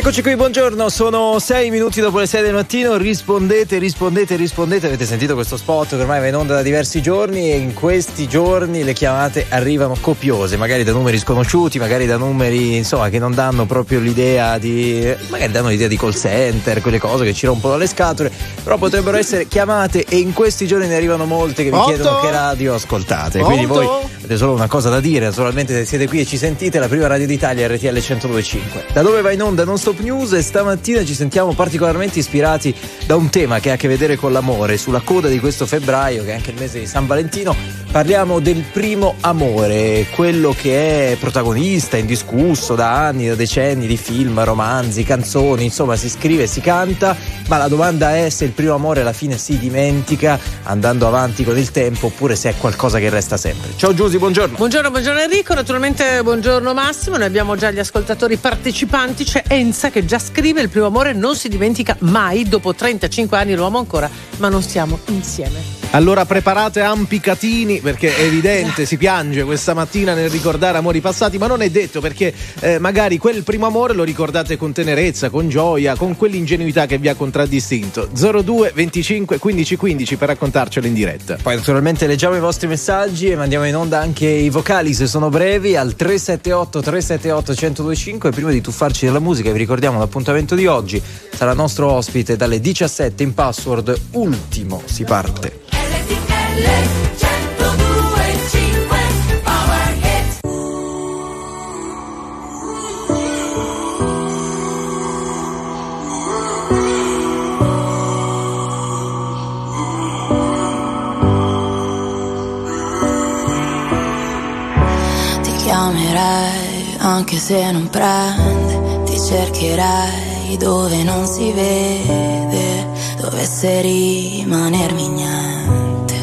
Eccoci qui, buongiorno, sono sei minuti dopo le sei del mattino, rispondete, rispondete, rispondete, avete sentito questo spot che ormai va in onda da diversi giorni e in questi giorni le chiamate arrivano copiose, magari da numeri sconosciuti, magari da numeri insomma che non danno proprio l'idea di, magari danno l'idea di call center, quelle cose che ci rompono le scatole, però potrebbero essere chiamate e in questi giorni ne arrivano molte che vi Pronto? chiedono che radio ascoltate, quindi Pronto? voi avete solo una cosa da dire, naturalmente se siete qui e ci sentite, la prima radio d'Italia RTL 1025. Da dove va in onda Non Stop News e stamattina ci sentiamo particolarmente ispirati da un tema che ha a che vedere con l'amore. Sulla coda di questo febbraio, che è anche il mese di San Valentino, parliamo del primo amore, quello che è protagonista, indiscusso da anni, da decenni di film, romanzi, canzoni, insomma si scrive, si canta, ma la domanda è se il primo amore alla fine si dimentica andando avanti con il tempo oppure se è qualcosa che resta sempre. Ciao Giusy, buongiorno. Buongiorno, buongiorno Enrico, naturalmente buongiorno Massimo, noi abbiamo già gli ascoltatori partecipanti, c'è Enza che già scrive il primo amore non si dimentica mai, dopo 35 anni l'uomo ancora, ma non stiamo insieme. Allora preparate ampicatini perché è evidente, si piange questa mattina nel ricordare amori passati, ma non è detto perché eh, magari quel primo amore lo ricordate con tenerezza, con gioia, con quell'ingenuità che vi ha contraddistinto. 02 25 15 15 per raccontarcelo in diretta. Poi naturalmente leggiamo i vostri messaggi e mandiamo in onda anche i vocali se sono brevi al 378 378 1025 e prima di tuffarci della musica vi ricordiamo l'appuntamento di oggi sarà nostro ospite dalle 17 in password ultimo si parte. Ti chiamerai anche se non prende, ti cercherei dove non si vede, dovesse rimanermi niente.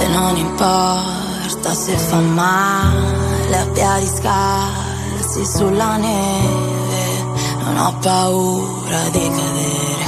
E non importa se fa male a piedi scalzi sulla neve, non ho paura di cadere.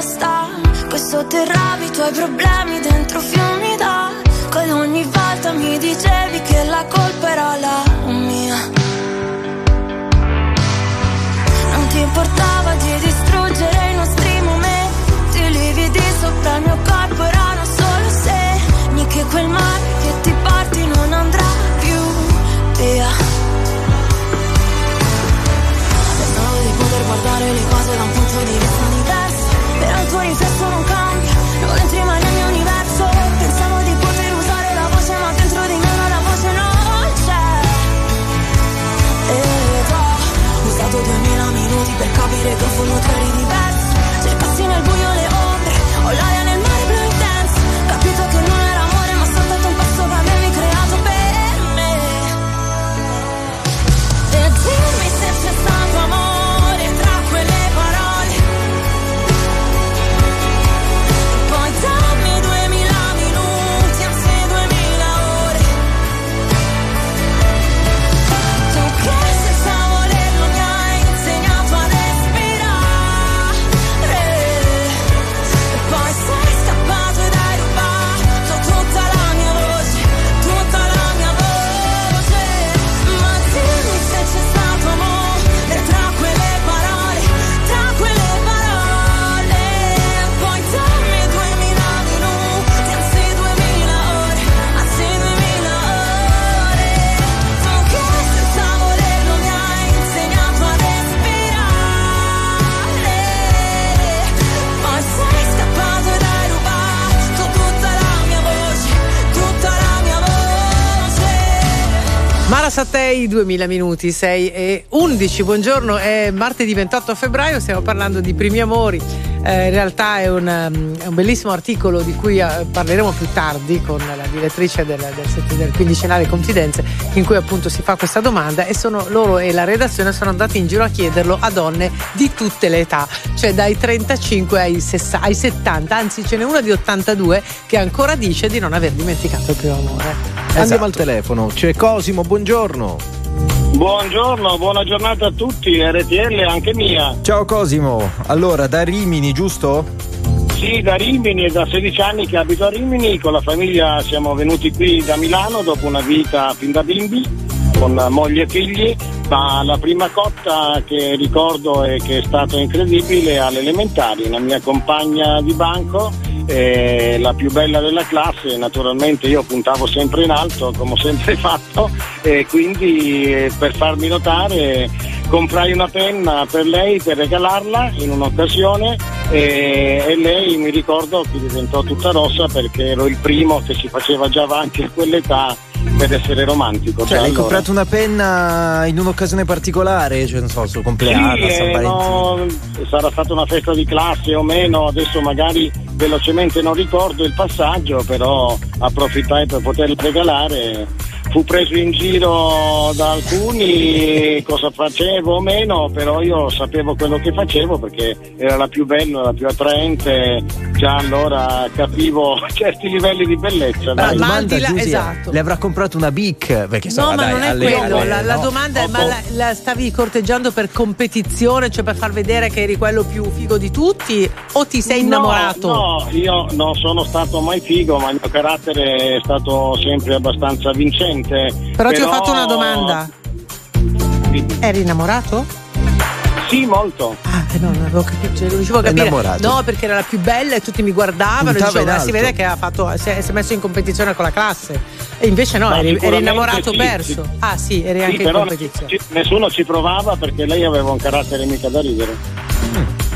ritornavi a casa stanco e sotterravi i tuoi problemi dentro fiumi d'acqua ogni volta mi dicevi che la colpa era la mia. Non ti importava di distruggere i nostri momenti, i lividi sopra il mio corpo erano solo segni che quel mare passate i 2000 minuti, 6 e 11. Buongiorno, è martedì 28 febbraio, stiamo parlando di primi amori. Eh, in realtà è un, um, è un, bellissimo articolo di cui uh, parleremo più tardi con la direttrice del, del, del quindicenale Confidenze, in cui appunto si fa questa domanda e sono loro e la redazione sono andati in giro a chiederlo a donne di tutte le età, cioè dai 35 ai, 60, ai 70, anzi ce n'è una di 82 che ancora dice di non aver dimenticato il primo amore. Esatto. Andiamo al telefono, c'è Cosimo, buongiorno. Buongiorno, buona giornata a tutti, RTL anche mia. Ciao Cosimo, allora da Rimini, giusto? Sì, da Rimini, è da 16 anni che abito a Rimini, con la famiglia siamo venuti qui da Milano dopo una vita fin da bimbi, con moglie e figli, ma la prima cotta che ricordo e che è stata incredibile alle elementari, una mia compagna di banco eh, la più bella della classe, naturalmente io puntavo sempre in alto come ho sempre fatto e quindi eh, per farmi notare comprai una penna per lei per regalarla in un'occasione e, e lei mi ricordo che diventò tutta rossa perché ero il primo che si faceva già avanti a quell'età per essere romantico. Cioè, hai allora. comprato una penna in un'occasione particolare, cioè non so, il suo compleanno, sì, San eh, no, sarà stata una festa di classe o meno, adesso magari velocemente non ricordo il passaggio, però approfittai per poterla regalare fu preso in giro da alcuni cosa facevo o meno, però io sapevo quello che facevo perché era la più bella, la più attraente, già allora capivo certi livelli di bellezza. La domanda la, esatto. le avrà comprato una Bic? Perché no, so, ma dai, non è alle, quello, alle, la, no. la, domanda è ma la, la, stavi corteggiando per competizione, cioè per far vedere che eri quello più figo di tutti o ti sei innamorato? No, no io non sono stato mai figo, ma il mio carattere è stato sempre abbastanza vincente Però, Però ti ho fatto una domanda. Eri innamorato? Sì, molto. Ah, no, non avevo capito, cioè, non riuscivo a capire. Innamorato. No, perché era la più bella e tutti mi guardavano in ma si alto. vede che ha fatto, si, è, si è messo in competizione con la classe. E invece no, eri, eri innamorato sì, perso. sì. Ah sì, eri Sì, anche in competizione. nessuno ci provava perché lei aveva un carattere mica da ridere.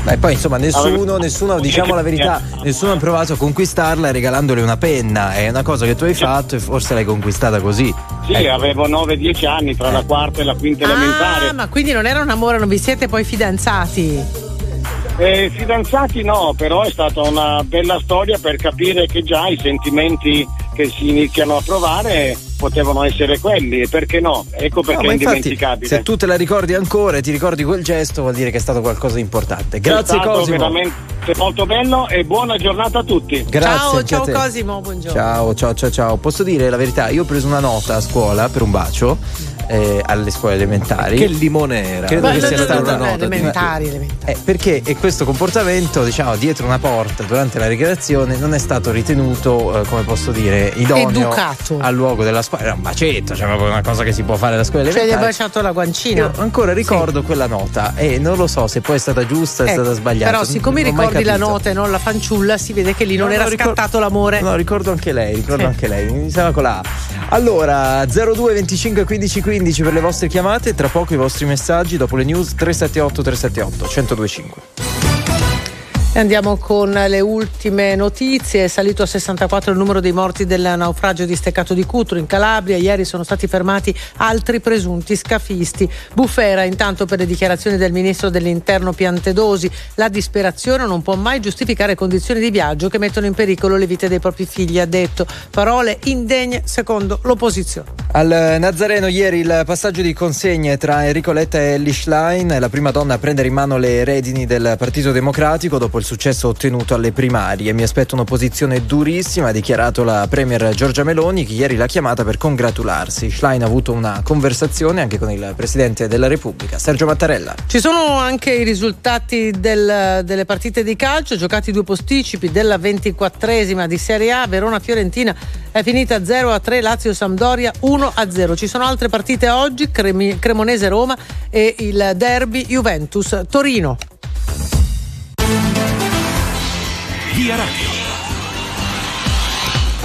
E poi insomma nessuno, nessuno, diciamo la verità, nessuno ha provato a conquistarla regalandole una penna. È una cosa che tu hai fatto e forse l'hai conquistata così. Sì, Ecco. avevo 9-10 anni tra la quarta e la quinta Ah, elementare. ma quindi non era un amore, non vi siete poi fidanzati? Eh, fidanzati no, però è stata una bella storia per capire che già i sentimenti che si iniziano a provare potevano essere quelli, e perché no? Ecco No, perché ma è infatti, indimenticabile. se tu te la ricordi ancora e ti ricordi quel gesto, vuol dire che è stato qualcosa di importante. Grazie è stato Cosimo. veramente molto bello e buona giornata a tutti. Grazie. ciao, ciao. Cosimo, buongiorno. Ciao, ciao, ciao, ciao. Posso dire la verità? Io ho preso una nota a scuola per un bacio eh, alle scuole elementari. Che limone era? Credo Ma che no, sia no, stata no, una no, nota. elementari, elementari. Eh, perché e questo comportamento, diciamo, dietro una porta durante la ricreazione non è stato ritenuto, eh, come posso dire, idoneo Educato. al luogo della scuola. Era un bacetto, cioè proprio una cosa che si può fare alla scuola Cioè gli hai elementare. baciato la guancina. Io ancora ricordo quella nota e non lo so se poi è stata giusta o è Ecco, stata sbagliata. Però siccome Non ricordi la nota e non la fanciulla, si vede che lì non No, era ricor- scattato l'amore. No, ricordo anche lei, ricordo Sì. anche lei. Iniziava con la A. Allora, 02 25 15 15 per le vostre chiamate, tra poco i vostri messaggi, dopo le news 378 378 1025. Andiamo con le ultime notizie. È salito a 64 il numero dei morti del naufragio di Steccato di Cutro in Calabria. Ieri sono stati fermati altri presunti scafisti. Bufera, intanto, per le dichiarazioni del ministro dell'interno Piantedosi, la disperazione non può mai giustificare condizioni di viaggio che mettono in pericolo le vite dei propri figli, ha detto. Parole indegne secondo l'opposizione. Al Nazareno ieri il passaggio di consegne tra Enrico Letta e Ellie Schlein, la prima donna a prendere in mano le redini del Partito Democratico dopo il successo ottenuto alle primarie. Mi aspetto un'opposizione durissima, ha dichiarato la Premier Giorgia Meloni che ieri l'ha chiamata per congratularsi. Schlein ha avuto una conversazione anche con il Presidente della Repubblica, Sergio Mattarella. Ci sono anche i risultati del- delle partite di calcio, giocati due posticipi della 24esima di Serie A, Verona-Fiorentina è finita 0 a 3, Lazio-Sampdoria 1 a 0. Ci sono altre partite oggi, Cremonese-Roma e il derby Juventus-Torino. Via Radio.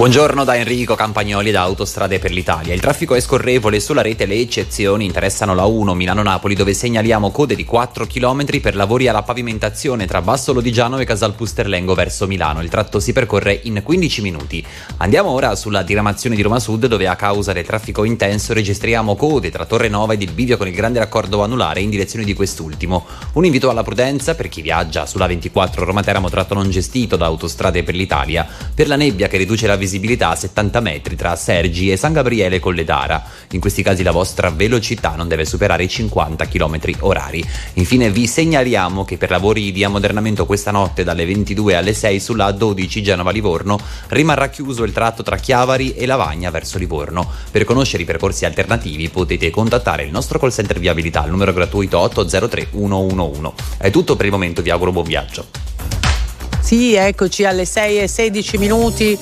Buongiorno da Enrico Campagnoli da Autostrade per l'Italia. Il traffico è scorrevole sulla rete, le eccezioni interessano la 1 Milano-Napoli dove segnaliamo code di 4 km per lavori alla pavimentazione tra Basso Lodigiano e Casal Pusterlengo verso Milano. Il tratto si percorre in 15 minuti. Andiamo ora sulla diramazione di Roma Sud dove a causa del traffico intenso registriamo code tra Torre Nova ed il bivio con il grande raccordo anulare in direzione di quest'ultimo. Un invito alla prudenza per chi viaggia sulla 24 Roma Teramo tratto non gestito da Autostrade per l'Italia per la nebbia che riduce la visibilità visibilità a 70 metri tra Sergi e San Gabriele Colledara. In questi casi la vostra velocità non deve superare i 50 km orari. Infine vi segnaliamo che per lavori di ammodernamento questa notte dalle 22 alle 6 sulla A12 Genova-Livorno rimarrà chiuso il tratto tra Chiavari e Lavagna verso Livorno. Per conoscere i percorsi alternativi potete contattare il nostro call center viabilità al numero gratuito 803 111. È tutto per il momento, vi auguro buon viaggio. Sì, eccoci alle 6 e 16 minuti.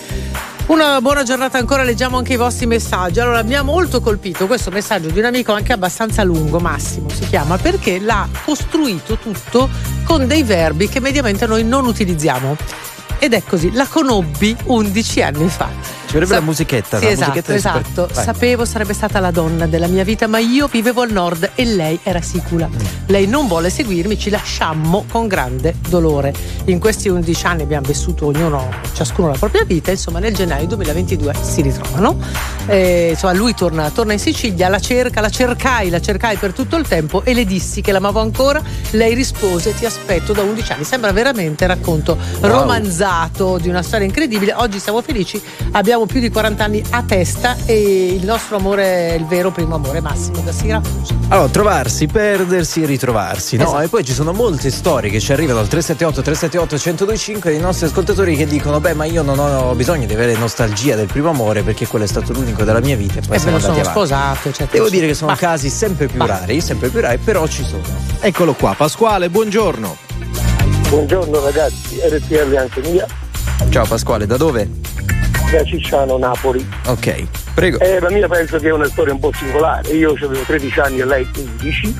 Una buona giornata ancora, leggiamo anche i vostri messaggi. Allora, mi ha molto colpito questo messaggio di un amico anche abbastanza lungo, Massimo si chiama, perché l'ha costruito tutto con dei verbi che mediamente noi non utilizziamo. Ed è così, la conobbi 11 anni fa. Ci vorrebbe Sa- la musichetta. Sì, la esatto, musichetta esatto. Super... Sapevo sarebbe stata la donna della mia vita, ma io vivevo al nord e lei era sicula. Mm. Lei non vuole seguirmi, ci lasciammo con grande dolore. In questi 11 anni abbiamo vissuto ognuno, ciascuno la propria vita, insomma nel gennaio 2022 si ritrovano. E, insomma lui torna, torna in Sicilia, la cerca, la cercai, la cercai per tutto il tempo e le dissi che l'amavo ancora. Lei rispose ti aspetto da 11 anni. Sembra veramente racconto wow. romanzato di una storia incredibile. Oggi siamo felici, abbiamo abbiamo più di 40 anni a testa e il nostro amore è il vero primo amore, Massimo da Siracusa. Allora, trovarsi, perdersi e ritrovarsi, no? Esatto. E poi ci sono molte storie che ci arrivano al 378 378 1025 dei nostri ascoltatori che dicono "Beh, ma io non ho bisogno di avere nostalgia del primo amore perché quello è stato l'unico della mia vita e poi e siamo andati sono avanti". sposato, eccetera. Devo dire che sono bah. casi sempre più bah. rari, sempre più rari, però ci sono. Eccolo qua, Pasquale, buongiorno. Buongiorno ragazzi, RTL anche mia. Ciao Pasquale, da dove? Da Cicciano, Napoli. Ok, prego. Eh, la mia penso che è una storia un po' singolare. Io avevo 13 anni e lei 15.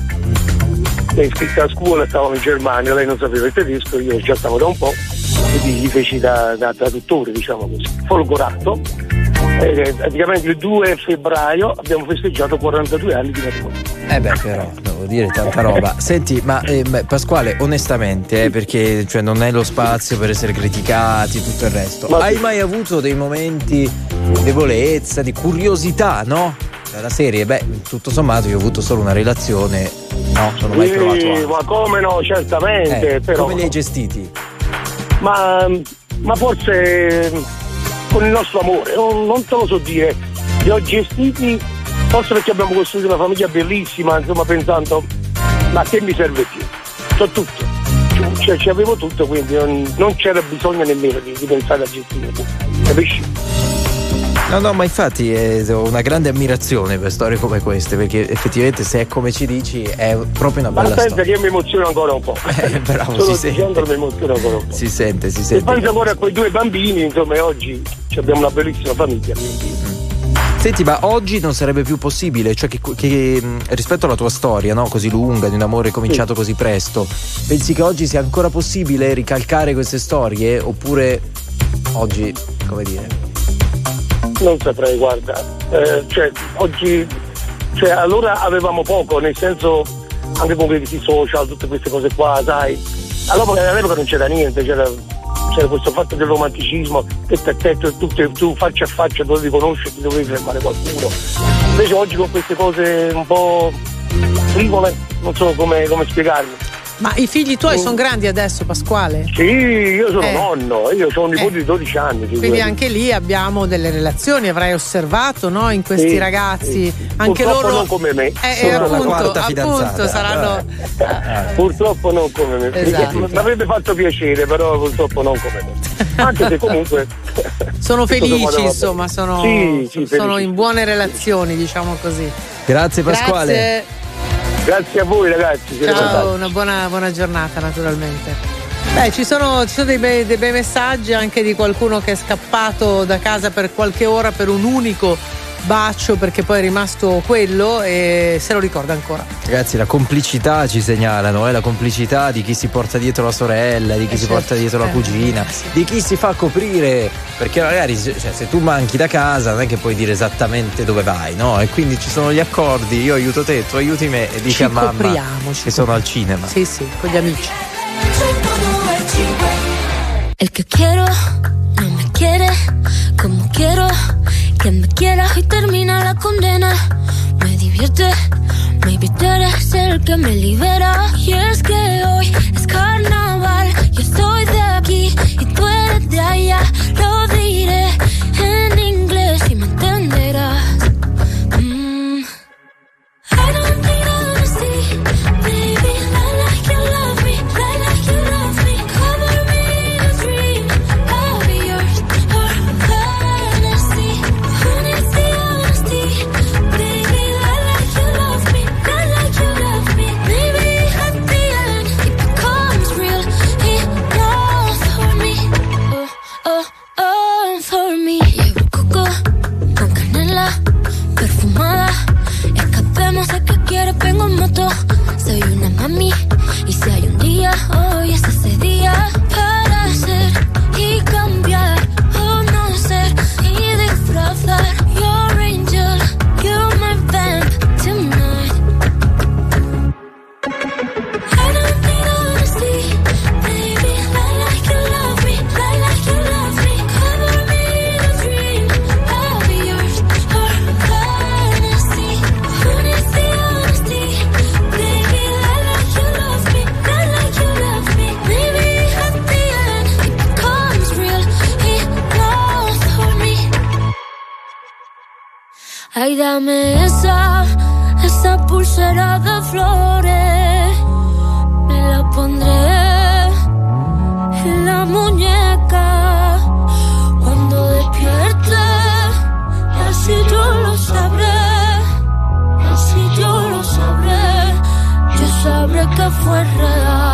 È iscritta a scuola, stavamo in Germania, lei non sapeva il tedesco, io già stavo da un po', quindi gli feci da, da traduttore, diciamo così, folgorato. Eh, praticamente il 2 febbraio abbiamo festeggiato 42 anni di matrimonio. Eh beh, però, devo dire tanta roba. Senti, ma eh, Pasquale, onestamente, eh, perché cioè, non è lo spazio per essere criticati e tutto il resto, ma hai mai avuto dei momenti di debolezza, di curiosità, no? Dalla serie, beh, tutto sommato io ho avuto solo una relazione, no, non ho mai provato altro. Ma come no, certamente, eh, però. Come li hai gestiti? Ma, ma forse con il nostro amore, non, non te lo so dire, li ho gestiti Forse perché abbiamo costruito una famiglia bellissima, insomma, pensando, ma che mi serve più? C'ho tutto. Cioè, ci avevo tutto, quindi non, non c'era bisogno nemmeno di, di pensare a gestire, capisci? No, no, ma infatti è una grande ammirazione per storie come queste, perché effettivamente se è come ci dici è proprio una bella ma storia. che mi emoziona ancora un po'. Eh, bravo, Solo si dicendo mi emoziona ancora un po'. Si sente, si sente. E penso ancora a quei due bambini, insomma, oggi abbiamo una bellissima famiglia, quindi. Senti, ma oggi non sarebbe più possibile, cioè che, che rispetto alla tua storia, no? così lunga, di un amore cominciato sì. così presto, pensi che oggi sia ancora possibile ricalcare queste storie? Oppure oggi, come dire? Non saprei, guarda. Eh, cioè, oggi, cioè, allora avevamo poco, nel senso, anche con i social, tutte queste cose qua, sai. All'epoca, all'epoca non c'era niente, c'era c'era questo fatto del romanticismo che te, te, tu, tu, tu, faccia a faccia dovevi conoscerti, dovevi fermare qualcuno. Invece oggi con queste cose un po' frivole, non so come, come spiegarmi. Ma i figli tuoi sono grandi adesso, Pasquale? Sì, io sono eh. nonno, io ho un nipote eh. di 12 anni. Quindi anche lì abbiamo delle relazioni, avrai osservato no? in questi sì, ragazzi. Sì. Anche purtroppo loro non come me. Eh, eh appunto, appunto saranno. Eh. Purtroppo non come me. Esatto. Mi avrebbe fatto piacere, però purtroppo non come me. Anche se comunque. sono felici, insomma, sono, sì, sono in buone relazioni, diciamo così. Grazie Pasquale. Grazie. Grazie a voi ragazzi. Ciao, una buona, buona, giornata naturalmente. Beh, ci sono, ci sono dei, bei, dei, bei, messaggi anche di qualcuno che è scappato da casa per qualche ora per un unico bacio perché poi è rimasto quello e se lo ricorda ancora. Ragazzi, la complicità ci segnalano, eh? la complicità di chi si porta dietro la sorella, di chi Eh, si certo. porta dietro la Eh, cugina, sì. di chi si fa coprire, perché magari cioè, se tu manchi da casa non è che puoi dire esattamente dove vai, no? E quindi ci sono gli accordi, io aiuto te, tu aiuti me e dici Ci a mamma copriamo, ci che sono al cinema. Sì, sì, con gli amici. El que quiero no me quiere como quiero que me quiera y termina la condena. Me divierte, maybe tú eres el que me libera. Y es que hoy es carnaval, yo soy de aquí y tú eres de allá. Lo diré en inglés y me entenderás. Soy una mami. Ay, dame esa, esa pulsera de flores. Me la pondré en la muñeca cuando despierte. Así yo lo sabré, así yo lo sabré. Yo sabré que fue real.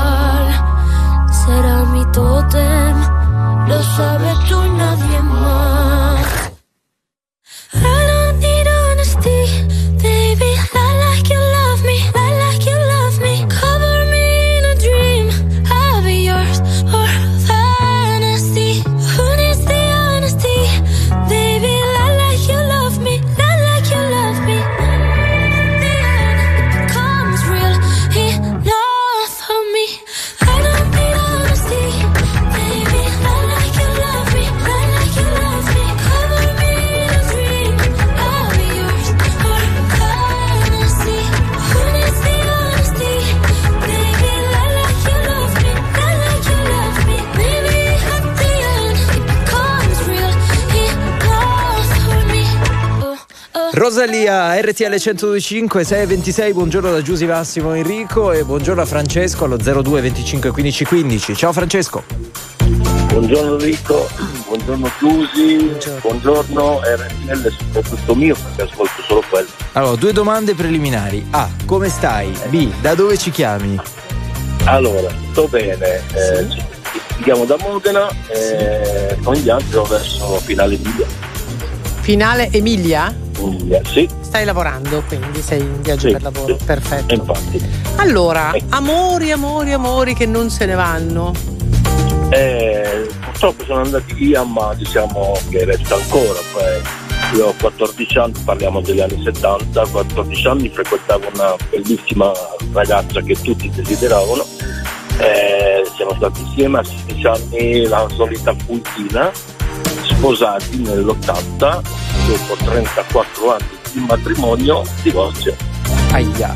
Rosalia, RTL 1025 626, buongiorno da Giusy Massimo Enrico e buongiorno a Francesco allo 02 25 15 15. Ciao Francesco. Buongiorno Enrico, buongiorno Giusy, buongiorno RTL soprattutto mio perché ascolto solo quello. Allora, due domande preliminari. A. Come stai? B. Da dove ci chiami? Allora, sto bene, eh, ci chiamo da Modena e poi in viaggio verso finale Emilia. Finale Emilia? Emilia, Sì, Stai lavorando, quindi sei in viaggio Sì, per lavoro. sì. Perfetto. infatti. Allora, Ecco. amori, amori, amori che non se ne vanno. Eh, purtroppo sono andati via, ma diciamo che resta ancora. Poi io ho 14 anni, parliamo degli anni 70, 14 anni frequentavo una bellissima ragazza che tutti desideravano. Eh, siamo stati insieme a 16 anni, la solita puntina, sposati nell'80, dopo 34 anni di matrimonio, divorzio. Aia.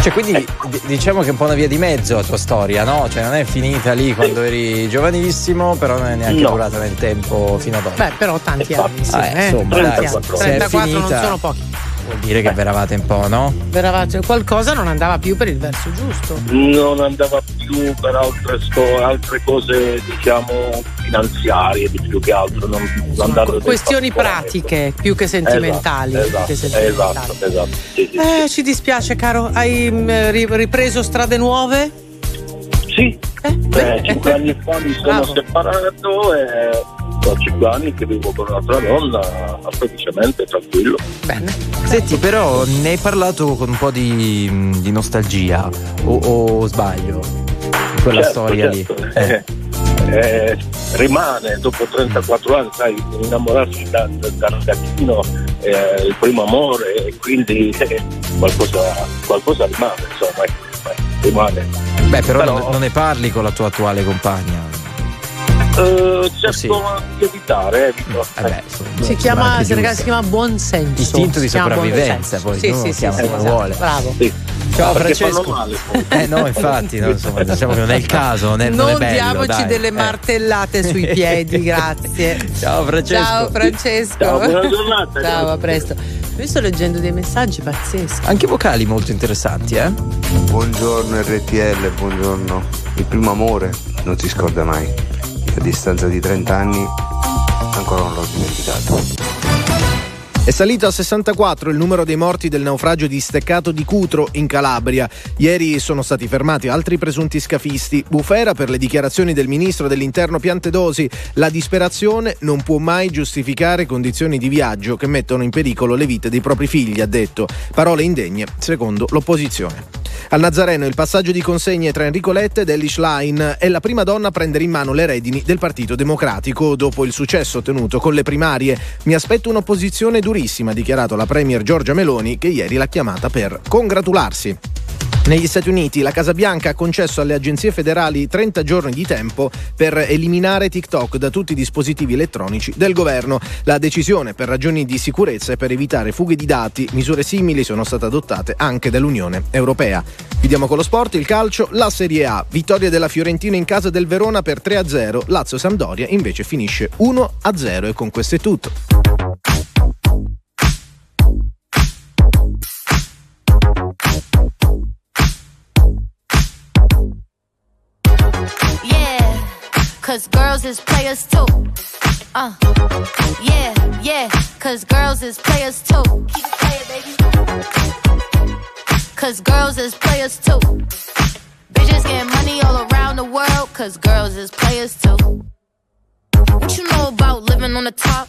Cioè, quindi d- diciamo che è un po' una via di mezzo la tua storia, no? Cioè, non è finita lì quando eri giovanissimo, però non è neanche No. durata nel tempo fino ad oggi. Beh, però tanti Infatti. anni insieme. Ah, eh, eh. insomma, Tanti dai, anni. se è 34 non sono pochi. Vuol dire che veravate un po', no? Veravate, qualcosa non andava più per il verso giusto. non andava più per altre, sto- altre cose diciamo finanziarie di più che altro non, non questioni pratiche più che sentimentali. esatto, più che esatto, sentimentali. esatto, esatto, sì, sì, Eh, ci dispiace, caro. Hai mm, ri- ripreso strade nuove? sì. Eh, Eh, beh, cinque anni fa mi sono Bravo. separato e ho 5 anni che vivo con un'altra donna, felicemente, tranquillo. Bene. Senti, però ne hai parlato con un po' di, di nostalgia, o, o sbaglio? Quella Certo, storia certo. lì. Eh. Eh, rimane dopo 34 anni, sai, innamorarsi da, da- da ragazzino eh, il primo amore e quindi eh, qualcosa, qualcosa rimane, insomma, ecco, eh, rimane. Beh, però, Però- non, non ne parli con la tua attuale compagna. Eh, cerco sì. di evitare, evito. Eh beh, insomma, Si chiama, ragazzi, si chiama buon senso. Istinto di sopravvivenza, poi, sì, no? sì, sì, esatto. vuole. Bravo. Sì. Ciao Perché Francesco. male. Eh no, infatti, no, insomma, diciamo che non è il caso, non è, non è Non bello, diamoci dai. delle Eh. martellate sui piedi, grazie. Ciao Francesco. Ciao Francesco. Ciao, buona giornata. Ciao, a presto. Io sto leggendo dei messaggi pazzeschi. Anche vocali molto interessanti, eh? Buongiorno RTL, buongiorno. Il primo amore non si scorda mai. A distanza di 30 anni ancora non l'ho dimenticato. È salito a 64 il numero dei morti del naufragio di Steccato di Cutro in Calabria. Ieri sono stati fermati altri presunti scafisti. Bufera per le dichiarazioni del ministro dell'interno Piantedosi. La disperazione non può mai giustificare condizioni di viaggio che mettono in pericolo le vite dei propri figli, ha detto. Parole indegne, secondo l'opposizione. Al Nazareno il passaggio di consegne tra Enrico Letta ed Ellie Schlein è la prima donna a prendere in mano le redini del Partito Democratico dopo il successo ottenuto con le primarie. Mi aspetto un'opposizione durissima, ha dichiarato la premier Giorgia Meloni che ieri l'ha chiamata per congratularsi. Negli Stati Uniti la Casa Bianca ha concesso alle agenzie federali 30 giorni di tempo per eliminare TikTok da tutti i dispositivi elettronici del governo. La decisione per ragioni di sicurezza e per evitare fughe di dati, misure simili sono state adottate anche dall'Unione Europea. Chiudiamo con lo sport, il calcio, la Serie A. Vittoria della Fiorentina in casa del Verona per 3-0, Lazio Sampdoria invece finisce 1-0 e con questo è tutto. Yeah, cause girls is players too. Uh, yeah, yeah, cause girls is players too. Keep playing, baby. Cause girls is players too. Bitches getting money all around the world, cause girls is players too. What you know about living on the top?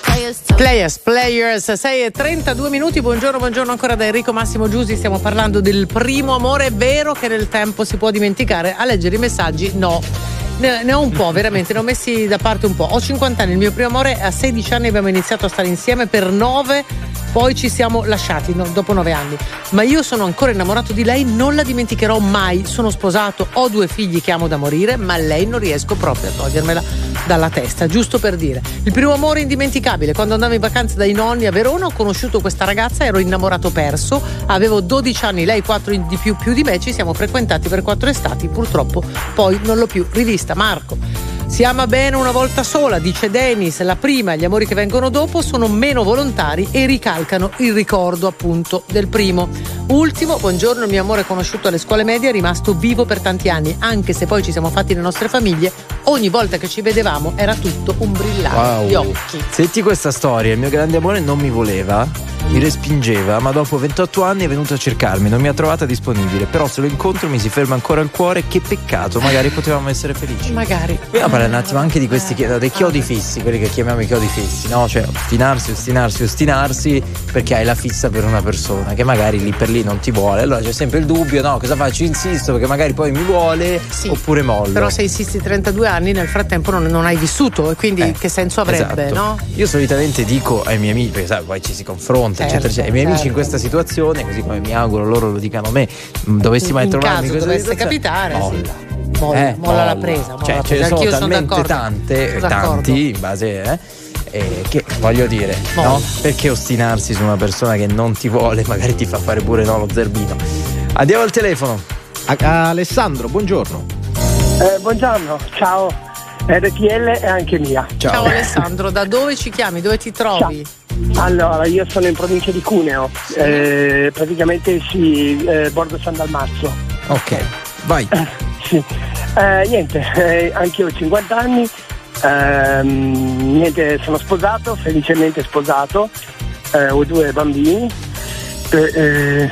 Players. Players, players, 6 e 32 minuti, buongiorno, buongiorno ancora da Enrico Massimo Giusi, stiamo parlando del primo amore, vero che nel tempo si può dimenticare, a leggere i messaggi no. Ne, ne ho un po', veramente, ne ho messi da parte un po'. Ho 50 anni, il mio primo amore a 16 anni abbiamo iniziato a stare insieme per 9, poi ci siamo lasciati no, dopo 9 anni. Ma io sono ancora innamorato di lei, non la dimenticherò mai. Sono sposato, ho due figli che amo da morire, ma lei non riesco proprio a togliermela dalla testa, giusto per dire. Il primo amore indimenticabile, quando andavo in vacanza dai nonni a Verona ho conosciuto questa ragazza, ero innamorato perso, avevo 12 anni, lei 4 di più più di me, ci siamo frequentati per 4 estati, purtroppo poi non l'ho più rivista. Marco. Si ama bene una volta sola, dice Dennis, la prima e gli amori che vengono dopo sono meno volontari e ricalcano il ricordo appunto del primo. Ultimo, buongiorno, il mio amore conosciuto alle scuole medie è rimasto vivo per tanti anni, anche se poi ci siamo fatti le nostre famiglie, ogni volta che ci vedevamo era tutto un brillare di occhi. Senti questa storia, il mio grande amore non mi voleva, mi respingeva, ma dopo 28 anni è venuto a cercarmi, non mi ha trovata disponibile, però se lo incontro mi si ferma ancora il cuore, che peccato, magari potevamo essere felici. Magari. Vogliamo parlare un attimo anche di questi chi- dei chiodi fissi, quelli che chiamiamo i chiodi fissi, no? Cioè ostinarsi, ostinarsi, ostinarsi perché hai la fissa per una persona che magari lì per lì non ti vuole. Allora c'è sempre il dubbio, no? Cosa faccio? Insisto perché magari poi mi vuole oppure mollo. Però se insisti 32 anni, nel frattempo non, non hai vissuto e quindi che senso avrebbe, Esatto. no? Io solitamente dico ai miei amici, perché sai, poi ci si confronta, Certo, eccetera, eccetera. Ai miei amici in certo. questa situazione, così come mi auguro loro lo dicano a me, mh, dovessi mai in trovarmi in questa dovesse capitare, sì. molla. Molla, Eh, molla la molla. presa. molla Cioè, la ce ne presa. sono Anch'io sono talmente d'accordo. tante, Sono d'accordo. tanti, in base, eh, eh, che voglio dire, Molla. no? Perché ostinarsi su una persona che non ti vuole, magari ti fa fare pure no, lo zerbino. Andiamo al telefono. Alessandro, buongiorno. Eh, buongiorno, ciao. RTL è anche mia. Ciao. Alessandro, da dove ci chiami? Dove ti trovi? Allora, io sono in provincia di Cuneo, eh, praticamente sì, eh, Borgo San Dalmazzo. Ok, vai. Sì. Eh, niente, eh, anche io ho 50 anni, ehm, niente, sono sposato, felicemente sposato, eh, ho due bambini, eh, eh,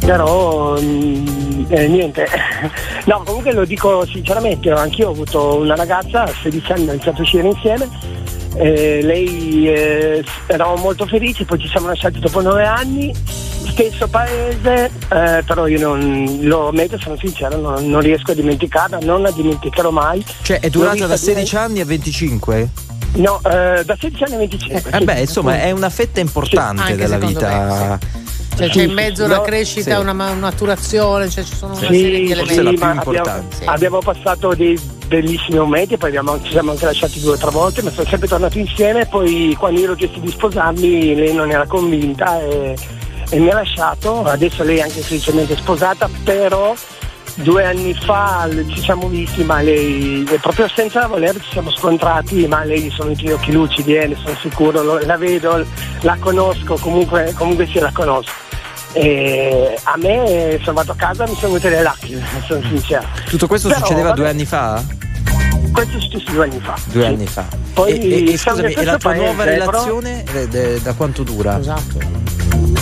però mm, eh, niente, no comunque lo dico sinceramente, anch'io ho avuto una ragazza, a 16 anni, ho iniziato a uscire insieme, eh, lei eh, eravamo molto felici, poi ci siamo lasciati dopo 9 anni, stesso paese, eh, però io non lo ammetto, sono sincero, non, non riesco a dimenticarla, non la dimenticherò mai. Cioè, è durata da due- 16 anni a 25? No, eh, da 16 anni a 25. Eh sì. beh, insomma, è una fetta importante Anche della vita. Cioè, Sì, c'è in sì, mezzo sì, una crescita, sì. una ma- una maturazione, cioè ci sono una Sì, serie di sì, elementi. ma abbiamo, abbiamo passato dei bellissimi momenti, poi abbiamo- ci siamo anche lasciati due o tre volte, ma sono sempre tornati insieme, poi quando io ero chiesto di sposarmi lei non era convinta e, e mi ha lasciato, adesso lei è anche felicemente sposata, però due anni fa ci siamo visti, ma lei proprio senza voler ci siamo scontrati, ma lei sono i occhi lucidi, eh, ne sono sicuro, lo- la vedo, la conosco, comunque, comunque sì la conosco. E a me sono andato a casa e mi sono venute le lacrime, sono sincero. Tutto questo Però, succedeva vabbè, due anni fa? Questo è successo due anni fa. Due sì. anni fa. Poi e, e- scusami, e la tua stesso nuova paese, però- relazione eh, da quanto dura? Esatto.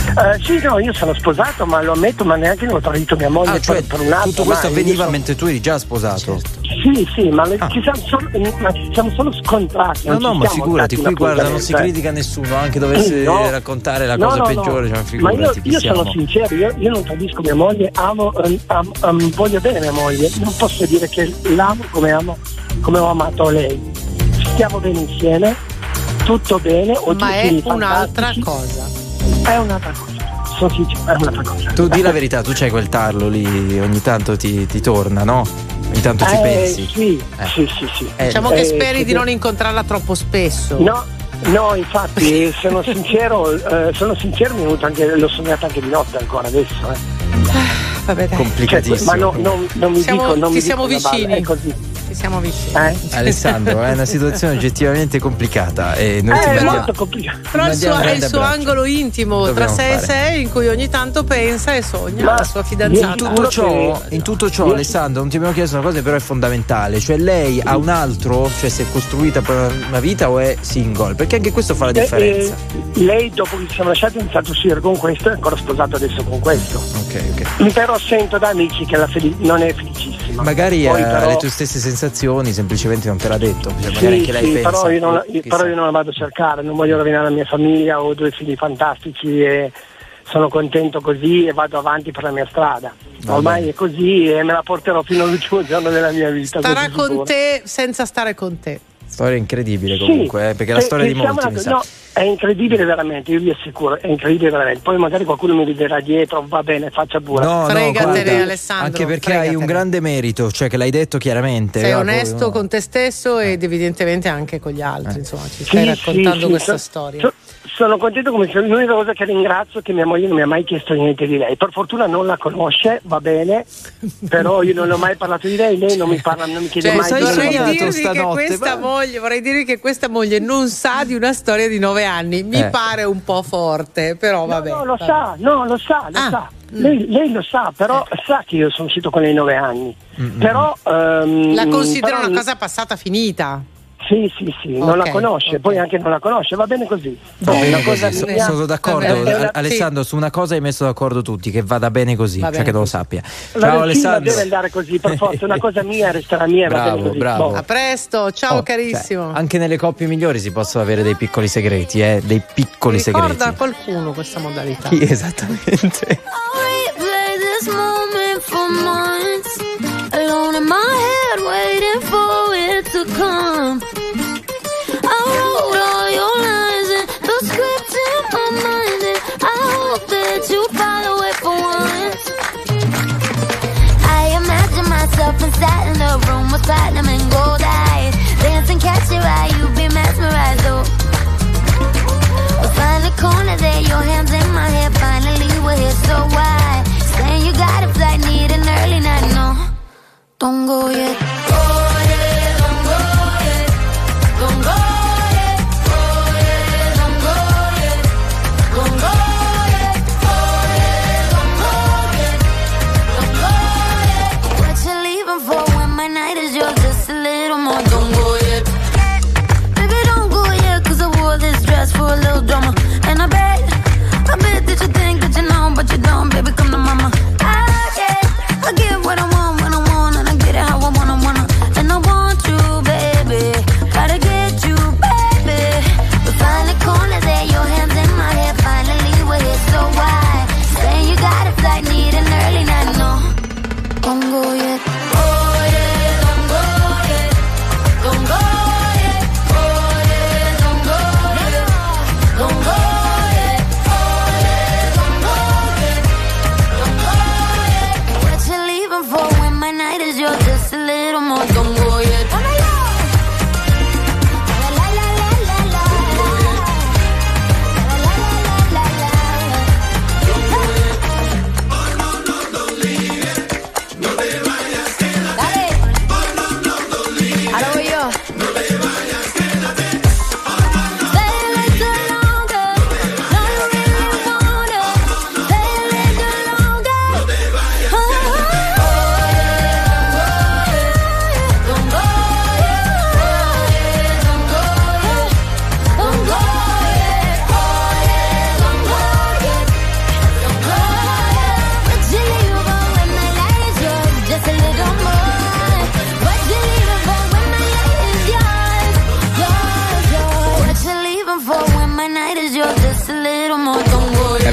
Eh, sì, no, io sono sposato, ma lo ammetto, ma neanche non ho tradito mia moglie Ah, cioè, per, per un altro. tutto questo. Io avveniva sono- mentre tu eri già sposato? Sì, sì, ma, le- ci siamo solo, ma ci siamo solo scontrati. No, no, ma figurati, qui guarda, non si critica nessuno, anche dovesse No. raccontare la No, cosa no, no. peggiore, cioè, Ma io, figurati, chi io siamo? sono sincero, io, io non tradisco mia moglie, amo, ehm, am- am- voglio bene mia moglie, non posso dire che l'amo come, amo, come ho amato lei. Stiamo bene insieme, tutto bene, ho Ma è un'altra fantastici. cosa. È un'altra cosa, sono sincero, è un'altra cosa. Tu di la verità, tu c'hai quel tarlo lì, ogni tanto ti, ti torna, no? Ogni tanto ci Eh, pensi. Sì, Eh. sì, sì, sì. Diciamo Eh, che speri sì, di non incontrarla troppo spesso. No, no, infatti sono sincero, eh, sono sincero, mi è venuto anche, l'ho sognata anche di notte ancora adesso. Eh. Vabbè, dai. Complicatissimo. Cioè, ma no, non, non mi Siamo- dico, non ti mi siamo dico una balla, vicini. è così. Siamo vicini. Eh? Alessandro, è una situazione oggettivamente complicata e noi ti Eh, è mandiamo- molto complicato. Però il suo, è il suo angolo intimo tra Dobbiamo sé e sé in cui ogni tanto pensa e sogna Ma la sua In fidanzata. tutto, ciò, in tutto ciò, Alessandro, non ti abbiamo chiesto una cosa però è fondamentale, cioè lei ha un altro, cioè si è costruita per una vita o è single? Perché anche questo fa la Eh, differenza. eh, lei dopo che ci siamo lasciati ha iniziato a uscire con questo è ancora sposato adesso con questo. Ok, ok. Però sento da amici che la feli- non è felicissima. Magari Poi ha però- le tue stesse sensazioni, semplicemente non te l'ha detto. Cioè, magari Sì, anche lei sì, pensa. però, io non, però io non la vado a cercare, non voglio rovinare la mia famiglia, ho due figli fantastici e sono contento così e vado avanti per la mia strada. Va Ormai bene. è così e me la porterò fino all'ultimo giorno della mia vita. Starà con sicuro. te senza stare con te. Storia incredibile Sì, comunque, eh, perché è la se- storia di se siamo molti, mi una- sa. no, è incredibile veramente, io vi assicuro, è incredibile veramente. Poi magari qualcuno mi riderà dietro, va bene, faccia pure. No, no, Fregatene, guarda, Alessandro, Anche perché hai un fregatene. grande merito, cioè che l'hai detto chiaramente. Sei no, onesto poi, no. con te stesso ed evidentemente anche con gli altri, insomma, ci Sì, stai sì, raccontando sì, questa so- storia. so- sono contento come se l'unica cosa che ringrazio è che mia moglie non mi ha mai chiesto niente di lei. Per fortuna non la conosce, va bene, però io non ho mai parlato di lei, lei non mi parla, non mi chiede Cioè, mai di vorrei, lei. dirvi che stanotte, questa ma- moglie, vorrei dirvi che questa moglie non sa di una storia di nove anni. Mi Eh. pare un po' forte, però vabbè. No, lo vabbè. sa, no, lo sa, lo Ah, sa. Lei, lei lo sa, però sa che io sono uscito con lei nove anni. Però ehm, La considera però- una cosa passata finita. Sì, sì, sì, non Ok, la conosce, ok. poi anche non la conosce, va bene così. Va bene una cosa così, mia- sono d'accordo. Vabbè, Al- sì. Alessandro, su una cosa hai messo d'accordo tutti, che vada bene così, Va cioè bene che lo sappia. La Ciao regina Alessandro. deve andare così, per forza, una cosa mia resterà mia va Bravo, bene così. bravo. Boh. A presto, ciao Oh, carissimo. cioè, anche nelle coppie migliori si possono avere dei piccoli segreti, eh? dei piccoli Ricorda segreti. a qualcuno questa modalità. Chi esattamente? replay this moment for months. Alone in my head, waiting for come. I wrote all your lines and the script in my mind, and I hope that you follow it for once. I imagine myself inside in the room with platinum and gold eyes, dancing, catch your eye, you be mesmerized. Oh. We'll find a corner there, your hands in my hair. Finally, we're here, so why? Saying you got a flight, need an early night. No, don't go yet. Go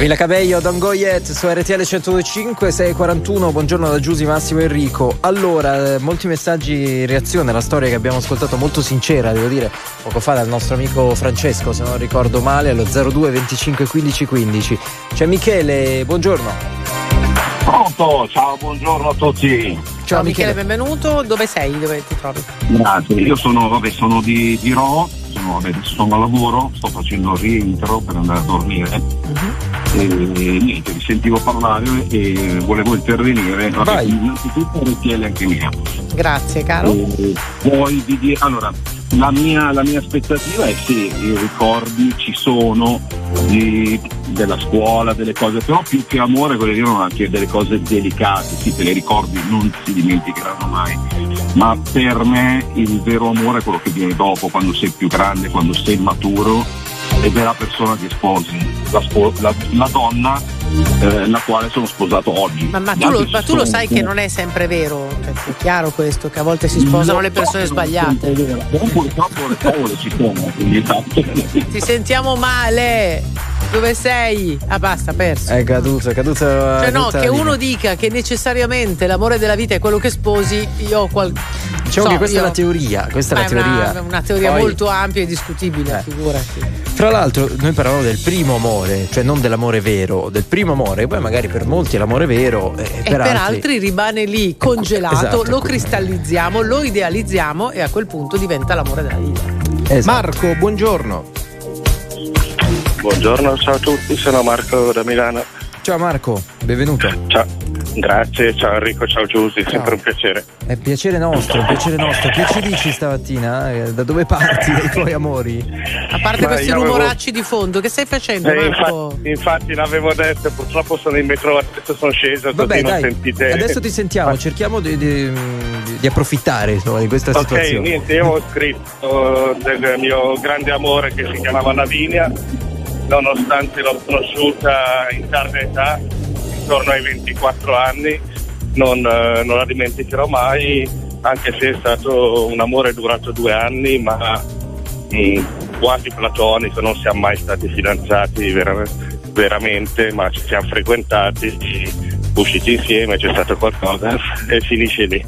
Camilla Cabello, Don Go Yet su RTL 102.5, 6.41, buongiorno da Giusy, Massimo Enrico. Allora, eh, molti messaggi in reazione alla storia che abbiamo ascoltato, molto sincera, devo dire, poco fa dal nostro amico Francesco, se non ricordo male, allo 02 25 15 15. C'è Michele, buongiorno. Pronto, ciao, buongiorno a tutti. Ciao Michele, benvenuto. Dove sei? Dove ti trovi? Grazie, io sono, vabbè, sono di, di Ro, sono, adesso sono a lavoro, sto facendo il rientro per andare a dormire. E niente, vi sentivo parlare e volevo intervenire. Vabbè, Vai. innanzitutto RTL anche mia. Grazie, caro. E poi di dire, allora, la mia, la mia aspettativa è sì, i ricordi ci sono di- della scuola, delle cose, però più che amore voglio dire anche delle cose delicate, sì, te le ricordi non si dimenticheranno mai, ma per me il vero amore è quello che viene dopo, quando sei più grande, quando sei maturo ed è la persona che sposi, la, spo- la- la donna eh, la quale sono sposato oggi. Ma, ma tu, lo, ma tu lo sai che non è sempre vero, cioè, è chiaro questo, che a volte si sposano le persone sbagliate. Purtroppo le favole ci sono, quindi esatto. Ti sentiamo male. Dove sei? Ah, basta, perso. È caduto, è caduto. Cioè, è no, che uno dica che necessariamente l'amore della vita è quello che sposi, io ho qual... Diciamo so, che questa io- è la teoria, questa è la Ma teoria. Una, una teoria Poi- molto ampia e discutibile, figurati. Fra l'altro, noi parlavamo del primo amore, cioè non dell'amore vero, del primo amore, che poi magari per molti è l'amore vero e, E per, altri... rimane lì congelato, Esatto, lo quindi- cristallizziamo, lo idealizziamo e a quel punto diventa l'amore della vita. Esatto. Marco, buongiorno. Buongiorno, ciao a tutti, sono Marco da Milano. Ciao Marco, benvenuto. Ciao, grazie, ciao Enrico, ciao Giusy, sempre un piacere. È piacere nostro, è piacere nostro. Che ci dici stamattina? Eh, Da dove parti dei tuoi amori? A parte Ma questi avevo- rumoracci di fondo, che stai facendo, Eh, Marco? infatti, infatti l'avevo detto, purtroppo sono in metro, adesso sono sceso, Vabbè, così non dai, sentite. adesso ti sentiamo, cerchiamo di, di- di approfittare insomma, di questa Ok, situazione. niente, io ho scritto del mio grande amore che si chiamava Lavinia, nonostante l'ho conosciuta in tarda età, intorno ai 24 anni, non, eh, non la dimenticherò mai, anche se è stato un amore durato due anni, ma mm, quasi platonico, non siamo mai stati fidanzati vera- veramente, ma ci siamo frequentati, usciti insieme, c'è stato qualcosa e finisce lì.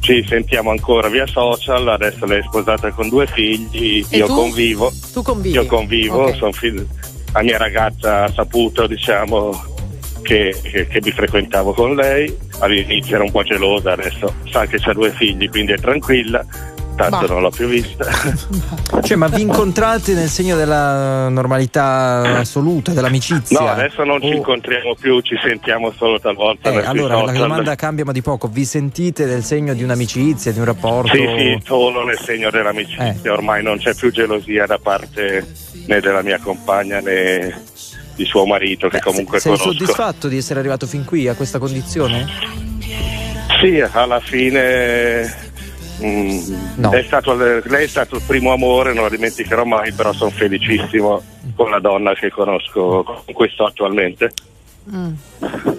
Ci sentiamo ancora via social, adesso lei è sposata con due figli, E io tu? convivo. Tu convivi? Io convivo, Ok. son fid- la mia ragazza ha saputo, diciamo, che, che- che mi frequentavo con lei. All'inizio era un po' gelosa, adesso sa che ha due figli, quindi è tranquilla. Tanto Bah. non l'ho più vista. Cioè, ma vi incontrate nel segno della normalità assoluta, dell'amicizia? No, adesso non ci O- incontriamo più, ci sentiamo solo talvolta. Eh, allora la domanda cambia ma di poco. Vi sentite nel segno di un'amicizia, di un rapporto? Sì, sì, solo nel segno dell'amicizia, Eh. ormai non c'è più gelosia da parte né della mia compagna né di suo marito che comunque Sei conosco. soddisfatto di essere arrivato fin qui a questa condizione? Sì, alla fine mm, è stato, lei è stato il primo amore, non lo dimenticherò mai, però sono felicissimo con la donna che conosco, con questo attualmente. Mm.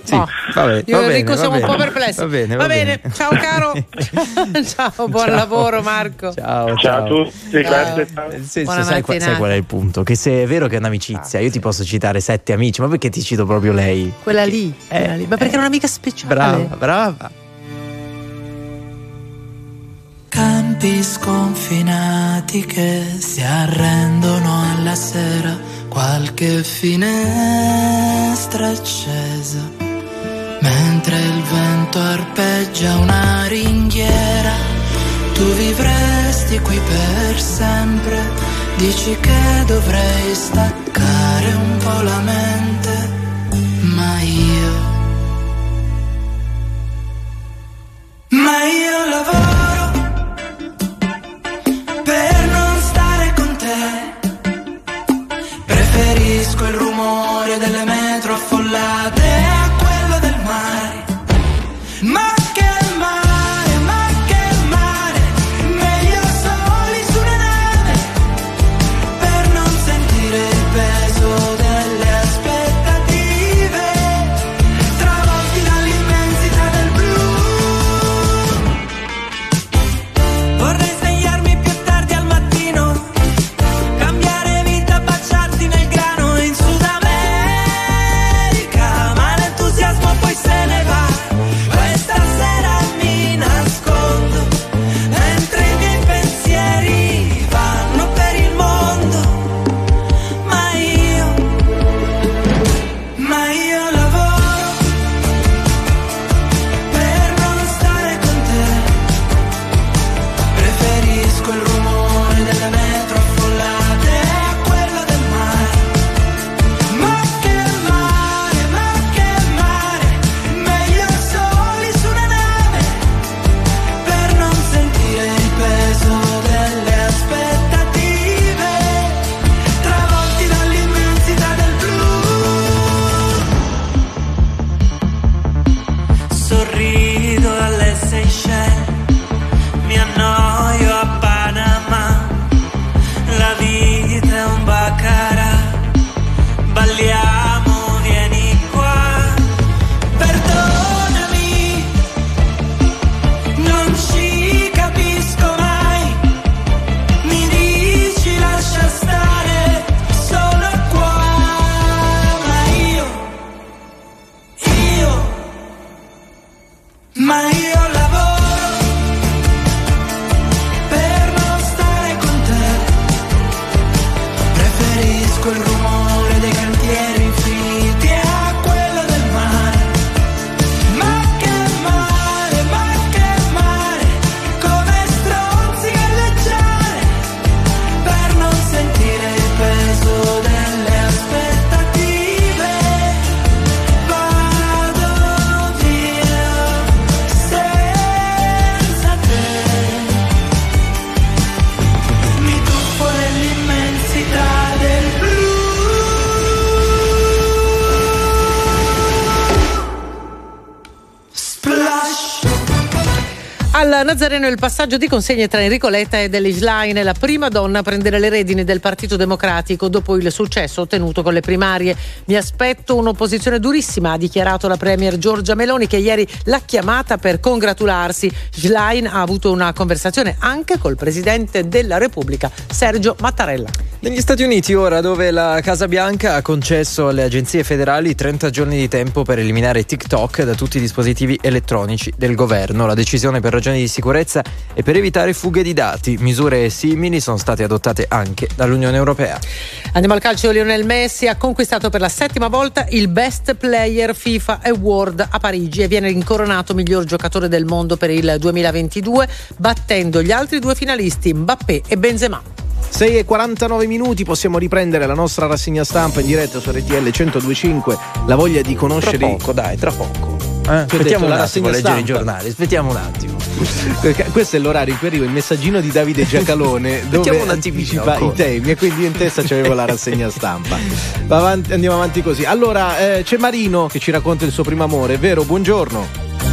Sì, Oh. vabbè, Io va e bene, Enrico va siamo un bene. po' perplessi. Va bene, va bene. ciao caro. ciao, buon Ciao. lavoro Marco. Ciao, Ciao a tutti, grazie. Nel senso, Buona sai, qua- sai qual è il punto? Che se è vero che è un'amicizia, io ti posso citare sette amici, ma perché ti cito proprio lei? Quella lì, quella lì. Ma perché è una amica speciale? Brava, brava. Campi sconfinati che si arrendono alla sera, qualche finestra accesa, mentre il vento arpeggia una ringhiera, tu vivresti qui per sempre, dici che dovrei staccare un po' la mente, ma io... Ma io lavoro Preferisco il rumore delle Nazareno il passaggio di consegne tra Enrico Letta e Delle Schlein, la prima donna a prendere le redini del Partito Democratico dopo il successo ottenuto con le primarie. Mi aspetto un'opposizione durissima, ha dichiarato la Premier Giorgia Meloni che ieri l'ha chiamata per congratularsi. Schlein ha avuto una conversazione anche col Presidente della Repubblica, Sergio Mattarella. Negli Stati Uniti ora dove la Casa Bianca ha concesso alle agenzie federali 30 giorni di tempo per eliminare TikTok da tutti i dispositivi elettronici del governo. La decisione per ragioni di sicurezza e per evitare fughe di dati. Misure simili sono state adottate anche dall'Unione Europea. Andiamo al calcio. Lionel Messi ha conquistato per la settima volta il Best Player FIFA Award a Parigi e viene incoronato miglior giocatore del mondo per il 2022, battendo gli altri due finalisti Mbappé e Benzema. 6 e 49 minuti possiamo riprendere la nostra rassegna stampa in diretta su RTL 1025. La voglia di Tra conoscere poco, dai, tra poco. Eh? Aspettiamo detto, un la attimo leggere i giornali, aspettiamo un attimo. Perché questo è l'orario in cui arriva il messaggino di Davide Giacalone dove un anticipa i temi e quindi io in testa c'avevo la rassegna stampa. Va avanti- andiamo avanti così. Allora, eh, c'è Marino che ci racconta il suo primo amore, vero? Buongiorno.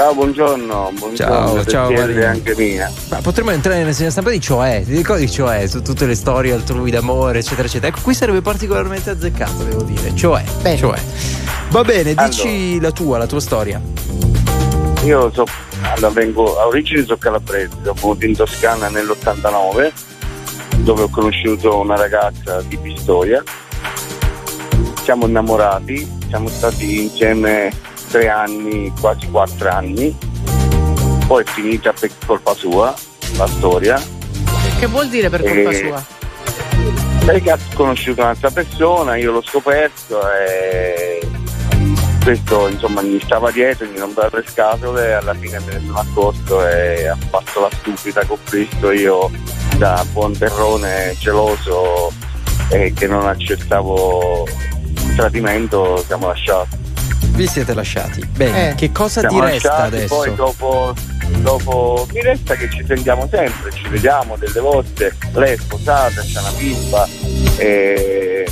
Ciao, buongiorno. buongiorno Ciao, ciao, Marino. anche mia. Ma potremmo entrare nella segna stampa di Cioè, ti ricordi Cioè, su tutte le storie altrui d'amore, eccetera, eccetera. Ecco, qui sarebbe particolarmente azzeccato, devo dire. Cioè, Bene. cioè. Va bene, dici Allora. la tua, la tua storia. Io so, allora, vengo, a origine sono calabrese, sono venuto in Toscana nell'89 dove ho conosciuto una ragazza di Pistoia. Siamo innamorati, siamo stati insieme tre anni, quasi quattro anni. Poi è finita per colpa sua la storia. Che vuol dire per colpa Eh, sua? Lei che ha conosciuto un'altra persona, io l'ho scoperto e questo insomma mi stava dietro, mi rompeva le scatole e alla fine me ne sono accorto e ha fatto la stupida con questo io da buon terrone geloso e che non accettavo il tradimento siamo lasciati. Vi siete lasciati. Bene, Eh. che cosa Siamo ti resta lasciati, adesso? Poi dopo, dopo mi resta che ci sentiamo sempre, ci vediamo delle volte, lei è sposata, c'è una bimba e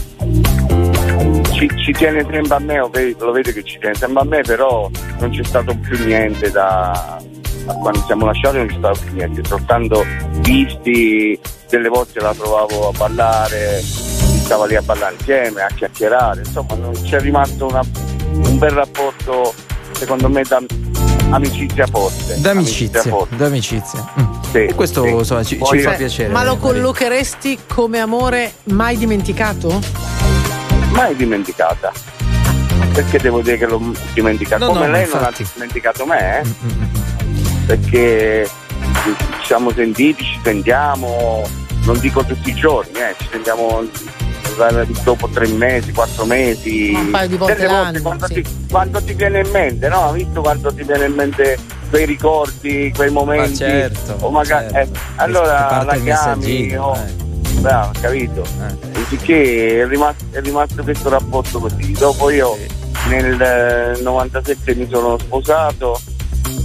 ci, ci tiene sempre a me, lo vedi che ci tiene sempre a me, però non c'è stato più niente da, da quando siamo lasciati non c'è stato più niente, soltanto visti, delle volte la trovavo a ballare, stava lì a ballare insieme, a chiacchierare, insomma non c'è rimasto una- un bel rapporto secondo me da amicizia forte. D'amicizia, forte. d'amicizia. Mm. Sì, E questo sì. insomma, ci, ci fa piacere. Ma lo collocheresti come amore mai dimenticato? mai dimenticata. Perché devo dire che l'ho dimenticata? No, Come no, lei non ha infatti. dimenticato me, eh? Mm, mm. perché ci siamo sentiti, ci sentiamo, non dico tutti i giorni, eh, ci sentiamo dopo tre mesi, quattro mesi. Un paio di volte Delle l'anno, quando, sì. ti, quando ti viene in mente, no? Visto quando ti viene in mente quei ricordi, quei momenti. certo, o magari, certo. eh, allora la chiami, messaggino, oh, eh. bravo, capito? Eh. Sicché è rimasto, è rimasto questo rapporto così. Dopo io nel eh, 97 mi sono sposato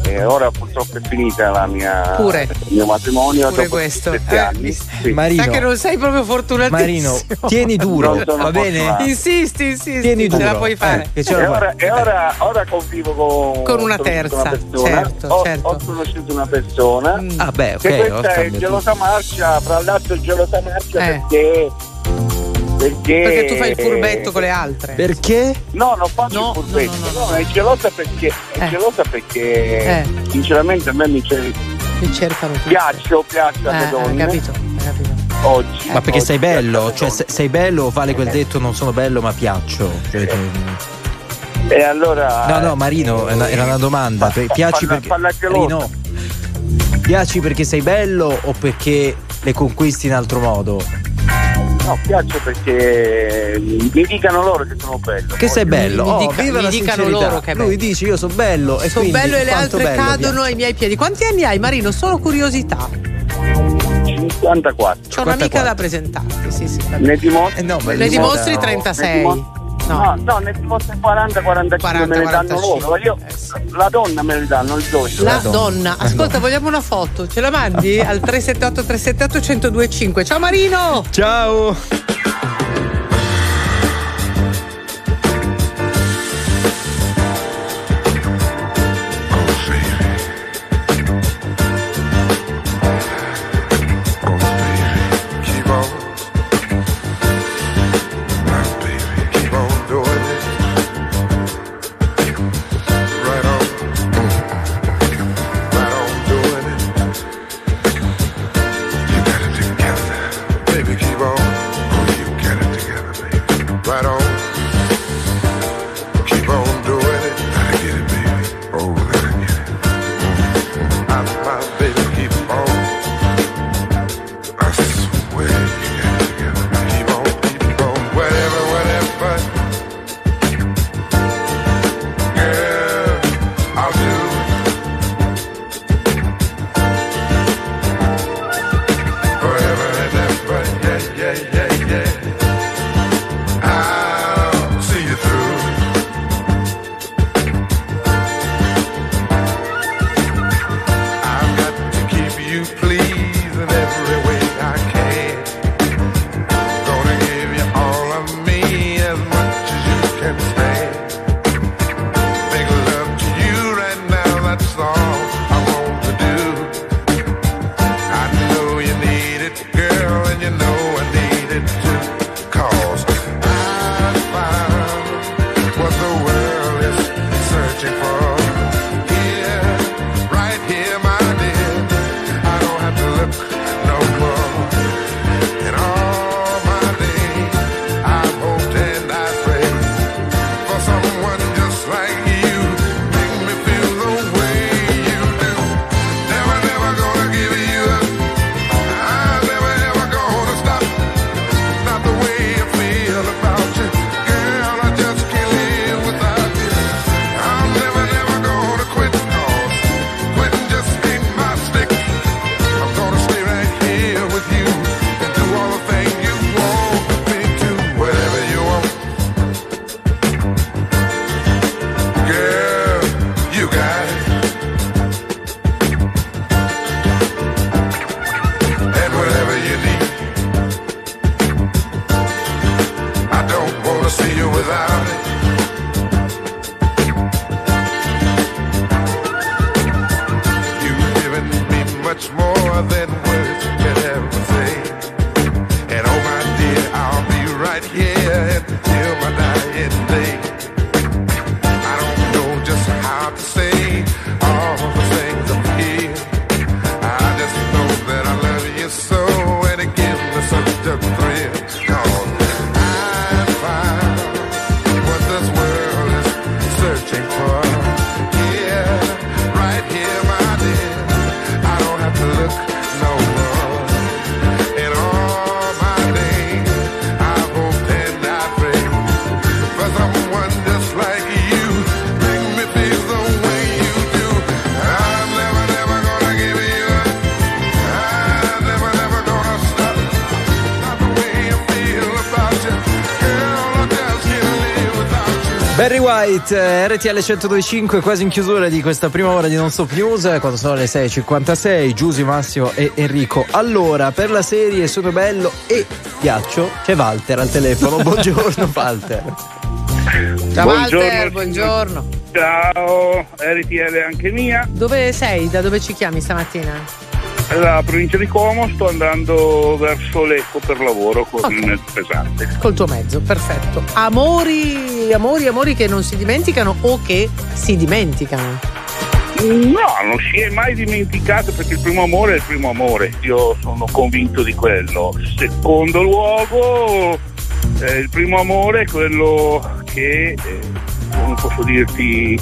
e ora purtroppo è finita la mia, Pure. il mio matrimonio Pure dopo questo. 7 Eh, anni. Sì. Marino, Sai che non sei proprio fortunatissimo. Marino, tieni duro, va bene? fortunato. Insisti, insisti. Tieni ce duro. la puoi fare. Eh, ce E ora, e ora, ora convivo con, Con una terza, una persona. certo, ho, certo. ho conosciuto una persona Mm. Ah, beh, ok, che ho questa è gelosa marcia, fra l'altro gelosa marcia Eh. perché, perché Perché tu fai il furbetto con le altre. Perché? No, non faccio No, il furbetto, no, no, no, no. è gelosa perché è Eh. gelosa perché Eh. sinceramente a me mi c'è- Mi cercano tutti. piaccio, piaccio Eh, alle hai donne capito, hai capito. oggi. Ma perché oggi sei bello? Cioè, se- sei bello o vale quel detto non sono bello ma piaccio? Cioè, E allora No, no, Marino, una- era una domanda. Fa- Pi- fa- Piaci falla- perché. gelosa. Marino, piaci perché sei bello o perché le conquisti in altro modo? No, piaccio perché mi dicano loro che sono bello. Che sei bello? mi oh, dica- viva mi la dicano sincerità. loro che è Lui bello. dice io sono bello e Sono bello e le altre bello cadono piace. ai miei piedi. Quanti anni hai, Marino? Solo curiosità. 54. C'ho un'amica 54. da presentarti. Sì, sì. Ne dimostri? Eh no, Ne dimostri modo- 36. Ne dimostri- No. No, ne dimostri 40, 45 me ne danno 45. loro. Io, Eh, sì. la donna me le danno, il doppio. La donna. donna. Ascolta, vogliamo una foto? Ce la mandi al 378 378 1025. Ciao Marino! Ciao! Barry White, eh, RTL 1025, quasi in chiusura di questa prima ora di Non Stop News, quando sono le 6.56, Giusy, Massimo e Enrico. Allora, per la serie Sono Bello e Ghiaccio c'è Walter al telefono. Buongiorno Walter. Ciao Walter, Buongiorno. buongiorno. Ciao, RTL anche mia. Dove sei? Da dove ci chiami stamattina? Alla provincia di Como sto andando verso Lecco per lavoro con il mezzo pesante. Col tuo mezzo, perfetto. Amori, amori, amori che non si dimenticano o che si dimenticano. No, non si è mai dimenticato perché il primo amore è il primo amore, io sono convinto di quello. Secondo luogo, eh, il primo amore è quello che, eh, come posso dirti,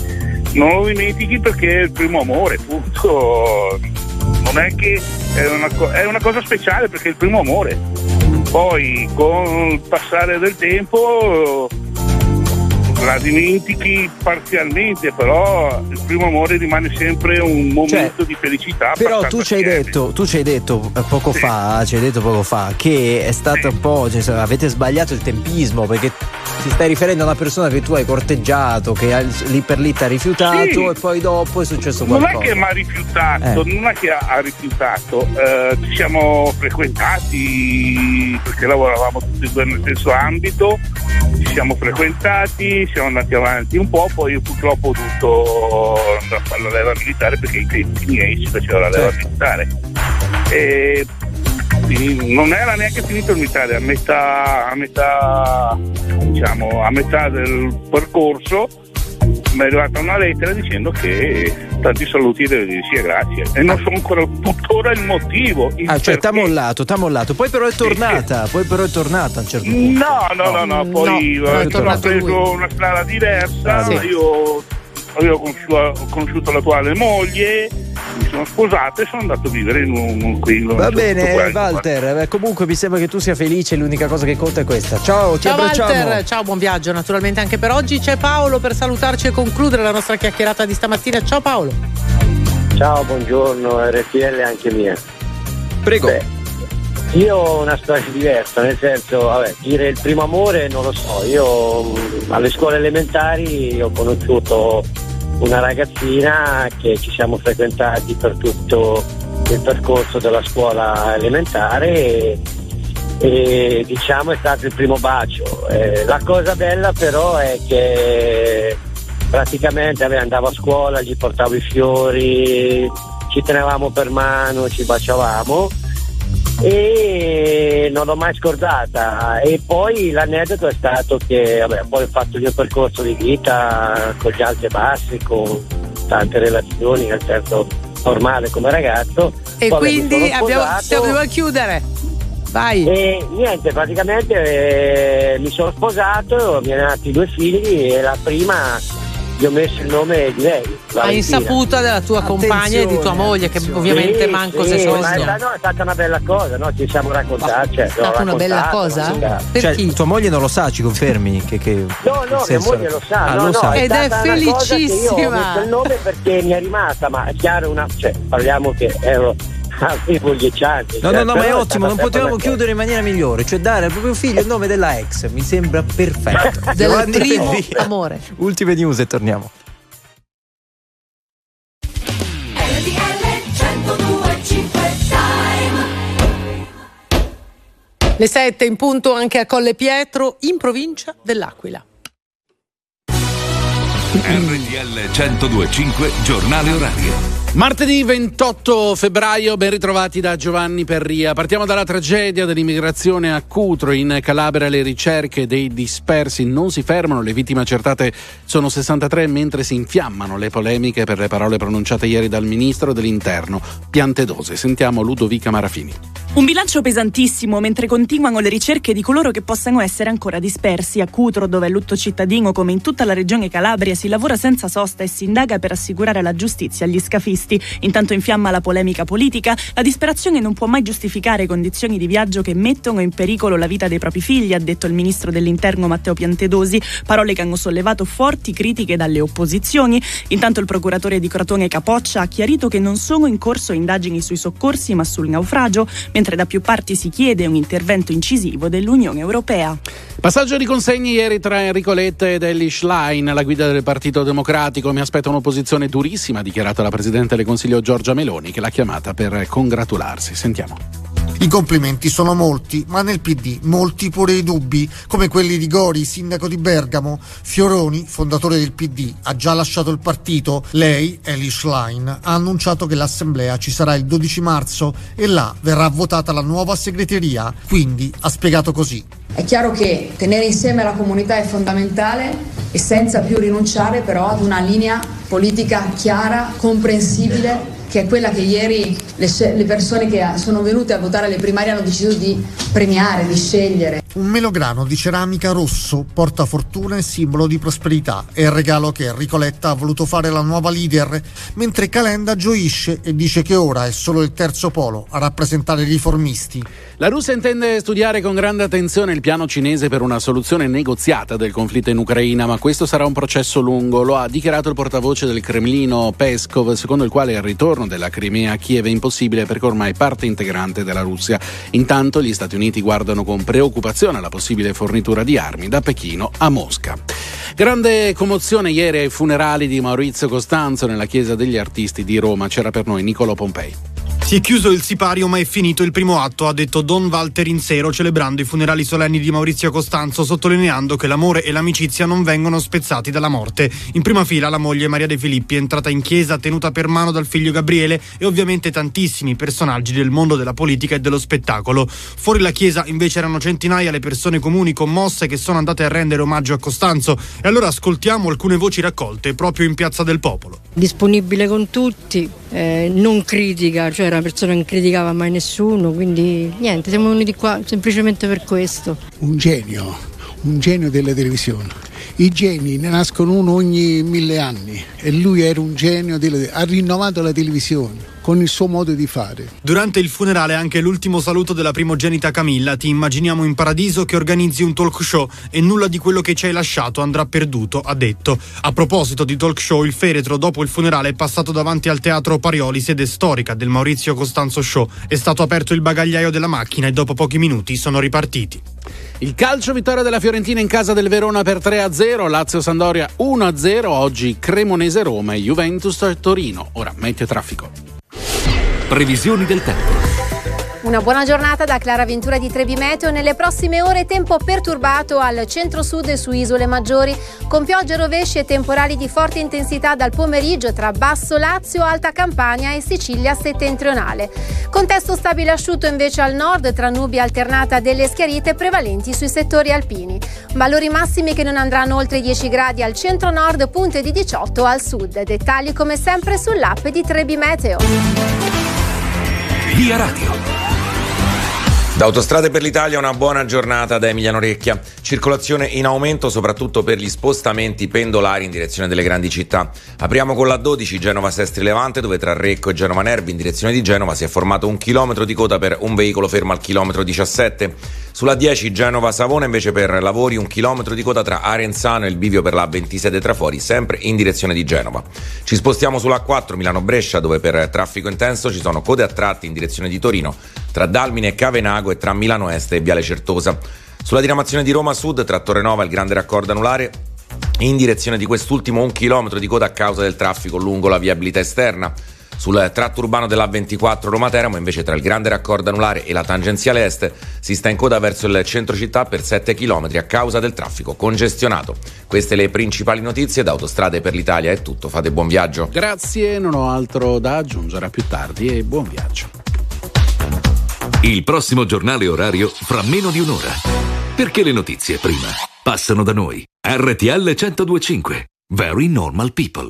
non lo dimentichi perché è il primo amore, punto. Non è che è una, co- è una cosa speciale perché è il primo amore. Poi con il passare del tempo la dimentichi parzialmente, però il primo amore rimane sempre un momento di felicità. Cioè, Però tu ci hai detto, tu ci hai detto eh, poco fa, ci hai detto poco fa che è stata un po', cioè, avete sbagliato il tempismo perché ti stai riferendo a una persona che tu hai corteggiato, che lì per lì ti ha rifiutato Sì. e poi dopo è successo Non qualcosa. è che mi ha rifiutato, Eh. non è che ha, rifiutato, eh, ci siamo frequentati perché lavoravamo tutti e due nel stesso ambito, ci siamo frequentati, siamo andati avanti un po', poi io purtroppo ho dovuto andare a fare la leva militare perché i tempi miei si faceva la leva militare. E non era neanche finito il militare, a metà, a metà, diciamo, a metà del percorso mi è arrivata una lettera dicendo che tanti saluti devo dire sì e grazie e non so ancora tuttora il motivo il Ah, cioè t'ha mollato, t'ha mollato, poi però è tornata, poi però è tornata a un certo punto. no no no no poi No, eh, ho preso lui. una strada diversa Ah, sì. io avevo conosciuto, ho conosciuto l'attuale moglie mi sono sposato e sono andato a vivere in un, qui Va bene, Walter, eh, comunque mi sembra che tu sia felice, l'unica cosa che conta è questa. Ciao, ti Ciao abbracciamo. Walter, ciao, buon viaggio naturalmente anche per oggi. C'è Paolo per salutarci e concludere la nostra chiacchierata di stamattina. Ciao Paolo. Ciao, buongiorno, RTL anche mia. Prego. Io ho una storia diversa, nel senso, vabbè, dire il primo amore non lo so. Io alle scuole elementari ho conosciuto una ragazzina che ci siamo frequentati per tutto il percorso della scuola elementare e, e, diciamo è stato il primo bacio. Eh, la cosa bella però è che praticamente vabbè, andavo a scuola, gli portavo i fiori, ci tenevamo per mano, ci baciavamo e non l'ho mai scordata e poi l'aneddoto è stato che vabbè, poi ho fatto il mio percorso di vita con gli alti e bassi, con tante relazioni, nel senso normale come ragazzo. E Poi, quindi abbiamo, stiamo a chiudere. Vai. E niente, praticamente eh, mi sono sposato, mi hanno nati due figli e la prima gli ho messo il nome di lei. A Valentina. insaputa della tua compagna e di tua moglie, che ovviamente Sì, manco sì, se ma è, sogna. no, è stata una bella cosa, no? Ci siamo raccontati. Cioè, È stata una bella cosa? Cioè, tua moglie non lo sa, ci confermi? Che, che, No, no, mia senso- moglie lo sa, Ah, no, lo no, sa. è Ed è che Io ho felicissima. messo il nome perché mi è rimasta, ma è chiaro, una, cioè, parliamo che ero. No, cioè, no, no, ma è ottimo, non potevamo chiudere in maniera migliore, cioè dare al proprio figlio il nome della ex, mi sembra perfetto. Del primo amore. Ultime news e torniamo. Le 7 in punto anche a Colle Pietro, in provincia dell'Aquila. RTL 1025 Giornale Orario. Martedì 28 febbraio, ben ritrovati da Giovanni Perria. Partiamo dalla tragedia dell'immigrazione a Cutro. In Calabria le ricerche dei dispersi non si fermano, le vittime accertate sono 63 mentre si infiammano le polemiche per le parole pronunciate ieri dal ministro dell'Interno, Piantedose. Sentiamo Ludovica Marafini. Un bilancio pesantissimo mentre continuano le ricerche di coloro che possano essere ancora dispersi. A Cutro, dove è lutto cittadino, come in tutta la regione Calabria, si lavora senza sosta e si indaga per assicurare la giustizia agli scafisti. Automobilisti. Intanto infiamma la polemica politica, la disperazione non può mai giustificare condizioni di viaggio che mettono in pericolo la vita dei propri figli, ha detto il ministro dell'Interno Matteo Piantedosi, parole che hanno sollevato forti critiche dalle opposizioni. Intanto il procuratore di Crotone Capoccia ha chiarito che non sono in corso indagini sui soccorsi ma sul naufragio, mentre da più parti si chiede un intervento incisivo dell'Unione Europea. Passaggio di consegne ieri tra Enrico Letta ed Ellie Schlein, la guida del Partito Democratico. Mi aspetta un'opposizione durissima, ha dichiarato la Presidente del Consiglio Giorgia Meloni, che l'ha chiamata per congratularsi. Sentiamo. I complimenti sono molti, ma nel PD molti pure i dubbi, come quelli di Gori, sindaco di Bergamo. Fioroni, fondatore del PD, ha già lasciato il partito. Lei, Eli Schlein, ha annunciato che l'assemblea ci sarà il 12 marzo e là verrà votata la nuova segreteria. Quindi ha spiegato così. È chiaro che tenere insieme la comunità è fondamentale e senza più rinunciare però ad una linea politica chiara, comprensibile possibile che è quella che ieri le, le, persone che sono venute a votare alle primarie hanno deciso di premiare, di scegliere. Un melograno di ceramica rosso porta fortuna e simbolo di prosperità. È il regalo che Enrico Letta ha voluto fare alla nuova leader, mentre Calenda gioisce e dice che ora è solo il terzo polo a rappresentare i riformisti. La Russia intende studiare con grande attenzione il piano cinese per una soluzione negoziata del conflitto in Ucraina, ma questo sarà un processo lungo. Lo ha dichiarato il portavoce del Cremlino Peskov, secondo il quale il ritorno ritorno della Crimea a Kiev è impossibile perché ormai parte integrante della Russia. Intanto gli Stati Uniti guardano con preoccupazione alla possibile fornitura di armi da Pechino a Mosca. Grande commozione ieri ai funerali di Maurizio Costanzo nella Chiesa degli Artisti di Roma. C'era per noi Nicolo Pompei. Si è chiuso il sipario ma è finito il primo atto, ha detto Don Walter Insero celebrando i funerali solenni di Maurizio Costanzo, sottolineando che l'amore e l'amicizia non vengono spezzati dalla morte. In prima fila la moglie Maria De Filippi entrata in chiesa tenuta per mano dal figlio Gabriele e ovviamente tantissimi personaggi del mondo della politica e dello spettacolo. Fuori la chiesa invece erano centinaia le persone comuni commosse che sono andate a rendere omaggio a Costanzo e allora ascoltiamo alcune voci raccolte proprio in Piazza del Popolo. Disponibile con tutti, eh, non critica, cioè era una persona che non criticava mai nessuno, quindi niente, siamo venuti qua semplicemente per questo. Un genio, un genio della televisione. I geni ne nascono uno ogni mille anni e lui era un genio, della, ha rinnovato la televisione con il suo modo di fare. Durante il funerale anche l'ultimo saluto della primogenita Camilla, ti immaginiamo in paradiso che organizzi un talk show e nulla di quello che ci hai lasciato andrà perduto, ha detto. A proposito di talk show, il feretro dopo il funerale è passato davanti al teatro Parioli, sede storica del Maurizio Costanzo Show. È stato aperto il bagagliaio della macchina e dopo pochi minuti sono ripartiti. Il calcio vittoria della Fiorentina in casa del Verona per 3-0, Lazio Sandoria 1-0, oggi Cremonese Roma e Juventus Torino. Ora meteo traffico. Previsioni del tempo. Una buona giornata da Clara Ventura di Trebi Meteo. Nelle prossime ore tempo perturbato al centro-sud e su isole maggiori, con piogge rovesci e temporali di forte intensità dal pomeriggio tra Basso Lazio, Alta Campania e Sicilia settentrionale. Contesto stabile asciutto invece al nord tra nubi alternata delle schiarite prevalenti sui settori alpini. Valori massimi che non andranno oltre i 10 gradi al centro-nord, punte di 18 al sud. Dettagli come sempre sull'app di Trebi Meteo. Via Radio. Da Autostrade per l'Italia una buona giornata da Emiliano Recchia. Circolazione in aumento soprattutto per gli spostamenti pendolari in direzione delle grandi città. Apriamo con la 12 Genova-Sestri Levante dove tra Recco e Genova Nervi in direzione di Genova si è formato un chilometro di coda per un veicolo fermo al chilometro 17. Sulla 10 Genova-Savona invece per lavori un chilometro di coda tra Arenzano e il bivio per la 26 Trafori sempre in direzione di Genova. Ci spostiamo sulla 4 Milano-Brescia dove per traffico intenso ci sono code a tratti in direzione di Torino tra Dalmine e Cavenago e tra Milano Est e Viale Certosa. Sulla diramazione di Roma Sud tra Torrenova e il grande raccordo anulare in direzione di quest'ultimo un chilometro di coda a causa del traffico lungo la viabilità esterna. Sul tratto urbano della 24 Roma-Teramo, invece, tra il grande raccordo anulare e la tangenziale est, si sta in coda verso il centro città per 7 km a causa del traffico congestionato. Queste le principali notizie da Autostrade per l'Italia. È tutto, fate buon viaggio. Grazie, non ho altro da aggiungere. A più tardi e buon viaggio. Il prossimo giornale orario fra meno di un'ora. Perché le notizie prima passano da noi. RTL 1025. Very normal people.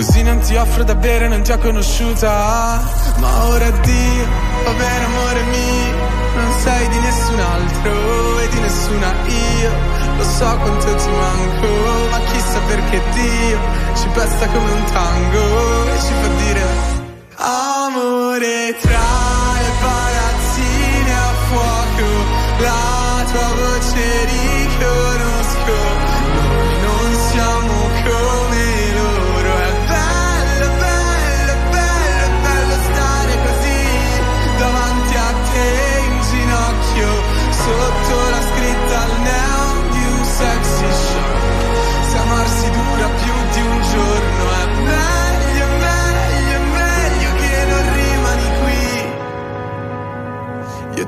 Così non ti offro da bere, non ti ho conosciuta. Ma ora addio, va bene amore mio. Non sei di nessun altro e di nessuna io. Lo so quanto ti manco, ma chissà perché Dio ci pesta come un tango e ci fa dire Amore tra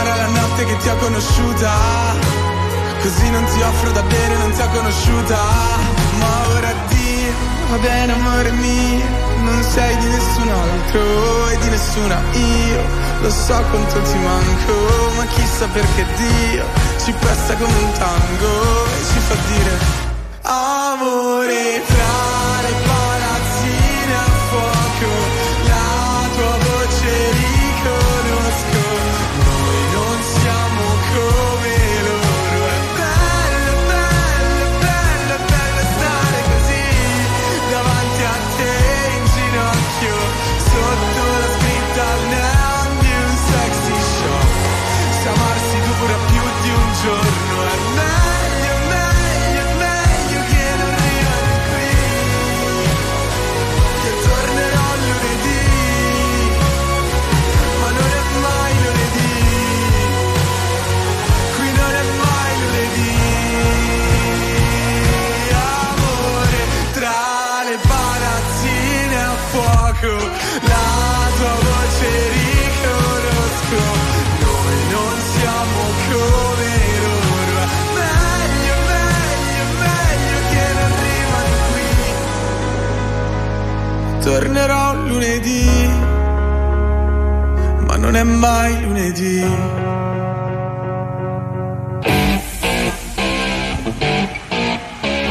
Tornare alla notte che ti ho conosciuta. Così non ti offro da bere, non ti ho conosciuta. Ma ora addio, va bene amore mio. Non sei di nessun altro e di nessuna io. Lo so quanto ti manco, ma chissà perché Dio ci pesta come un tango e ci fa dire Amore Tornerò lunedì, ma non è mai lunedì.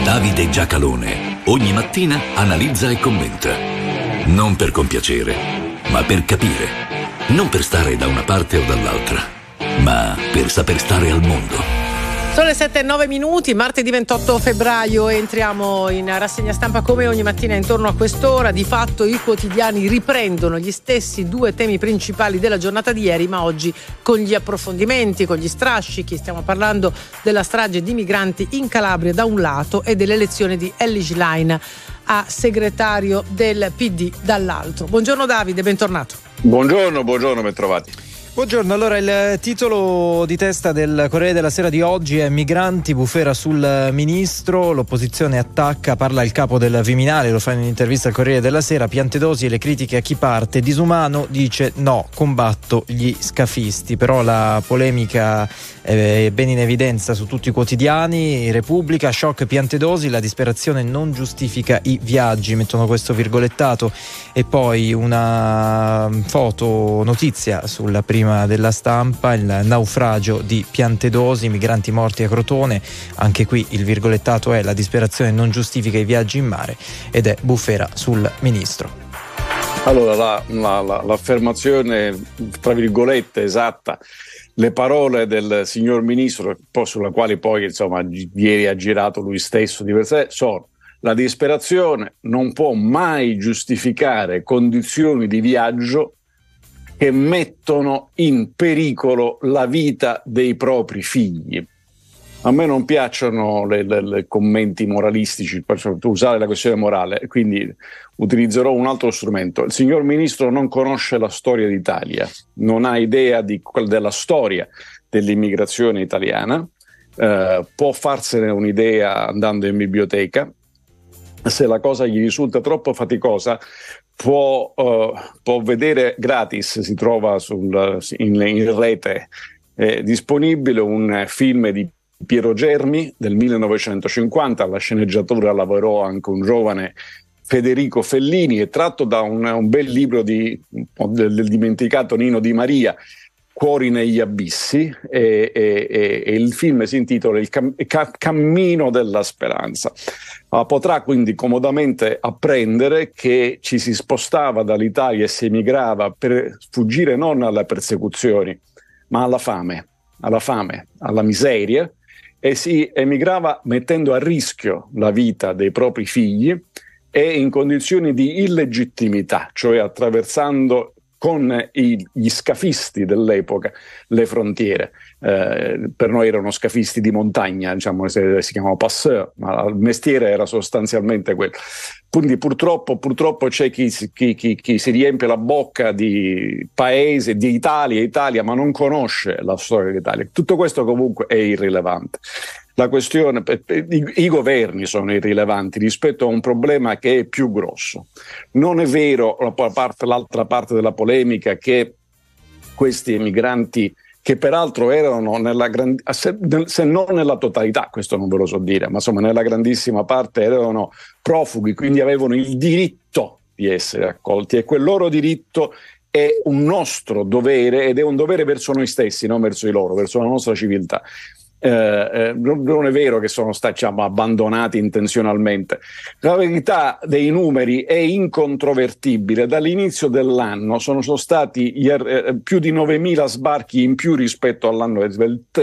Davide Giacalone ogni mattina analizza e commenta. Non per compiacere, ma per capire. Non per stare da una parte o dall'altra, ma per saper stare al mondo. Sono le 7 e 9 minuti, martedì 28 febbraio entriamo in rassegna stampa come ogni mattina intorno a quest'ora. Di fatto i quotidiani riprendono gli stessi due temi principali della giornata di ieri, ma oggi con gli approfondimenti, con gli strascichi. Stiamo parlando della strage di migranti in Calabria da un lato e dell'elezione di Ellie Schlein a segretario del PD dall'altro. Buongiorno Davide, bentornato. Buongiorno, buongiorno, bentrovati. Buongiorno, allora il titolo di testa del Corriere della Sera di oggi è Migranti, bufera sul ministro, l'opposizione attacca, parla il capo del Viminale, lo fa in un'intervista al Corriere della Sera, Piantedosi e le critiche a chi parte, disumano dice no, combatto gli scafisti, però la polemica è ben in evidenza su tutti i quotidiani, Repubblica, shock Piantedosi, la disperazione non giustifica i viaggi, mettono questo virgolettato. E poi una foto, notizia sulla prima della stampa, il naufragio di Piantedosi, migranti morti a Crotone, anche qui il virgolettato è la disperazione non giustifica i viaggi in mare ed è bufera sul ministro. Allora, la- la- la- l'affermazione, tra virgolette, esatta, le parole del signor ministro, sulla quale poi insomma ieri ha girato lui stesso diverse volte, sono la disperazione non può mai giustificare condizioni di viaggio che mettono in pericolo la vita dei propri figli. A me non piacciono i commenti moralistici usare la questione morale, quindi utilizzerò un altro strumento. Il signor Ministro non conosce la storia d'Italia, non ha idea di, della storia dell'immigrazione italiana, eh, può farsene un'idea andando in biblioteca, se la cosa gli risulta troppo faticosa può, uh, può vedere gratis, si trova sul, in, in, rete eh, disponibile un film di Piero Germi del 1950, alla sceneggiatura lavorò anche un giovane Federico Fellini, è tratto da un, un bel libro di, del, del dimenticato Nino Di Maria, Cuori negli abissi e, e, e, il film si intitola Il cam- cammino della speranza. Uh, potrà quindi comodamente apprendere che ci si spostava dall'Italia e si emigrava per fuggire non alle persecuzioni, ma alla fame, alla fame, alla miseria e si emigrava mettendo a rischio la vita dei propri figli e in condizioni di illegittimità, cioè attraversando con gli scafisti dell'epoca le frontiere. Eh, per noi erano scafisti di montagna, diciamo, si, chiamavano passeur, ma il mestiere era sostanzialmente quello. Quindi purtroppo, purtroppo c'è chi, chi, chi, chi, si riempie la bocca di paese, di Italia, Italia, ma non conosce la storia d'Italia. Tutto questo comunque è irrilevante la questione, i, i, governi sono irrilevanti rispetto a un problema che è più grosso. Non è vero la parte, l'altra parte della polemica che questi emigranti che peraltro erano nella grand... se non nella totalità, questo non ve lo so dire, ma insomma nella grandissima parte erano profughi, quindi avevano il diritto di essere accolti e quel loro diritto è un nostro dovere ed è un dovere verso noi stessi, non verso di loro, verso la nostra civiltà. Eh, eh, non è vero che sono stati diciamo, abbandonati intenzionalmente. La verità dei numeri è incontrovertibile. Dall'inizio dell'anno sono, sono stati eh, più di 9.000 sbarchi in più rispetto all'anno,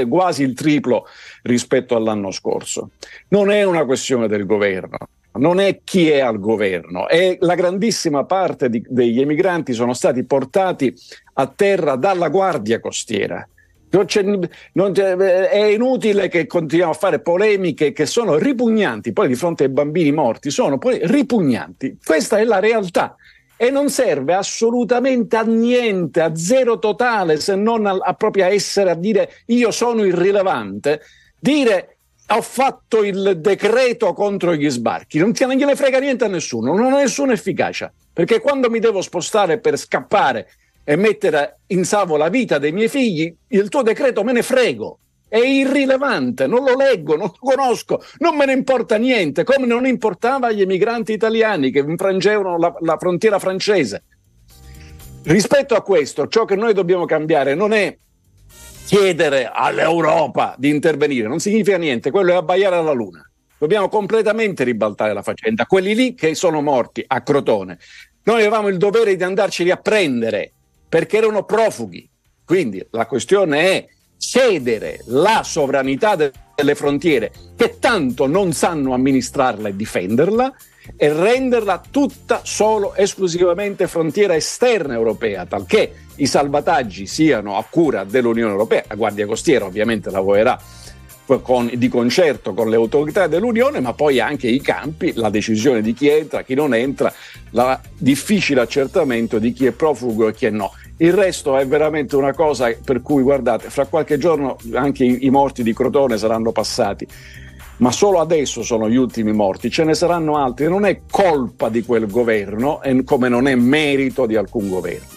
quasi il triplo rispetto all'anno scorso. Non è una questione del governo. Non è chi è al governo, è la grandissima parte di, degli emigranti sono stati portati a terra dalla guardia costiera non è inutile che continuiamo a fare polemiche che sono ripugnanti, poi di fronte ai bambini morti sono poi ripugnanti. Questa è la realtà e non serve assolutamente a niente, a zero totale, se non a, a proprio essere a dire io sono irrilevante, dire ho fatto il decreto contro gli sbarchi, non, non gliene frega niente a nessuno, non ha nessuna efficacia, perché quando mi devo spostare per scappare e mettere in salvo la vita dei miei figli, il tuo decreto me ne frego. È irrilevante, non lo leggo, non lo conosco, non me ne importa niente, come non importava agli emigranti italiani che infrangevano la, la frontiera francese. Rispetto a questo, ciò che noi dobbiamo cambiare non è chiedere all'Europa di intervenire, non significa niente, quello è abbaiare alla luna. Dobbiamo completamente ribaltare la faccenda. Quelli lì che sono morti a Crotone, noi avevamo il dovere di andarceli a prendere perché erano profughi. Quindi la questione è cedere la sovranità delle frontiere, che tanto non sanno amministrarla e difenderla, e renderla tutta solo esclusivamente frontiera esterna europea, talché i salvataggi siano a cura dell'Unione Europea. La Guardia Costiera ovviamente lavorerà con, di concerto con le autorità dell'Unione, ma poi anche i campi, la decisione di chi entra, chi non entra, il difficile accertamento di chi è profugo e chi è no. Il resto è veramente una cosa per cui, guardate, fra qualche giorno anche i, i morti di Crotone saranno passati ma solo adesso sono gli ultimi morti, ce ne saranno altri, non è colpa di quel governo, come non è merito di alcun governo.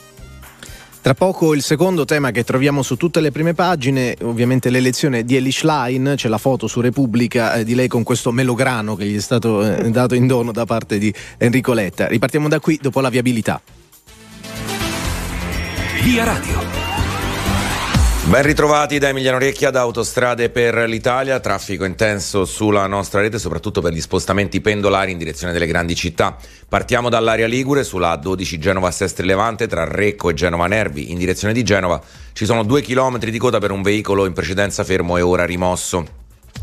Tra poco il secondo tema che troviamo su tutte le prime pagine, ovviamente l'elezione di Eli Schlein, c'è la foto su Repubblica eh, di lei con questo melograno che gli è stato eh, dato in dono da parte di Enrico Letta. Ripartiamo da qui dopo la viabilità. Via Radio. Ben ritrovati da Emiliano Orecchia da Autostrade per l'Italia, traffico intenso sulla nostra rete soprattutto per gli spostamenti pendolari in direzione delle grandi città. Partiamo dall'area Ligure sulla 12 Genova Sestri Levante tra Recco e Genova Nervi in direzione di Genova. Ci sono due chilometri di coda per un veicolo in precedenza fermo e ora rimosso.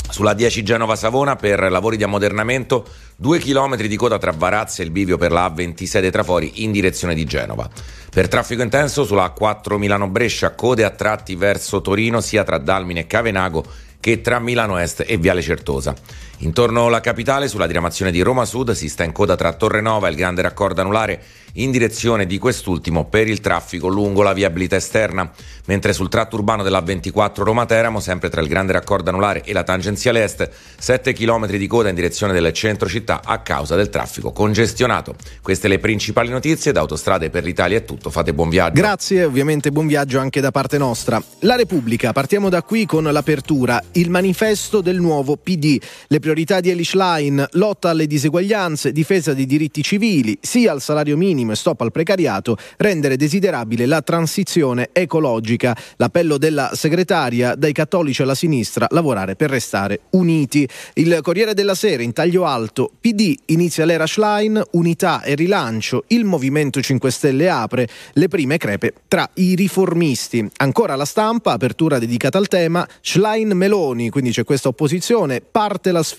Sulla 10 Genova-Savona per lavori di ammodernamento, 2 km di coda tra Varazze e il bivio per la A26 dei Trafori in direzione di Genova. Per traffico intenso sulla A4 Milano-Brescia, code a tratti verso Torino sia tra Dalmine e Cavenago che tra Milano Est e Viale Certosa. Intorno alla capitale, sulla diramazione di Roma Sud, si sta in coda tra Torrenova e il grande raccordo anulare in direzione di quest'ultimo per il traffico lungo la viabilità esterna, mentre sul tratto urbano della 24 Roma-Teramo, sempre tra il grande raccordo anulare e la tangenziale est, 7 km di coda in direzione del centro città a causa del traffico congestionato. Queste le principali notizie da Autostrade per l'Italia è tutto, fate buon viaggio. Grazie, ovviamente buon viaggio anche da parte nostra. La Repubblica, partiamo da qui con l'apertura, il manifesto del nuovo PD, le priorità di Elish Line, lotta alle diseguaglianze, difesa dei diritti civili, sia al salario minimo e stop al precariato, rendere desiderabile la transizione ecologica. L'appello della segretaria dai cattolici alla sinistra, lavorare per restare uniti. Il Corriere della Sera in taglio alto, PD inizia l'era Schlein, unità e rilancio, il Movimento 5 Stelle apre le prime crepe tra i riformisti. Ancora la stampa, apertura dedicata al tema, Schlein Meloni, quindi c'è questa opposizione, parte la sfida,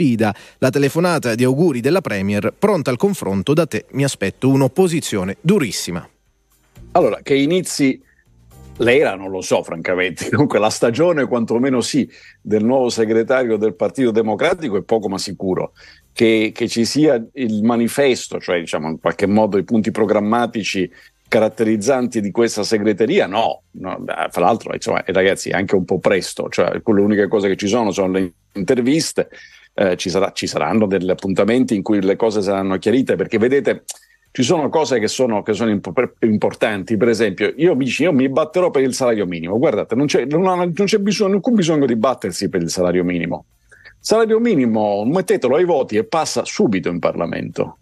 la telefonata di auguri della Premier, pronta al confronto, da te mi aspetto un'opposizione durissima. Allora, che inizi l'era non lo so francamente, comunque la stagione quantomeno sì del nuovo segretario del Partito Democratico è poco ma sicuro. Che, che ci sia il manifesto, cioè diciamo in qualche modo i punti programmatici caratterizzanti di questa segreteria, no, no fra l'altro insomma, ragazzi è anche un po' presto, cioè le uniche cose che ci sono sono le interviste, eh, ci, sarà, ci saranno degli appuntamenti in cui le cose saranno chiarite, perché vedete ci sono cose che sono, che sono importanti, per esempio io mi, io mi batterò per il salario minimo, guardate non c'è, non, non c'è bisogno, alcun bisogno di battersi per il salario minimo, salario minimo mettetelo ai voti e passa subito in Parlamento.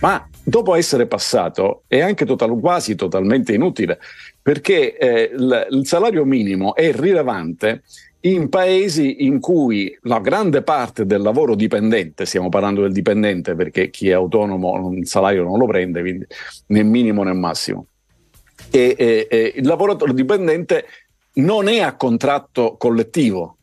Ma dopo essere passato è anche total, quasi totalmente inutile perché eh, il, il salario minimo è rilevante in paesi in cui la grande parte del lavoro dipendente, stiamo parlando del dipendente perché chi è autonomo il salario non lo prende, quindi né minimo né massimo, e, e, e il lavoratore dipendente non è a contratto collettivo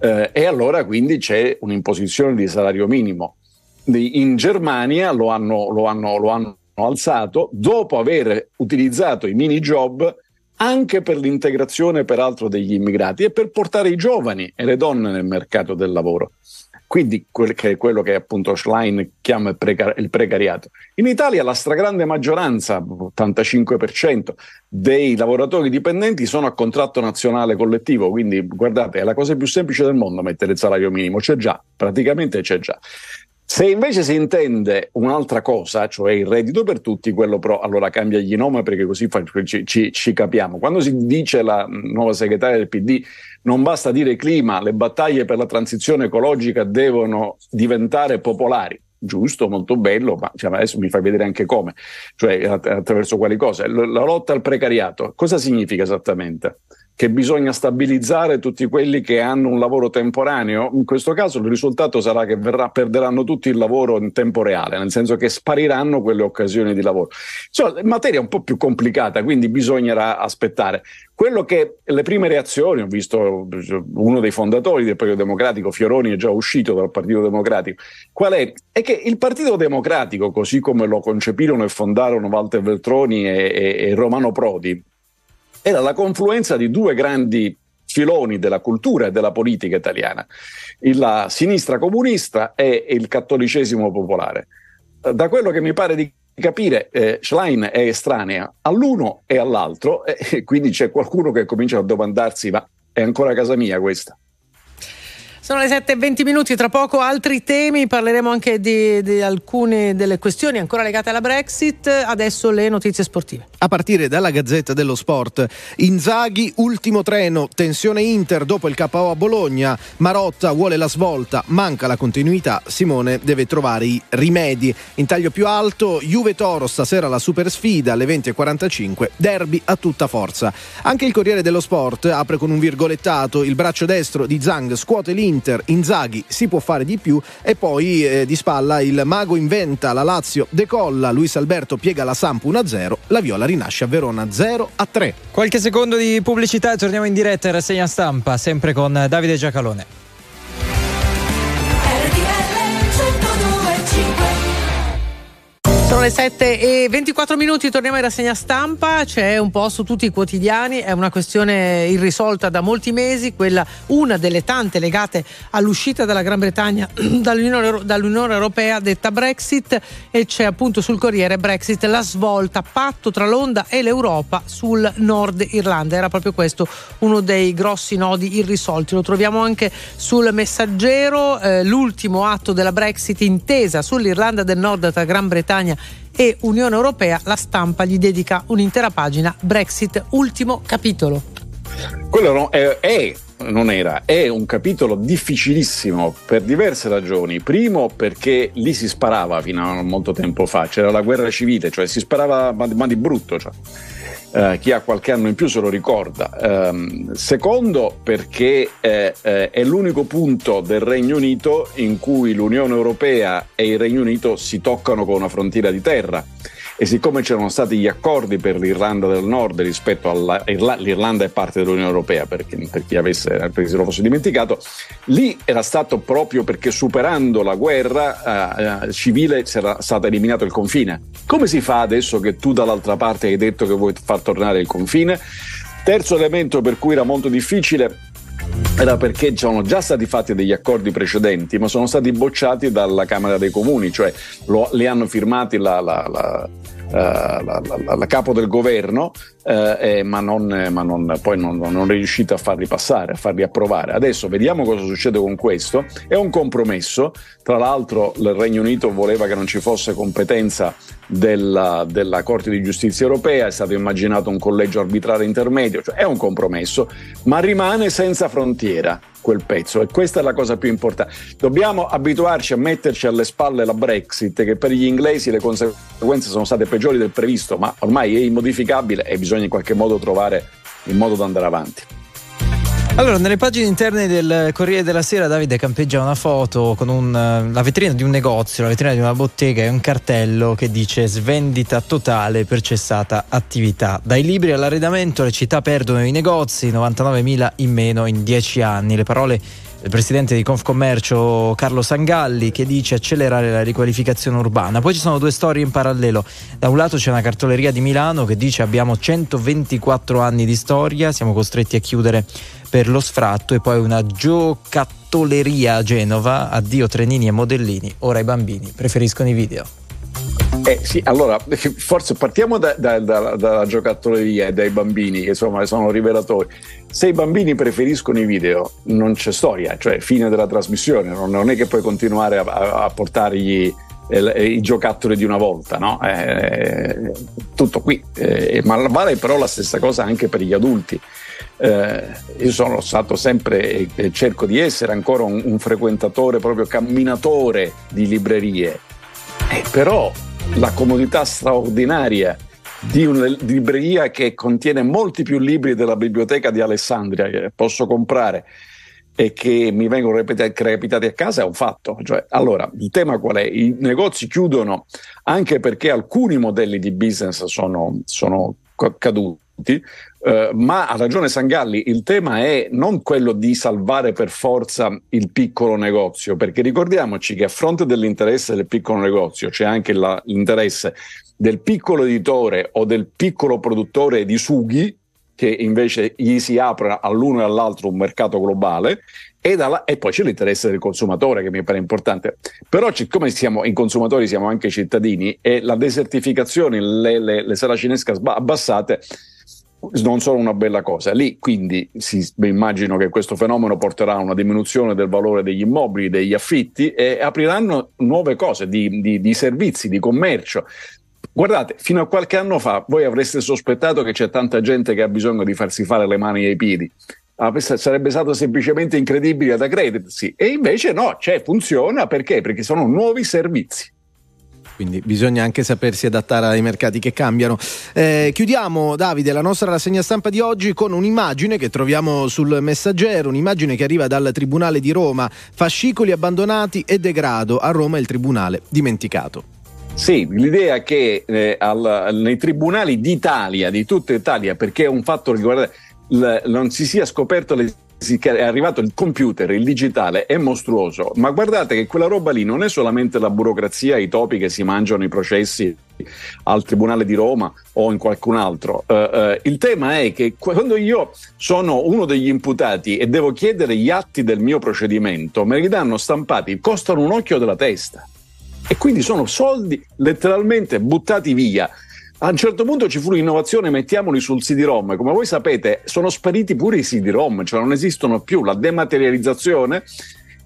eh, e allora quindi c'è un'imposizione di salario minimo. In Germania lo hanno, lo hanno, lo hanno alzato dopo aver utilizzato i mini job anche per l'integrazione peraltro degli immigrati e per portare i giovani e le donne nel mercato del lavoro. Quindi quel che è quello che appunto Schlein chiama il, precar- il precariato. In Italia la stragrande maggioranza, 85% dei lavoratori dipendenti sono a contratto nazionale collettivo, quindi guardate, è la cosa più semplice del mondo mettere il salario minimo, c'è già, praticamente c'è già. Se invece si intende un'altra cosa, cioè il reddito per tutti, quello però allora cambia gli nome perché così fa, ci, ci, ci, capiamo. Quando si dice la nuova segretaria del PD non basta dire clima, le battaglie per la transizione ecologica devono diventare popolari. Giusto, molto bello, ma cioè, adesso mi fai vedere anche come, cioè attraverso quali cose. La lotta al precariato, cosa significa esattamente? Che bisogna stabilizzare tutti quelli che hanno un lavoro temporaneo, in questo caso il risultato sarà che verrà, perderanno tutti il lavoro in tempo reale, nel senso che spariranno quelle occasioni di lavoro. Insomma, materia un po' più complicata, quindi bisognerà aspettare. Quello che le prime reazioni, ho visto uno dei fondatori del Partito Democratico, Fioroni, è già uscito dal Partito Democratico, qual è? È che il Partito Democratico, così come lo concepirono e fondarono Walter Veltroni e, e, e Romano Prodi, era la confluenza di due grandi filoni della cultura e della politica italiana, la sinistra comunista e il cattolicesimo popolare. Da quello che mi pare di capire, eh, Schlein è estranea all'uno e all'altro e quindi c'è qualcuno che comincia a domandarsi ma è ancora casa mia questa? Sono le 7.20 minuti, tra poco altri temi, parleremo anche di, di, alcune delle questioni ancora legate alla Brexit, adesso le notizie sportive. A partire dalla Gazzetta dello Sport, Inzaghi, ultimo treno, tensione Inter dopo il KO a Bologna, Marotta vuole la svolta, manca la continuità, Simone deve trovare i rimedi. In taglio più alto, Juve Toro, stasera la super sfida alle 20.45, derby a tutta forza. Anche il Corriere dello Sport apre con un virgolettato, il braccio destro di Zhang scuote l'Inter, Inter, Inzaghi si può fare di più e poi eh, di spalla il Mago inventa, la Lazio decolla, Luis Alberto piega la Samp 1-0, la Viola rinasce a Verona 0-3. Qualche secondo di pubblicità e torniamo in diretta in rassegna stampa, sempre con Davide Giacalone. Sono le 7 e 24 minuti, torniamo in rassegna stampa, c'è un po' su tutti i quotidiani, è una questione irrisolta da molti mesi, quella una delle tante legate all'uscita della Gran Bretagna dall'Unione, dall'Unione Europea detta Brexit e c'è appunto sul Corriere Brexit la svolta, patto tra Londra e l'Europa sul Nord Irlanda, era proprio questo uno dei grossi nodi irrisolti, lo troviamo anche sul messaggero, eh, l'ultimo atto della Brexit intesa sull'Irlanda del Nord tra Gran Bretagna e Unione Europea, la stampa gli dedica un'intera pagina, Brexit, ultimo capitolo. Quello è, è- non era, è un capitolo difficilissimo per diverse ragioni. Primo perché lì si sparava fino a molto tempo fa, c'era la guerra civile, cioè si sparava ma di brutto. Cioè. Eh, chi ha qualche anno in più se lo ricorda. Ehm, secondo, perché eh, eh, è l'unico punto del Regno Unito in cui l'Unione Europea e il Regno Unito si toccano con una frontiera di terra. E siccome c'erano stati gli accordi per l'Irlanda del Nord rispetto all'Irlanda è parte dell'Unione Europea, perché, per chi avesse, per chi se lo fosse dimenticato, lì era stato proprio perché superando la guerra eh, civile era stato eliminato il confine. Come si fa adesso che tu dall'altra parte hai detto che vuoi far tornare il confine? Terzo elemento per cui era molto difficile era perché c'erano già stati fatti degli accordi precedenti, ma sono stati bocciati dalla Camera dei Comuni, cioè lo, li hanno firmati la, la, la, la- la capo del governo, eh, eh, ma, non, ma non- poi non, non è riuscita a farli passare, a farli approvare. Adesso vediamo cosa succede con questo. È un compromesso, tra l'altro il Regno Unito voleva che non ci fosse competenza della, della Corte di Giustizia europea, è stato immaginato un collegio arbitrale intermedio, cioè è un compromesso, ma rimane senza frontiera quel pezzo e questa è la cosa più importante. Dobbiamo abituarci a metterci alle spalle la Brexit, che per gli inglesi le conseguenze sono state peggiori del previsto, ma ormai è immodificabile e bisogna in qualche modo trovare il modo di andare avanti. Allora, nelle pagine interne del Corriere della Sera Davide campeggia una foto con un, eh, la vetrina di un negozio, la vetrina di una bottega e un cartello che dice svendita totale per cessata attività. Dai libri all'arredamento le città perdono i negozi, 99.000 in meno in 10 anni. Le parole del presidente di Confcommercio Carlo Sangalli che dice accelerare la riqualificazione urbana. Poi ci sono due storie in parallelo. Da un lato c'è una cartoleria di Milano che dice abbiamo 124 anni di storia, siamo costretti a chiudere per lo sfratto e poi una giocattolleria a Genova, addio trenini e modellini, ora i bambini preferiscono i video. Eh sì, allora forse partiamo da- da- da- dalla giocattolleria e dai bambini, che insomma sono rivelatori. Se i bambini preferiscono i video, non c'è storia, cioè fine della trasmissione, non, non è che puoi continuare a, a- a portargli eh, i giocattoli di una volta, no? Eh, tutto qui. Eh, ma vale però la stessa cosa anche per gli adulti. Eh, io sono stato sempre e cerco di essere ancora un, un frequentatore, proprio camminatore di librerie. Eh, però la comodità straordinaria di una libreria che contiene molti più libri della biblioteca di Alessandria che posso comprare e che mi vengono recapitati a casa è un fatto. Cioè, allora, il tema qual è? I negozi chiudono anche perché alcuni modelli di business sono, sono ca- caduti, eh, ma ha ragione Sangalli, il tema è non quello di salvare per forza il piccolo negozio, perché ricordiamoci che a fronte dell'interesse del piccolo negozio c'è anche la- l'interesse del piccolo editore o del piccolo produttore di sughi, che invece gli si apre all'uno e all'altro un mercato globale, e, dalla- e poi c'è l'interesse del consumatore che mi pare importante. Però siccome siamo in consumatori siamo anche cittadini e la desertificazione, le, le, le saracinesche abbassate non sono una bella cosa. Lì quindi si, beh, immagino che questo fenomeno porterà a una diminuzione del valore degli immobili, degli affitti e apriranno nuove cose di, di- di servizi, di commercio. Guardate, fino a qualche anno fa voi avreste sospettato che c'è tanta gente che ha bisogno di farsi fare le mani e i piedi. Sarebbe stato semplicemente incredibile da credersi. E invece no, c'è, funziona perché? Perché sono nuovi servizi. Quindi bisogna anche sapersi adattare ai mercati che cambiano. Eh, chiudiamo, Davide, la nostra rassegna stampa di oggi con un'immagine che troviamo sul messaggero, un'immagine che arriva dal Tribunale di Roma. Fascicoli abbandonati e degrado. A Roma il Tribunale dimenticato. Sì, l'idea che eh, al- nei tribunali d'Italia, di tutta Italia, perché è un fatto l- non si sia scoperto si- che è arrivato il computer, il digitale, è mostruoso. Ma guardate che quella roba lì non è solamente la burocrazia, i topi che si mangiano i processi al Tribunale di Roma o in qualcun altro. Eh, eh, il tema è che quando io sono uno degli imputati e devo chiedere gli atti del mio procedimento, me li danno stampati, costano un occhio della testa. E quindi sono soldi letteralmente buttati via. A un certo punto ci fu l'innovazione, mettiamoli sul CD-ROM. Come voi sapete, sono spariti pure i CD-ROM, cioè non esistono più. La dematerializzazione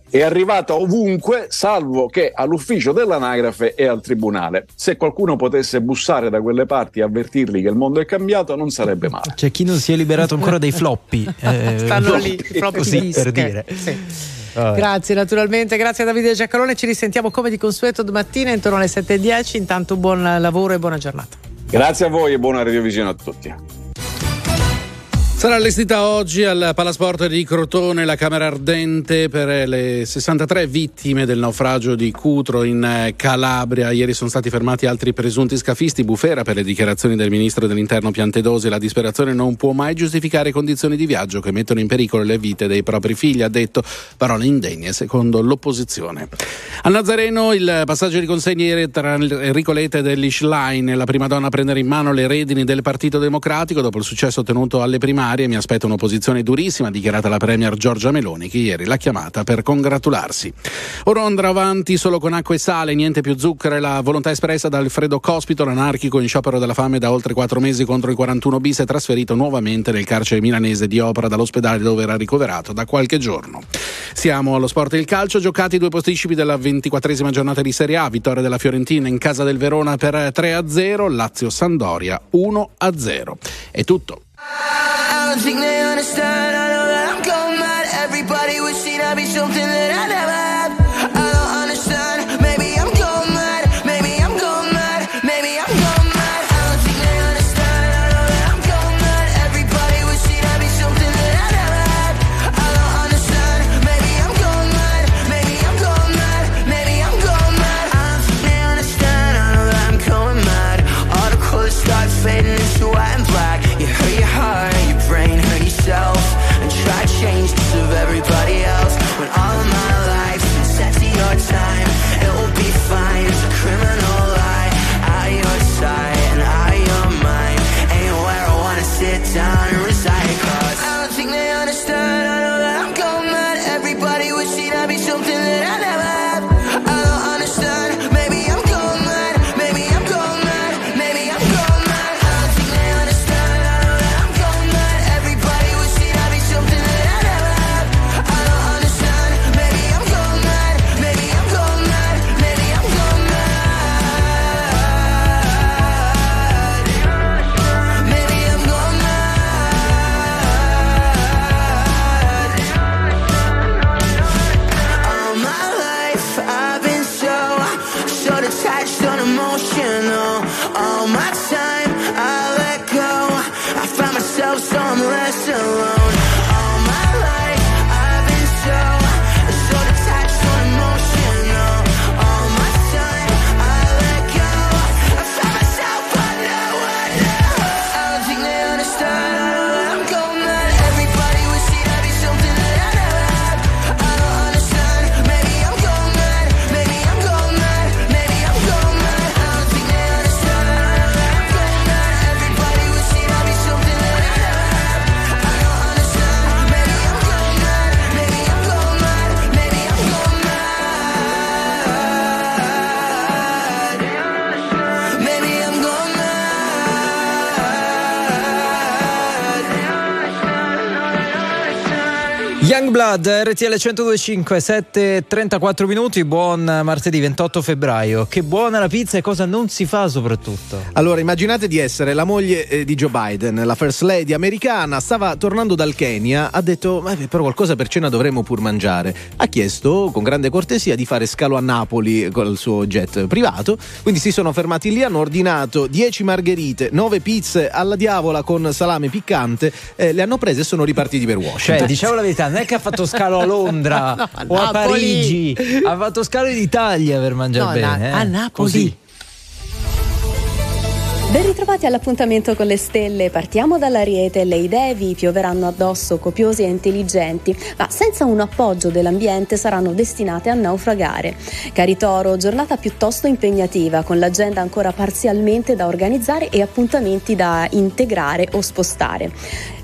è arrivata ovunque, salvo che all'ufficio dell'anagrafe e al tribunale. Se qualcuno potesse bussare da quelle parti e avvertirli che il mondo è cambiato, non sarebbe male. C'è chi non si è liberato ancora dei floppy. eh, Stanno lì, i floppy così disk. per dire. Sì. Vabbè. Grazie naturalmente, grazie a Davide Giacalone, ci risentiamo come di consueto domattina intorno alle 7.10, intanto buon lavoro e buona giornata. Grazie a voi e buona radiovisione a tutti. Sarà allestita oggi al Palasport di Crotone la Camera Ardente per le 63 vittime del naufragio di Cutro in eh, Calabria. Ieri sono stati fermati altri presunti scafisti. Bufera per le dichiarazioni del ministro dell'Interno Piantedosi. La disperazione non può mai giustificare condizioni di viaggio che mettono in pericolo le vite dei propri figli, ha detto. Parole indegne secondo l'opposizione. Al Nazareno il passaggio di consegne tra Enrico Letta e Delish Line, la prima donna a prendere in mano le redini del Partito Democratico dopo il successo ottenuto alle primarie. Mi aspetta un'opposizione durissima, dichiarata la Premier Giorgia Meloni, che ieri l'ha chiamata per congratularsi. Ora andrà avanti solo con acqua e sale, niente più zucchero, è la volontà espressa da Alfredo Cospito, l'anarchico in sciopero della fame da oltre quattro mesi contro il 41 bis, è trasferito nuovamente nel carcere milanese di Opera dall'ospedale dove era ricoverato da qualche giorno. Siamo allo sport e il calcio, giocati due posticipi della ventiquattresima giornata di Serie A, vittoria della Fiorentina in casa del Verona per 3-0, Lazio-Sandoria 1-0. È tutto. I don't think they understand. I know that I'm going mad. Everybody wishing I'd be something that I never Youngblood, RTL 1025, 7.34 minuti, buon martedì 28 febbraio. Che buona la pizza e cosa non si fa soprattutto. Allora, immaginate di essere la moglie eh, di Joe Biden, la first lady americana, stava tornando dal Kenya, ha detto, ma però qualcosa per cena dovremmo pur mangiare. Ha chiesto con grande cortesia di fare scalo a Napoli con il suo jet privato, quindi si sono fermati lì, hanno ordinato 10 margherite, 9 pizze alla diavola con salame piccante, eh, le hanno prese e sono ripartiti per Washington. Cioè, diciamo la verità, non è che fatto scalo a Londra No, o a. Parigi, ha fatto scalo in Italia per mangiare No, bene. na- eh. a Napoli. Così. Ben ritrovati all'appuntamento con le stelle, partiamo dall'Ariete, le idee vi pioveranno addosso copiose e intelligenti, ma senza un appoggio dell'ambiente saranno destinate a naufragare. Cari Toro, giornata piuttosto impegnativa, con l'agenda ancora parzialmente da organizzare e appuntamenti da integrare o spostare.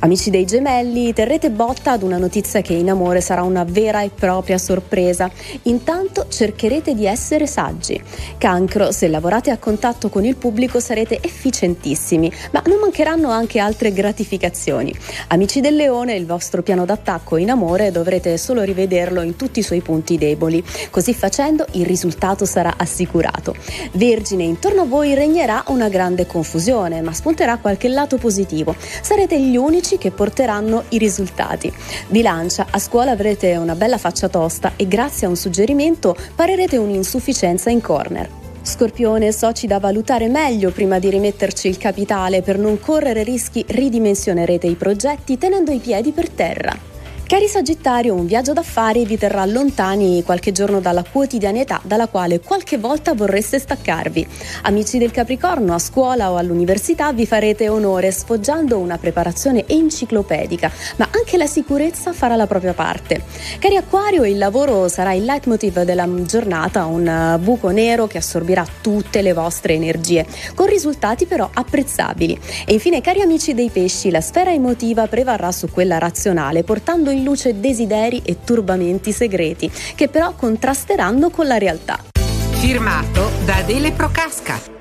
Amici dei gemelli, terrete botta ad una notizia che in amore sarà una vera e propria sorpresa. Intanto cercherete di essere saggi. Cancro, se lavorate a contatto con il pubblico sarete efficientissimi, ma non mancheranno anche altre gratificazioni. Amici del leone, il vostro piano d'attacco in amore dovrete solo rivederlo in tutti i suoi punti deboli. Così facendo il risultato sarà assicurato. Vergine, intorno a voi regnerà una grande confusione, ma spunterà qualche lato positivo. Sarete gli unici che porteranno i risultati. Bilancia, a scuola avrete una bella faccia tosta e grazie a un suggerimento parerete un'insufficienza in corner. Scorpione, soci da valutare meglio prima di rimetterci il capitale per non correre rischi, ridimensionerete i progetti tenendo i piedi per terra. Cari Sagittario, un viaggio d'affari vi terrà lontani qualche giorno dalla quotidianità dalla quale qualche volta vorreste staccarvi. Amici del Capricorno, a scuola o all'università vi farete onore sfoggiando una preparazione enciclopedica, ma anche la sicurezza farà la propria parte. Cari Acquario, il lavoro sarà il leitmotiv della giornata, un buco nero che assorbirà tutte le vostre energie, con risultati però apprezzabili. E infine, cari amici dei pesci, la sfera emotiva prevarrà su quella razionale, portando in luce desideri e turbamenti segreti, che però contrasteranno con la realtà. Firmato da Adele Procasca.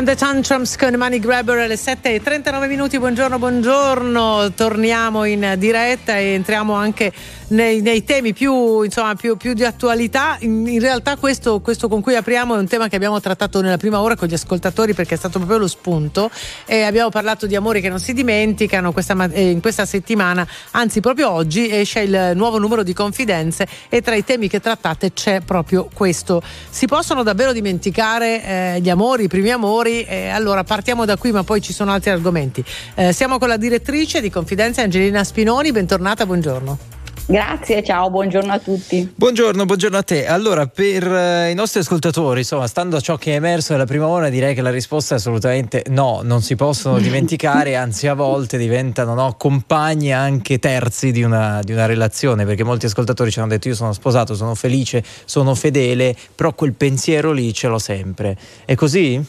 And the Tantrums con Money Grabber alle 7 e 39 minuti. Buongiorno, buongiorno. Torniamo in diretta e entriamo anche nei, nei temi più, insomma, più, più, di attualità. In, in realtà, questo, questo, con cui apriamo è un tema che abbiamo trattato nella prima ora con gli ascoltatori perché è stato proprio lo spunto. E abbiamo parlato di amori che non si dimenticano. Questa, eh, in questa settimana, anzi, proprio oggi, esce il nuovo numero di confidenze e tra i temi che trattate c'è proprio questo. Si possono davvero dimenticare eh, gli amori, i primi amori? Eh, allora partiamo da qui, ma poi ci sono altri argomenti. Eh, siamo con la direttrice di Confidenze Angelina Spinoni. Bentornata, buongiorno. Grazie, ciao, buongiorno a tutti. Buongiorno, buongiorno a te. Allora, per eh, i nostri ascoltatori, insomma, stando a ciò che è emerso nella prima ora, direi che la risposta è assolutamente no, non si possono dimenticare, anzi a volte diventano no, compagni anche terzi di una, di una relazione, perché molti ascoltatori ci hanno detto io sono sposato, sono felice, sono fedele, però quel pensiero lì ce l'ho sempre. È così?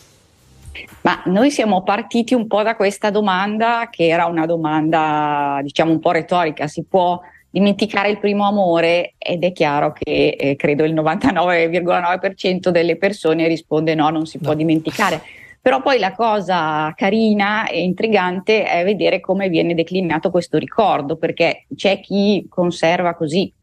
Ma noi siamo partiti un po' da questa domanda che era una domanda diciamo un po' retorica, si può dimenticare il primo amore ed è chiaro che eh, credo il 99,9% delle persone risponde no, non si può dimenticare. Però poi la cosa carina e intrigante è vedere come viene declinato questo ricordo, perché c'è chi conserva così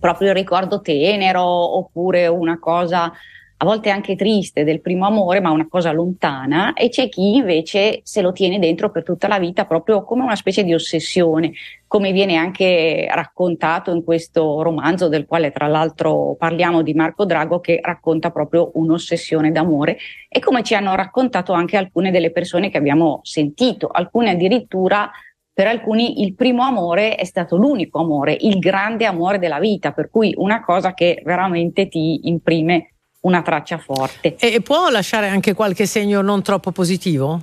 proprio il ricordo tenero oppure una cosa a volte anche triste del primo amore, ma una cosa lontana, e c'è chi invece se lo tiene dentro per tutta la vita proprio come una specie di ossessione, come viene anche raccontato in questo romanzo del quale tra l'altro parliamo di Marco Drago che racconta proprio un'ossessione d'amore e come ci hanno raccontato anche alcune delle persone che abbiamo sentito, alcune addirittura per alcuni il primo amore è stato l'unico amore, il grande amore della vita, per cui una cosa che veramente ti imprime una traccia forte. E può lasciare anche qualche segno non troppo positivo?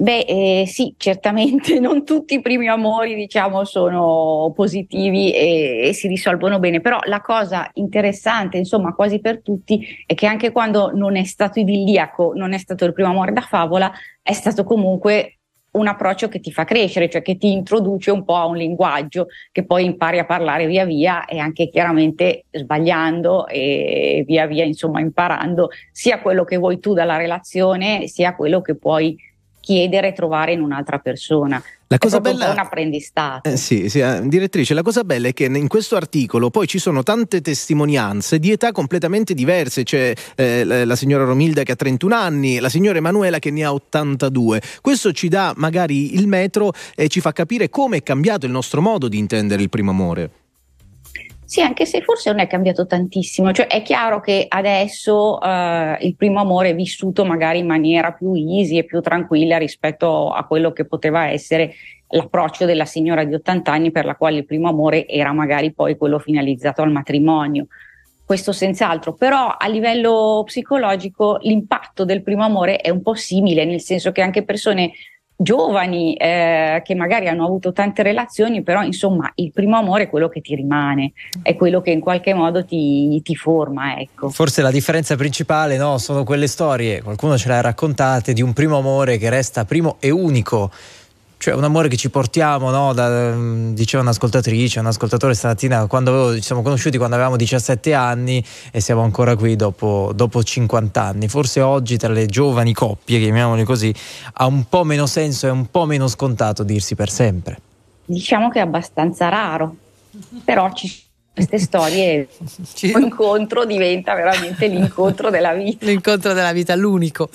Beh, eh, sì, certamente non tutti i primi amori, diciamo, sono positivi e, e, si risolvono bene, però la cosa interessante, insomma, quasi per tutti, è che anche quando non è stato idilliaco, non è stato il primo amore da favola, è stato comunque un approccio che ti fa crescere, cioè che ti introduce un po' a un linguaggio che poi impari a parlare via via e anche chiaramente sbagliando e via via insomma imparando sia quello che vuoi tu dalla relazione sia quello che puoi chiedere e trovare in un'altra persona. La cosa bella è un apprendistato. Eh, sì, sì, eh, direttrice, la cosa bella è che in questo articolo poi ci sono tante testimonianze di età completamente diverse. C'è eh, la signora Romilda che ha 31 anni, la signora Emanuela che ne ha 82. Questo ci dà magari il metro e ci fa capire come è cambiato il nostro modo di intendere il primo amore. Sì, anche se forse non è cambiato tantissimo, cioè è chiaro che adesso eh, il primo amore è vissuto magari in maniera più easy e più tranquilla rispetto a quello che poteva essere l'approccio della signora di 80 anni per la quale il primo amore era magari poi quello finalizzato al matrimonio. Questo senz'altro, però a livello psicologico l'impatto del primo amore è un po' simile, nel senso che anche persone giovani eh, che magari hanno avuto tante relazioni, però insomma il primo amore è quello che ti rimane, è quello che in qualche modo ti, ti forma. Ecco. Forse la differenza principale no, sono quelle storie, qualcuno ce le ha raccontate, di un primo amore che resta primo e unico cioè un amore che ci portiamo, no? da, mm, diceva un'ascoltatrice, un ascoltatore stamattina, quando avevo, ci siamo conosciuti quando avevamo 17 anni e siamo ancora qui dopo, dopo 50 anni. Forse oggi tra le giovani coppie, chiamiamole così, ha un po' meno senso e un po' meno scontato dirsi per sempre. Diciamo che è abbastanza raro, però ci queste storie, un incontro diventa veramente l'incontro della vita. L'incontro della vita, l'unico.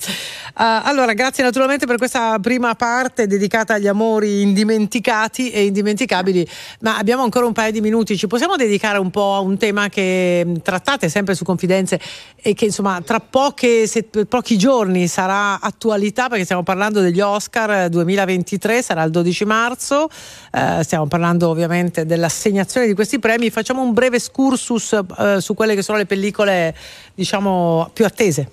Uh, allora, grazie naturalmente per questa prima parte dedicata agli amori indimenticati e indimenticabili, ma abbiamo ancora un paio di minuti, ci possiamo dedicare un po' a un tema che mm, trattate sempre su Confidenze e che insomma tra poche, se, pochi giorni sarà attualità perché stiamo parlando degli Oscar 2023, sarà il 12 marzo, uh, stiamo parlando ovviamente dell'assegnazione di questi premi, facciamo un breve excursus uh, su quelle che sono le pellicole diciamo più attese.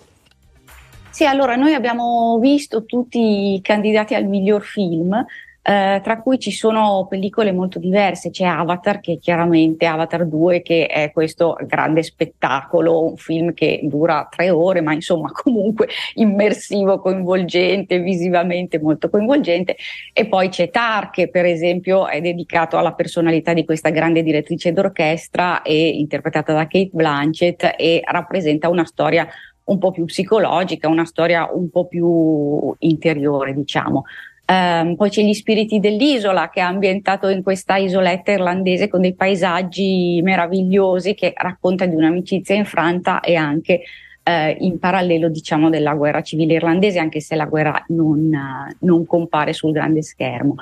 Sì, allora noi abbiamo visto tutti i candidati al miglior film, eh, tra cui ci sono pellicole molto diverse. C'è Avatar, che chiaramente Avatar 2, che è questo grande spettacolo, un film che dura tre ore, ma insomma comunque immersivo, coinvolgente, visivamente molto coinvolgente. E poi c'è Tar, che per esempio è dedicato alla personalità di questa grande direttrice d'orchestra e interpretata da Kate Blanchett e rappresenta una storia un po' più psicologica, una storia un po' più interiore, diciamo. Um, poi c'è Gli spiriti dell'isola che è ambientato in questa isoletta irlandese con dei paesaggi meravigliosi che racconta di un'amicizia infranta e anche uh, in parallelo diciamo della guerra civile irlandese anche se la guerra non, non compare sul grande schermo.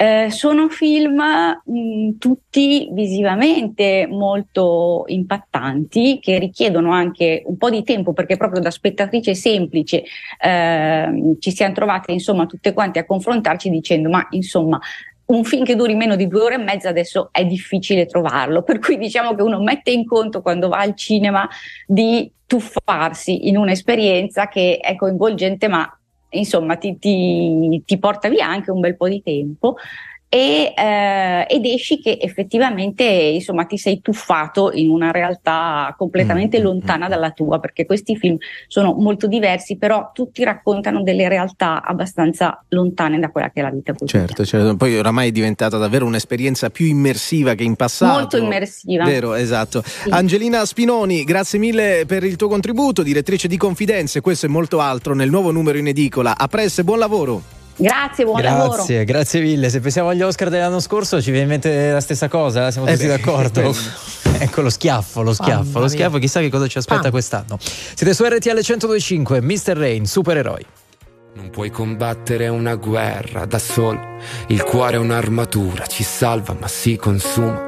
Eh, sono film mh, tutti visivamente molto impattanti che richiedono anche un po' di tempo perché proprio da spettatrice semplice eh, ci siamo trovate insomma tutte quante a confrontarci dicendo ma insomma un film che duri meno di due ore e mezza adesso è difficile trovarlo, per cui diciamo che uno mette in conto quando va al cinema di tuffarsi in un'esperienza che è coinvolgente ma insomma ti, ti, ti porta via anche un bel po' di tempo e, eh, ed esci che effettivamente insomma ti sei tuffato in una realtà completamente Mm, mm, lontana dalla tua perché questi film sono molto diversi però tutti raccontano delle realtà abbastanza lontane da quella che è la vita quotidiana Certo, certo. Poi oramai è diventata davvero un'esperienza più immersiva che in passato. molto immersiva Vero, esatto. Angelina Spinoni, grazie mille per il tuo contributo, direttrice di Confidenze, questo e molto altro nel nuovo numero in edicola. A presto e buon lavoro. Grazie buon lavoro Grazie, grazie mille. Se pensiamo agli Oscar dell'anno scorso ci viene in mente la stessa cosa, siamo Eh tutti beh, d'accordo. ecco lo schiaffo, lo schiaffo, Mamma lo mia. schiaffo, chissà che cosa ci aspetta Ah. quest'anno. Siete su RTL 1025, Mr. Rain, supereroi. Non puoi combattere una guerra da solo. Il cuore è un'armatura, ci salva ma si consuma.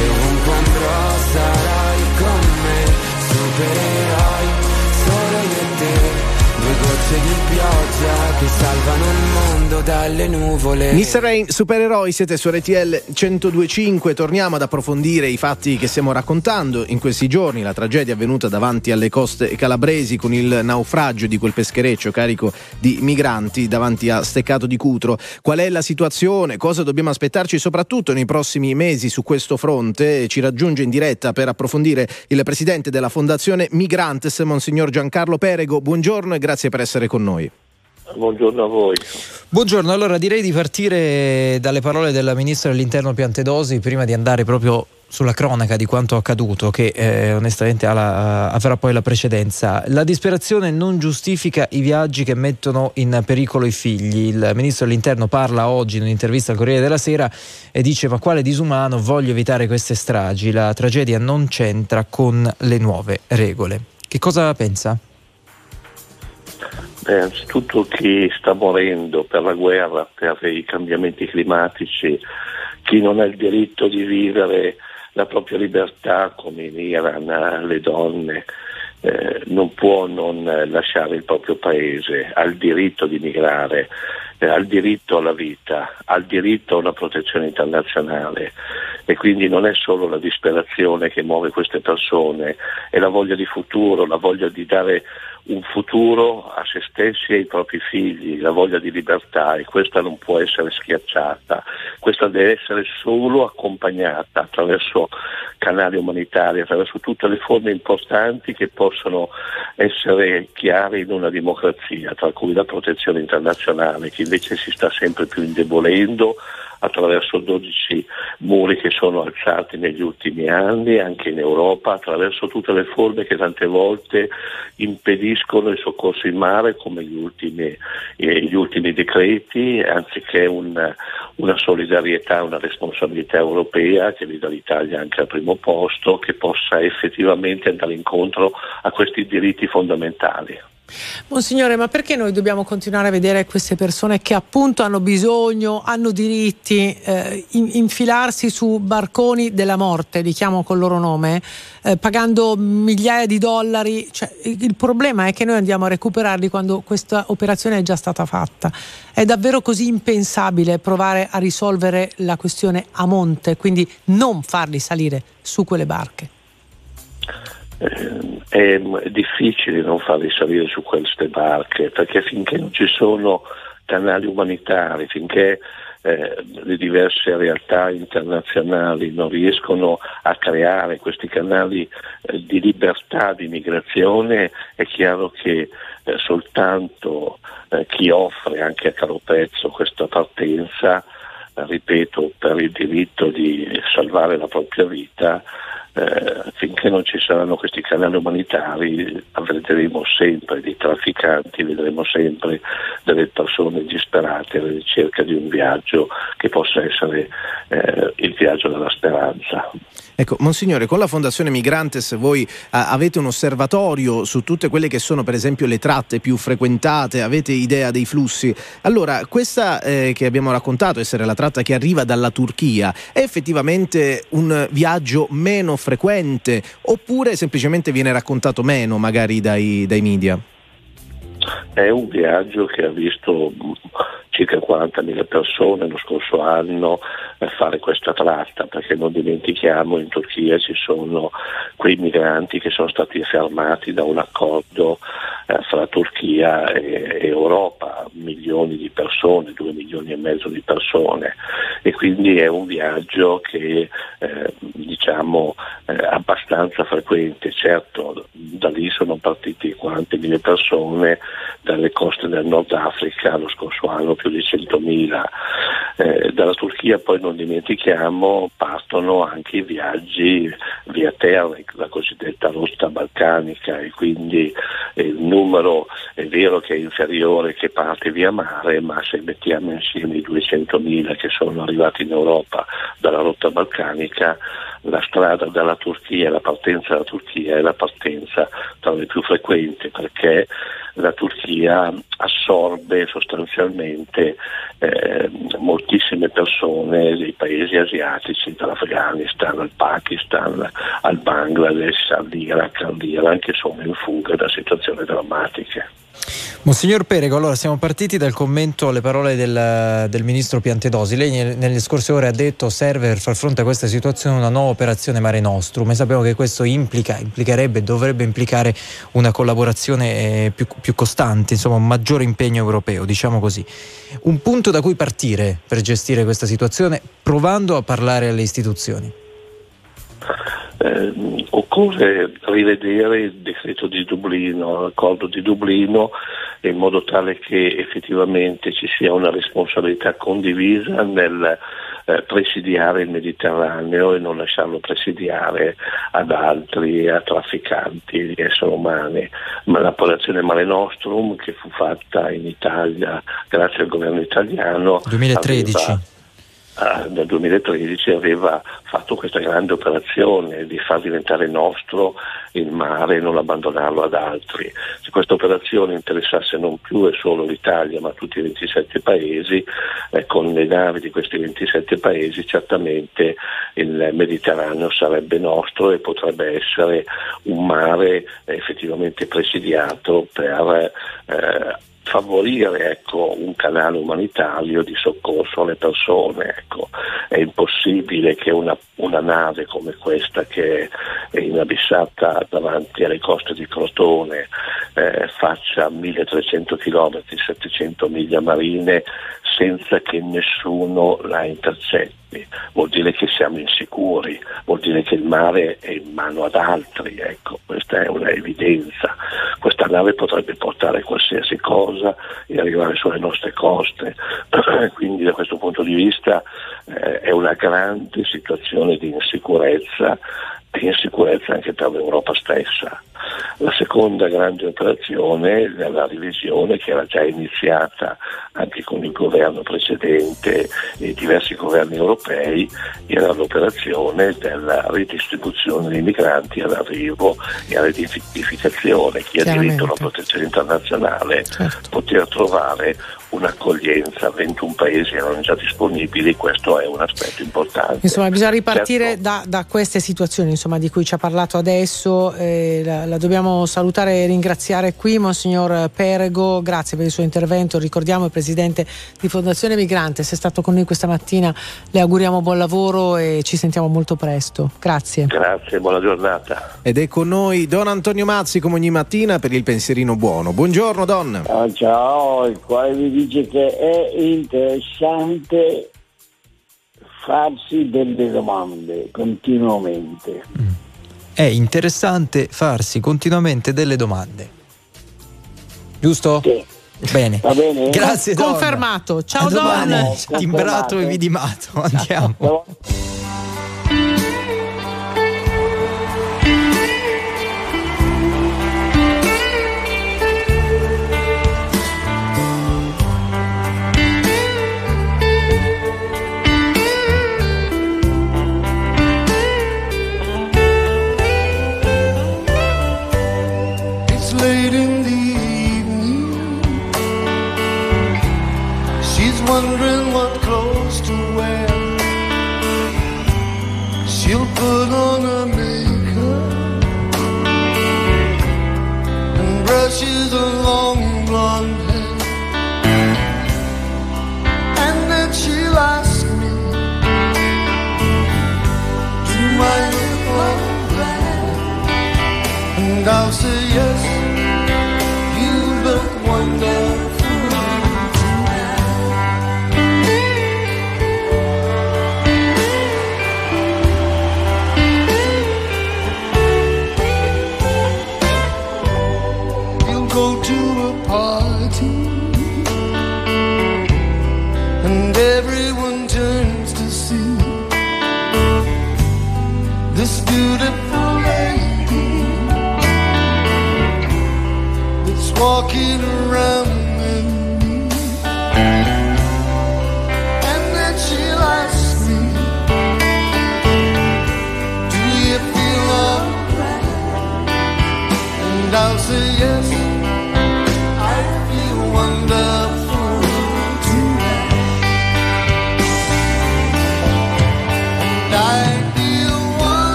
e ovunque andrò sarai con me, supereroi gocce di pioggia che salvano il mondo dalle nuvole. Mr. Rain, supereroi, siete su RTL 1025. Torniamo ad approfondire i fatti che stiamo raccontando in questi giorni. La tragedia avvenuta davanti alle coste calabresi con il naufragio di quel peschereccio carico di migranti davanti a Steccato di Cutro. Qual è la situazione? Cosa dobbiamo aspettarci soprattutto nei prossimi mesi su questo fronte? Ci raggiunge in diretta per approfondire il presidente della Fondazione Migrantes, Monsignor Giancarlo Perego. Buongiorno e grazie per essere con noi. Buongiorno a voi. Buongiorno, allora direi di partire dalle parole del ministro dell'interno Piantedosi prima di andare proprio sulla cronaca di quanto accaduto, che eh, onestamente la- avrà poi la precedenza. La disperazione non giustifica i viaggi che mettono in pericolo i figli. Il ministro dell'interno parla oggi in un'intervista al Corriere della Sera e dice: Ma quale disumano, voglio evitare queste stragi. La tragedia non c'entra con le nuove regole. Che cosa pensa? Beh, anzitutto chi sta morendo per la guerra, per i cambiamenti climatici, chi non ha il diritto di vivere la propria libertà come in Iran, le donne, eh, non può non eh, lasciare il proprio paese, ha il diritto di migrare, eh, ha il diritto alla vita, ha il diritto a una protezione internazionale. E quindi non è solo la disperazione che muove queste persone, è la voglia di futuro, la voglia di dare un futuro a se stessi e ai propri figli, la voglia di libertà e questa non può essere schiacciata, questa deve essere solo accompagnata attraverso canali umanitari, attraverso tutte le forme importanti che possono essere chiare in una democrazia, tra cui la protezione internazionale che invece si sta sempre più indebolendo attraverso 12 muri che sono alzati negli ultimi anni, anche in Europa, attraverso tutte le forme che tante volte impediscono il soccorso in mare, come gli ultimi, eh, gli ultimi decreti, anziché un, una solidarietà, una responsabilità europea che veda l'Italia anche al primo posto, che possa effettivamente andare incontro a questi diritti fondamentali. Monsignore, ma perché noi dobbiamo continuare a vedere queste persone che appunto hanno bisogno, hanno diritti, eh, in, infilarsi su barconi della morte, li chiamo col loro nome, eh, pagando migliaia di dollari? Cioè, il problema è che noi andiamo a recuperarli quando questa operazione è già stata fatta. È davvero così impensabile provare a risolvere la questione a monte, quindi non farli salire su quelle barche? Eh, è difficile non farli salire su queste barche perché finché non ci sono canali umanitari, finché eh, le diverse realtà internazionali non riescono a creare questi canali eh, di libertà di migrazione, è chiaro che eh, soltanto eh, chi offre anche a caro prezzo questa partenza, ripeto, per il diritto di salvare la propria vita, eh, finché non ci saranno questi canali umanitari vedremo sempre dei trafficanti, vedremo sempre delle persone disperate alla ricerca di un viaggio che possa essere eh, il viaggio della speranza. Ecco, Monsignore, con la Fondazione Migrantes voi a, avete un osservatorio su tutte quelle che sono per esempio le tratte più frequentate, avete idea dei flussi. Allora, questa eh, che abbiamo raccontato, essere la tratta che arriva dalla Turchia, è effettivamente un viaggio meno frequente oppure semplicemente viene raccontato meno magari dai, dai media? È un viaggio che ha visto circa 40.000 persone lo scorso anno per fare questa tratta, perché non dimentichiamo in Turchia ci sono quei migranti che sono stati fermati da un accordo eh, fra Turchia e, Europa, milioni di persone, due milioni e mezzo di persone. E quindi è un viaggio che eh, diciamo eh, abbastanza frequente, certo da lì sono partiti 40.000 persone dalle coste del Nord Africa lo scorso anno più di 100.000. Eh, dalla Turchia poi non dimentichiamo partono anche i viaggi via terra, la cosiddetta rotta balcanica e quindi eh, il numero è vero che è inferiore che parte via mare, ma se mettiamo insieme i 200.000 che sono arrivati in Europa dalla rotta balcanica, la strada dalla Turchia, la partenza dalla Turchia è la partenza tra le più frequenti perché la Turchia assorbe sostanzialmente eh, moltissime persone dei paesi asiatici, dall'Afghanistan al Pakistan, al Bangladesh, all'Iraq, all'Iran, che sono in fuga da situazioni drammatiche. Monsignor Perego, allora siamo partiti dal commento alle parole del, del, ministro Piantedosi. Lei nelle scorse ore ha detto serve per far fronte a questa situazione una nuova operazione Mare Nostrum e sappiamo che questo implica, implicherebbe, dovrebbe implicare una collaborazione eh, più, più costante, insomma un maggiore impegno europeo, diciamo così. Un punto da cui partire per gestire questa situazione provando a parlare alle istituzioni. Eh, occorre rivedere il decreto di Dublino, l'accordo di Dublino, in modo tale che effettivamente ci sia una responsabilità condivisa nel eh, presidiare il Mediterraneo e non lasciarlo presidiare ad altri, a trafficanti di esseri umani. Ma l'operazione Mare Nostrum che fu fatta in Italia grazie al governo italiano 2013. Eh, nel 2013 aveva fatto questa grande operazione di far diventare nostro il mare e non abbandonarlo ad altri. Se questa operazione interessasse non più e solo l'Italia ma tutti i 27 paesi, eh, con le navi di questi 27 paesi certamente il Mediterraneo sarebbe nostro e potrebbe essere un mare effettivamente presidiato per eh, favorire ecco, un canale umanitario di soccorso alle persone. Ecco. È impossibile che una, una, nave come questa che è inabissata davanti alle coste di Crotone eh, faccia 1300 km, 700 miglia marine senza che nessuno la intercetti. Vuol dire che siamo insicuri, vuol dire che il mare è in mano ad altri, ecco, questa è una evidenza. Questa nave potrebbe portare qualsiasi cosa e arrivare sulle nostre coste, quindi da questo punto di vista eh, è una grande situazione di insicurezza di insicurezza anche per l'Europa stessa. La seconda grande operazione è la revisione che era già iniziata anche con il governo precedente e diversi governi europei, era l'operazione della ridistribuzione dei migranti all'arrivo e all'edificazione. Chi ha diritto alla protezione internazionale certo. poter trovare un'accoglienza, 21 paesi erano già disponibili, questo è un aspetto importante. Insomma, bisogna ripartire certo. da, da, queste situazioni insomma, di cui ci ha parlato adesso, eh, la, la, dobbiamo salutare e ringraziare qui, Monsignor Perego, grazie per il suo intervento, ricordiamo il Presidente di Fondazione Migrante, se è stato con noi questa mattina, le auguriamo buon lavoro e ci sentiamo molto presto, grazie. Grazie, buona giornata. Ed è con noi Don Antonio Mazzi come ogni mattina per il pensierino buono, buongiorno Don. Ah, ciao, qua vi dice che è interessante farsi delle domande continuamente. È interessante farsi continuamente delle domande. Giusto? Sì. Bene. Va bene? Grazie. Donna. Confermato. Ciao A domani. Don. Timbrato e vidimato. Andiamo. And I'll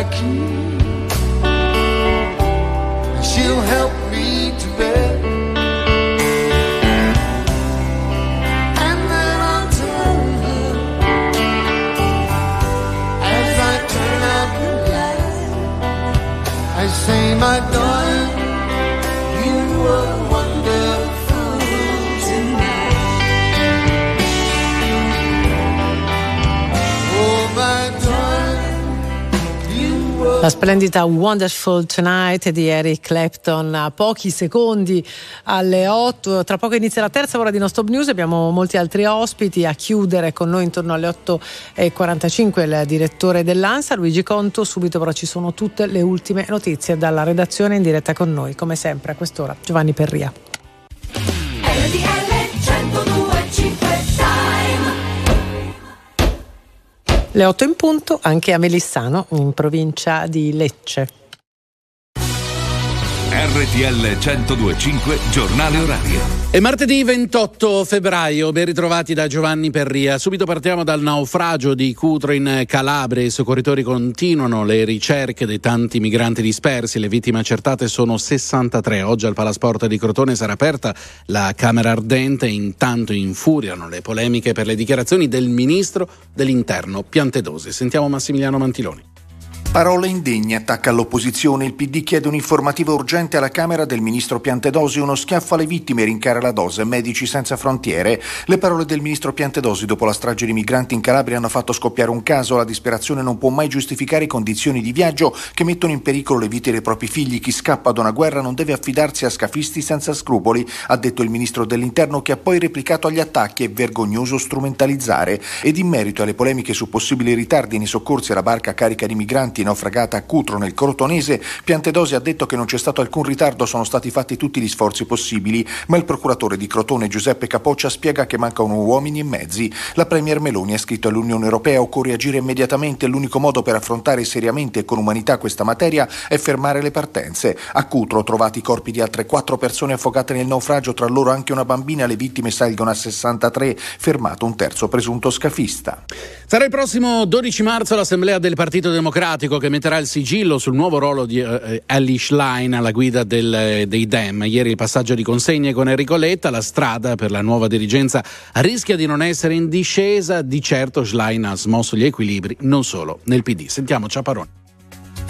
So La splendida Wonderful Tonight di Eric Clapton a pochi secondi alle 8. Tra poco inizia la terza ora di nostro News. Abbiamo molti altri ospiti a chiudere con noi intorno alle 8.45 il direttore dell'ANSA, Luigi Conto. Subito però ci sono tutte le ultime notizie dalla redazione in diretta con noi. Come sempre a quest'ora Giovanni Perria. Le 8 in punto anche a Melissano in provincia di Lecce. RTL 1025 Giornale Orario. È martedì 28 febbraio, ben ritrovati da Giovanni Perria. Subito partiamo dal naufragio di Cutro in Calabria. I soccorritori continuano le ricerche dei tanti migranti dispersi. Le vittime accertate sono 63. Oggi al Palasport di Crotone sarà aperta la Camera Ardente. Intanto infuriano le polemiche per le dichiarazioni del ministro dell'Interno Piantedosi. Sentiamo Massimiliano Mantiloni. Parole indegne, attacca all'opposizione. Il PD chiede un'informativa urgente alla Camera del ministro Piantedosi. Uno schiaffo alle vittime, rincara la dose. Medici senza frontiere. Le parole del ministro Piantedosi dopo la strage di migranti in Calabria hanno fatto scoppiare un caso. La disperazione non può mai giustificare condizioni di viaggio che mettono in pericolo le vite dei propri figli. Chi scappa da una guerra non deve affidarsi a scafisti senza scrupoli, ha detto il ministro dell'Interno che ha poi replicato agli attacchi. È vergognoso strumentalizzare. Ed in merito alle polemiche su possibili ritardi nei soccorsi alla barca carica di migranti naufragata a Cutro nel Crotonese, Piantedosi ha detto che non c'è stato alcun ritardo, sono stati fatti tutti gli sforzi possibili, ma il procuratore di Crotone Giuseppe Capoccia spiega che mancano uomini e mezzi. La Premier Meloni ha scritto all'Unione Europea occorre agire immediatamente, l'unico modo per affrontare seriamente e con umanità questa materia è fermare le partenze. A Cutro trovati i corpi di altre quattro persone affogate nel naufragio, tra loro anche una bambina, le vittime salgono a 63, fermato un terzo presunto scafista. Sarà il prossimo 12 marzo l'Assemblea del Partito Democratico che metterà il sigillo sul nuovo ruolo di uh, Ellie Schlein alla guida del, dei Dem. Ieri il passaggio di consegne con Enrico Letta, la strada per la nuova dirigenza rischia di non essere in discesa, di certo Schlein ha smosso gli equilibri non solo nel PD. Sentiamo Ciaparone.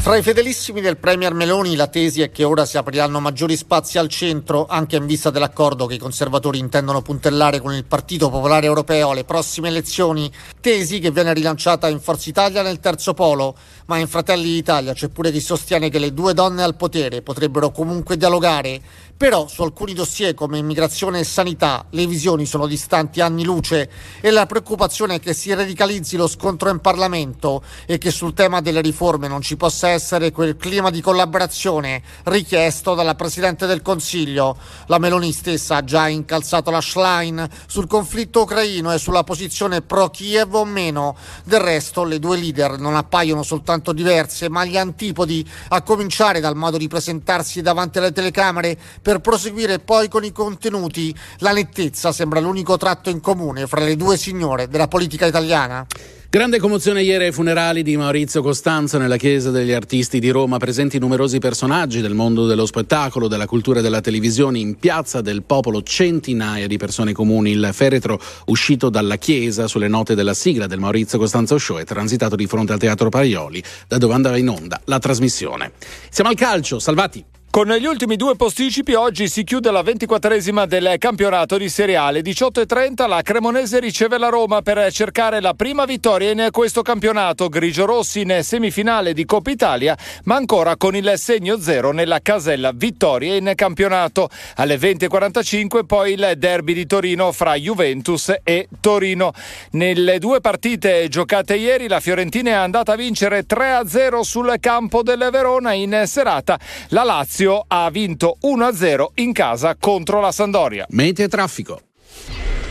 Fra i fedelissimi del Premier Meloni la tesi è che ora si apriranno maggiori spazi al centro, anche in vista dell'accordo che i conservatori intendono puntellare con il Partito Popolare Europeo alle prossime elezioni, tesi che viene rilanciata in Forza Italia nel terzo polo, ma in Fratelli d'Italia c'è pure chi sostiene che le due donne al potere potrebbero comunque dialogare, però su alcuni dossier come immigrazione e sanità le visioni sono distanti anni luce e la preoccupazione è che si radicalizzi lo scontro in Parlamento e che sul tema delle riforme non ci possa essere quel clima di collaborazione richiesto dalla Presidente del Consiglio. La Meloni stessa ha già incalzato la Schlein sul conflitto ucraino e sulla posizione pro Kiev o meno. Del resto le due leader non appaiono soltanto diverse, ma gli antipodi, a cominciare dal modo di presentarsi davanti alle telecamere per proseguire poi con i contenuti. La nettezza sembra l'unico tratto in comune fra le due signore della politica italiana. Grande commozione ieri ai funerali di Maurizio Costanzo nella Chiesa degli Artisti di Roma, presenti numerosi personaggi del mondo dello spettacolo, della cultura e della televisione, in piazza del popolo centinaia di persone comuni. Il feretro uscito dalla chiesa sulle note della sigla del Maurizio Costanzo Show è transitato di fronte al Teatro Parioli, da dove andava in onda la trasmissione. Siamo al calcio, salvati! Con gli ultimi due posticipi oggi si chiude la ventiquattresima del campionato di Serie A. Alle 18.30 la Cremonese riceve la Roma per cercare la prima vittoria in questo campionato. Grigio-rossi in semifinale di Coppa Italia, ma ancora con il segno zero nella casella vittorie in campionato. Alle 20.45 poi il derby di Torino fra Juventus e Torino. Nelle due partite giocate ieri la Fiorentina è andata a vincere 3-0 sul campo del Verona in serata. La Lazio ha vinto 1-0 in casa contro la Sandoria. Mete traffico.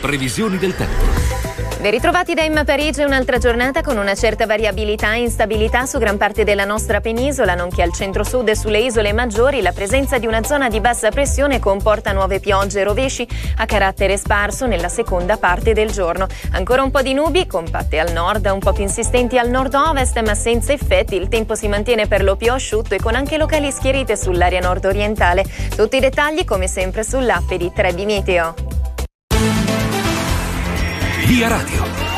Previsioni del tempo. Ben ritrovati da Emma Parigi, un'altra giornata con una certa variabilità e instabilità su gran parte della nostra penisola, nonché al centro-sud e sulle isole maggiori. La presenza di una zona di bassa pressione comporta nuove piogge e rovesci a carattere sparso nella seconda parte del giorno. Ancora un po' di nubi, compatte al nord, un po' più insistenti al nord-ovest, ma senza effetti. Il tempo si mantiene per lo più asciutto e con anche locali schierite sull'area nord-orientale. Tutti i dettagli, come sempre, sull'app di Trebi Meteo. Via Radio.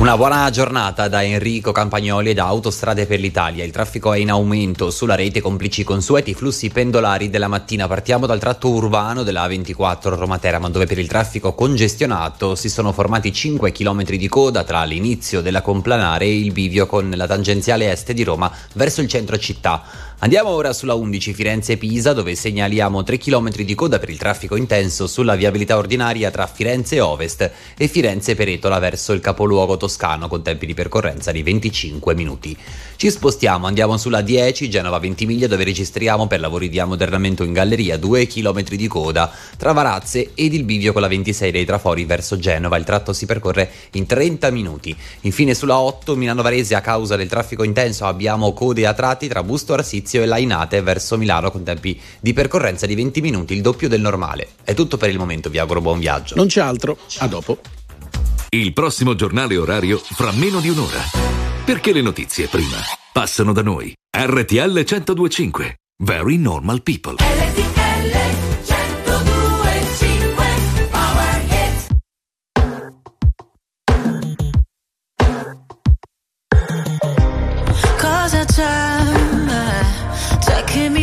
Una buona giornata da Enrico Campagnoli e da Autostrade per l'Italia. Il traffico è in aumento sulla rete, complici consueti flussi pendolari della mattina. Partiamo dal tratto urbano della A24 Roma-Teramo, dove per il traffico congestionato si sono formati 5 km di coda tra l'inizio della complanare e il bivio con la tangenziale est di Roma verso il centro città. Andiamo ora sulla 11 Firenze-Pisa dove segnaliamo 3 km di coda per il traffico intenso sulla viabilità ordinaria tra Firenze Ovest e Firenze-Peretola verso il capoluogo toscano con tempi di percorrenza di 25 minuti. Ci spostiamo, andiamo sulla 10 Genova-Ventimiglia dove registriamo per lavori di ammodernamento in galleria 2 km di coda tra Varazze ed il bivio con la 26 dei trafori verso Genova. Il tratto si percorre in 30 minuti. Infine sulla 8 Milano-Varese a causa del traffico intenso abbiamo code a tratti tra Busto Arsizio e Lainate verso Milano con tempi di percorrenza di 20 minuti, il doppio del normale. È tutto per il momento, vi auguro buon viaggio. Non c'è altro, a dopo. Il prossimo giornale orario fra meno di un'ora. Perché le notizie prima passano da noi. RTL 1025. Very normal people.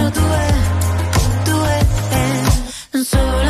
Sono due, due, eh. solamente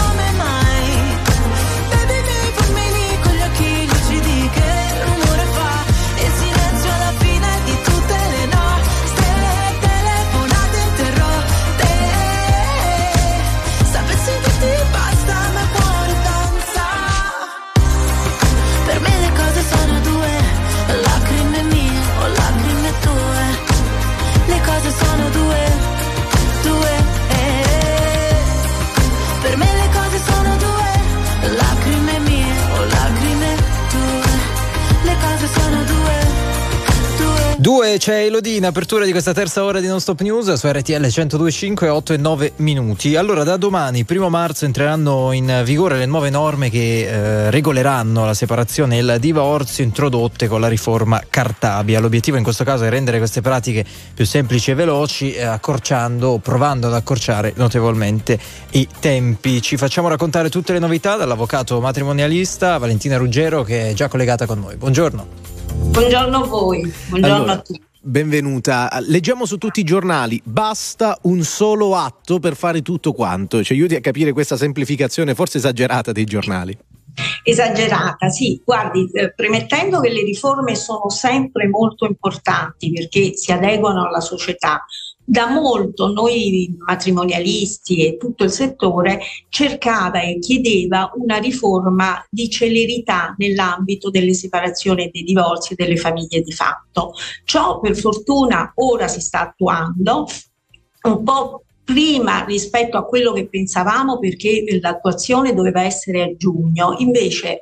C'è Elodie in apertura di questa terza ora di Non Stop News su RTL 102.5 8 e 9 minuti. Allora, da domani, primo marzo, entreranno in vigore le nuove norme che eh, regoleranno la separazione e il divorzio introdotte con la riforma Cartabia. L'obiettivo in questo caso è rendere queste pratiche più semplici e veloci, eh, accorciando o provando ad accorciare notevolmente i tempi. Ci facciamo raccontare tutte le novità dall'avvocato matrimonialista Valentina Ruggero che è già collegata con noi. Buongiorno. Buongiorno a voi, buongiorno Allora, a tutti. Benvenuta. Leggiamo su tutti i giornali, basta un solo atto per fare tutto quanto. Ci aiuti a capire questa semplificazione forse esagerata dei giornali. Esagerata, sì, guardi, eh, premettendo che le riforme sono sempre molto importanti perché si adeguano alla società. Da molto noi matrimonialisti e tutto il settore cercava e chiedeva una riforma di celerità nell'ambito delle separazioni e dei divorzi delle famiglie di fatto. Ciò per fortuna ora si sta attuando un po' prima rispetto a quello che pensavamo perché l'attuazione doveva essere a giugno, invece eh,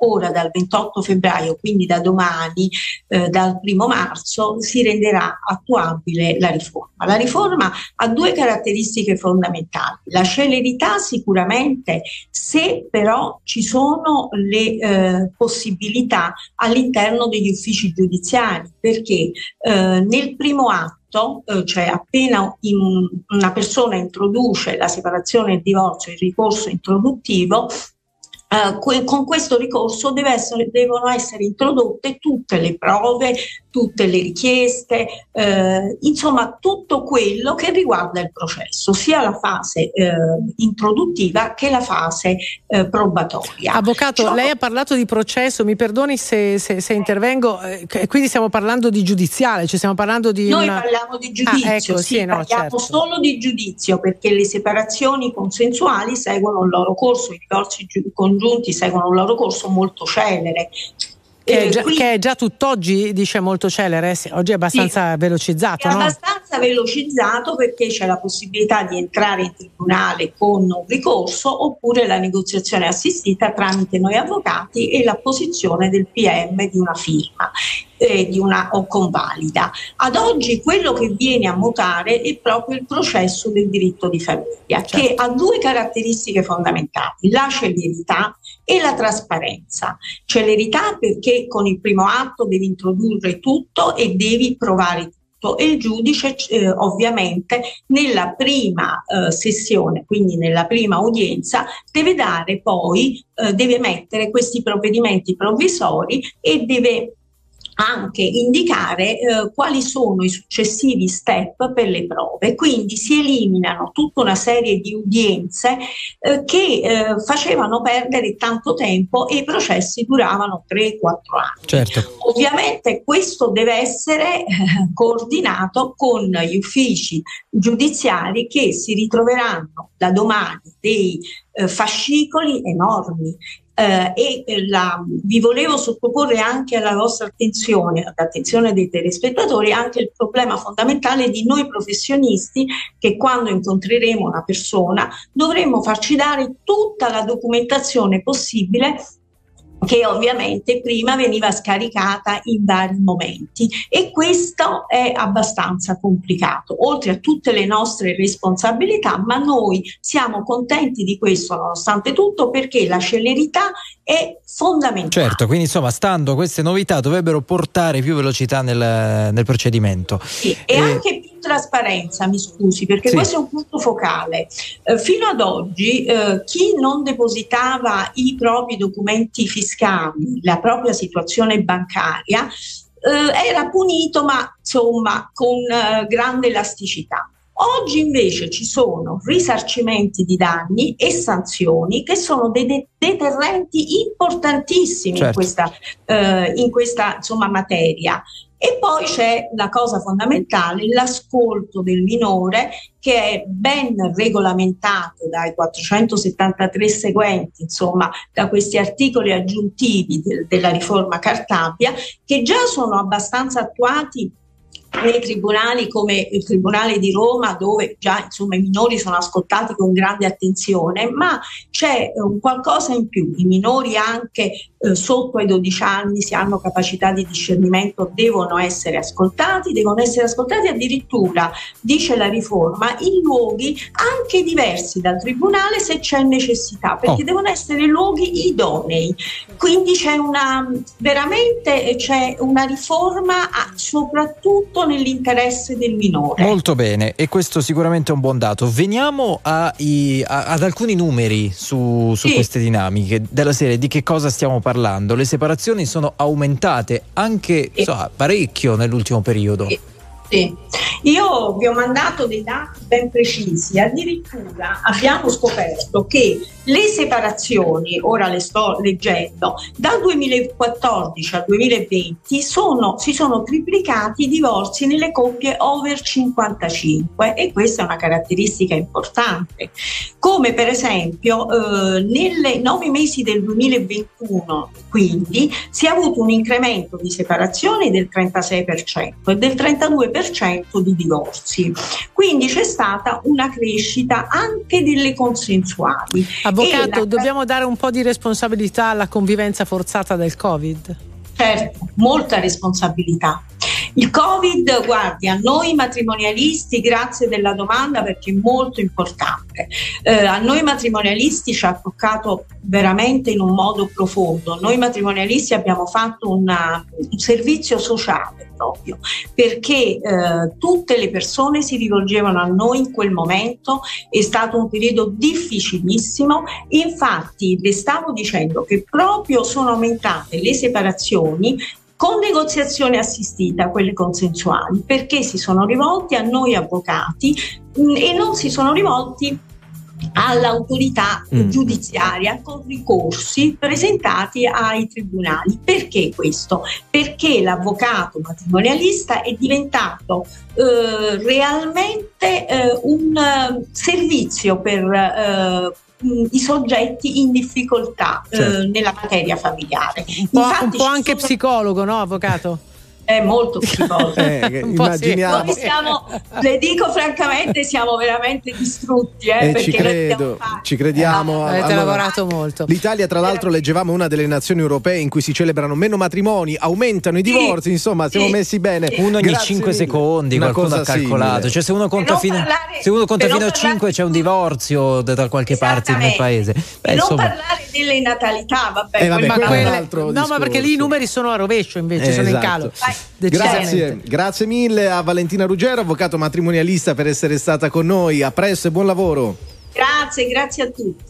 ora dal 28 febbraio, quindi da domani, eh, dal primo marzo, si renderà attuabile la riforma. La riforma ha due caratteristiche fondamentali, la celerità sicuramente, se però ci sono le eh, possibilità all'interno degli uffici giudiziari, perché eh, nel primo atto eh, cioè appena in- una persona introduce la separazione e il divorzio, il ricorso introduttivo, eh, con questo ricorso essere- devono essere introdotte tutte le prove, tutte le richieste, eh, insomma tutto quello che riguarda il processo, sia la fase eh, introduttiva che la fase eh, probatoria. Avvocato, lei ha parlato di processo, mi perdoni se, se- se intervengo, eh, quindi stiamo parlando di giudiziale, cioè stiamo parlando di Noi una- parliamo di giudizio, Ah, ecco, sì, sì, no, parliamo certo. solo di giudizio perché le separazioni consensuali seguono il loro corso, i divorzi giu- congiunti seguono un loro corso molto celere. Che è, già, quindi- che è già tutt'oggi, dice molto celere, sì, oggi è abbastanza velocizzato, è no? abbastanza velocizzato perché c'è la possibilità di entrare in tribunale con un ricorso oppure la negoziazione assistita tramite noi avvocati e l'apposizione del PM di una firma eh, di una o convalida. Ad oggi quello che viene a mutare è proprio il processo del diritto di famiglia che ha due caratteristiche fondamentali, la celerità e la trasparenza. Celerità perché con il primo atto devi introdurre tutto e devi provare tutto e il giudice eh, ovviamente nella prima eh, sessione, quindi nella prima udienza, deve dare poi, eh, deve mettere questi provvedimenti provvisori e deve anche indicare eh, quali sono i successivi step per le prove. Quindi si eliminano tutta una serie di udienze eh, che eh, facevano perdere tanto tempo e i processi duravano 3-4 anni. Certo. Ovviamente questo deve essere eh, coordinato con gli uffici giudiziari che si ritroveranno da domani dei eh, fascicoli enormi eh, e eh, la- vi volevo sottoporre anche alla vostra attenzione, all'attenzione dei telespettatori, anche il problema fondamentale di noi professionisti che quando incontreremo una persona dovremmo farci dare tutta la documentazione possibile che ovviamente prima veniva scaricata in vari momenti. E questo è abbastanza complicato, oltre a tutte le nostre responsabilità, ma noi siamo contenti di questo nonostante tutto perché la celerità è fondamentale. Certo, quindi insomma, stando a queste novità dovrebbero portare più velocità nel, nel procedimento. E Eh, anche più trasparenza, mi scusi, perché Sì. questo è un punto focale. Eh, fino ad oggi eh, chi non depositava i propri documenti fiscali, la propria situazione bancaria, eh, era punito, ma insomma con eh, grande elasticità. Oggi invece ci sono risarcimenti di danni e sanzioni che sono dei de- deterrenti importantissimi in Certo. questa, eh, in questa insomma, materia. E poi c'è la cosa fondamentale, l'ascolto del minore che è ben regolamentato dai 473 seguenti, insomma, da questi articoli aggiuntivi del- della riforma Cartabia, che già sono abbastanza attuati nei tribunali come il Tribunale di Roma dove già insomma, i minori sono ascoltati con grande attenzione, ma c'è un qualcosa in più, i minori anche eh, sotto ai 12 anni si hanno capacità di discernimento, devono essere ascoltati, devono essere ascoltati addirittura, dice la riforma, in luoghi anche diversi dal tribunale se c'è necessità, perché Oh. devono essere luoghi idonei. Quindi c'è una veramente c'è una riforma ah, soprattutto nell'interesse del minore. Molto bene, e questo sicuramente è un buon dato. Veniamo ai- a- ad alcuni numeri su, su Sì. queste dinamiche della serie. Di che cosa stiamo parlando? Le separazioni sono aumentate anche insomma, parecchio nell'ultimo periodo. Sì. Io vi ho mandato dei dati ben precisi, addirittura abbiamo scoperto che le separazioni, ora le sto leggendo, dal 2014 al 2020 sono- si sono triplicati i divorzi nelle coppie over 55 e questa è una caratteristica importante. Come per esempio eh, nelle nove mesi del 2021 quindi si è avuto un incremento di separazioni del 36% e del 32% di divorzi. Quindi c'è stata una crescita anche delle consensuali. Avvocato, la- dobbiamo dare un po' di responsabilità alla convivenza forzata del Covid. Certo, molta responsabilità. Il Covid, guardi, a noi matrimonialisti, grazie della domanda perché è molto importante, eh, a noi matrimonialisti ci ha toccato veramente in un modo profondo. Noi matrimonialisti abbiamo fatto una- un servizio sociale proprio perché eh, tutte le persone si rivolgevano a noi in quel momento, è stato un periodo difficilissimo, infatti le stavo dicendo che proprio sono aumentate le separazioni con negoziazione assistita, quelle consensuali, perché si sono rivolti a noi avvocati mh, e non si sono rivolti all'autorità Mm. giudiziaria con ricorsi presentati ai tribunali. Perché questo? Perché l'avvocato matrimonialista è diventato eh, realmente eh, un eh, servizio per eh, mh, i soggetti in difficoltà eh, Certo. nella materia familiare. Un po', Infatti un po' anche sono- psicologo, no, avvocato? È molto psicologo. Eh, sì. immaginiamo. Noi siamo, le dico francamente, siamo veramente distrutti. Eh, Eh, perché ci credo, ci crediamo. Avete Allora, lavorato molto. L'Italia, tra l'altro, leggevamo una delle nazioni europee in cui si celebrano meno matrimoni, aumentano i divorzi, insomma, siamo sì, messi bene. Uno ogni Grazie 5 mille. secondi, Una qualcuno ha calcolato. simile. Cioè, se uno conta, fino, parlare- se uno conta fino a non parlare- 5 c'è un divorzio da da qualche parte nel paese. Beh, non insomma, parlare delle natalità, vabbè, Eh, vabbè, un quelle- no, ma discorso. perché lì i numeri sono a rovescio invece, sono in Esatto. calo. Vai. Grazie, grazie mille a Valentina Ruggero, avvocato matrimonialista, per essere stata con noi. A presto e buon lavoro. Grazie, grazie a tutti.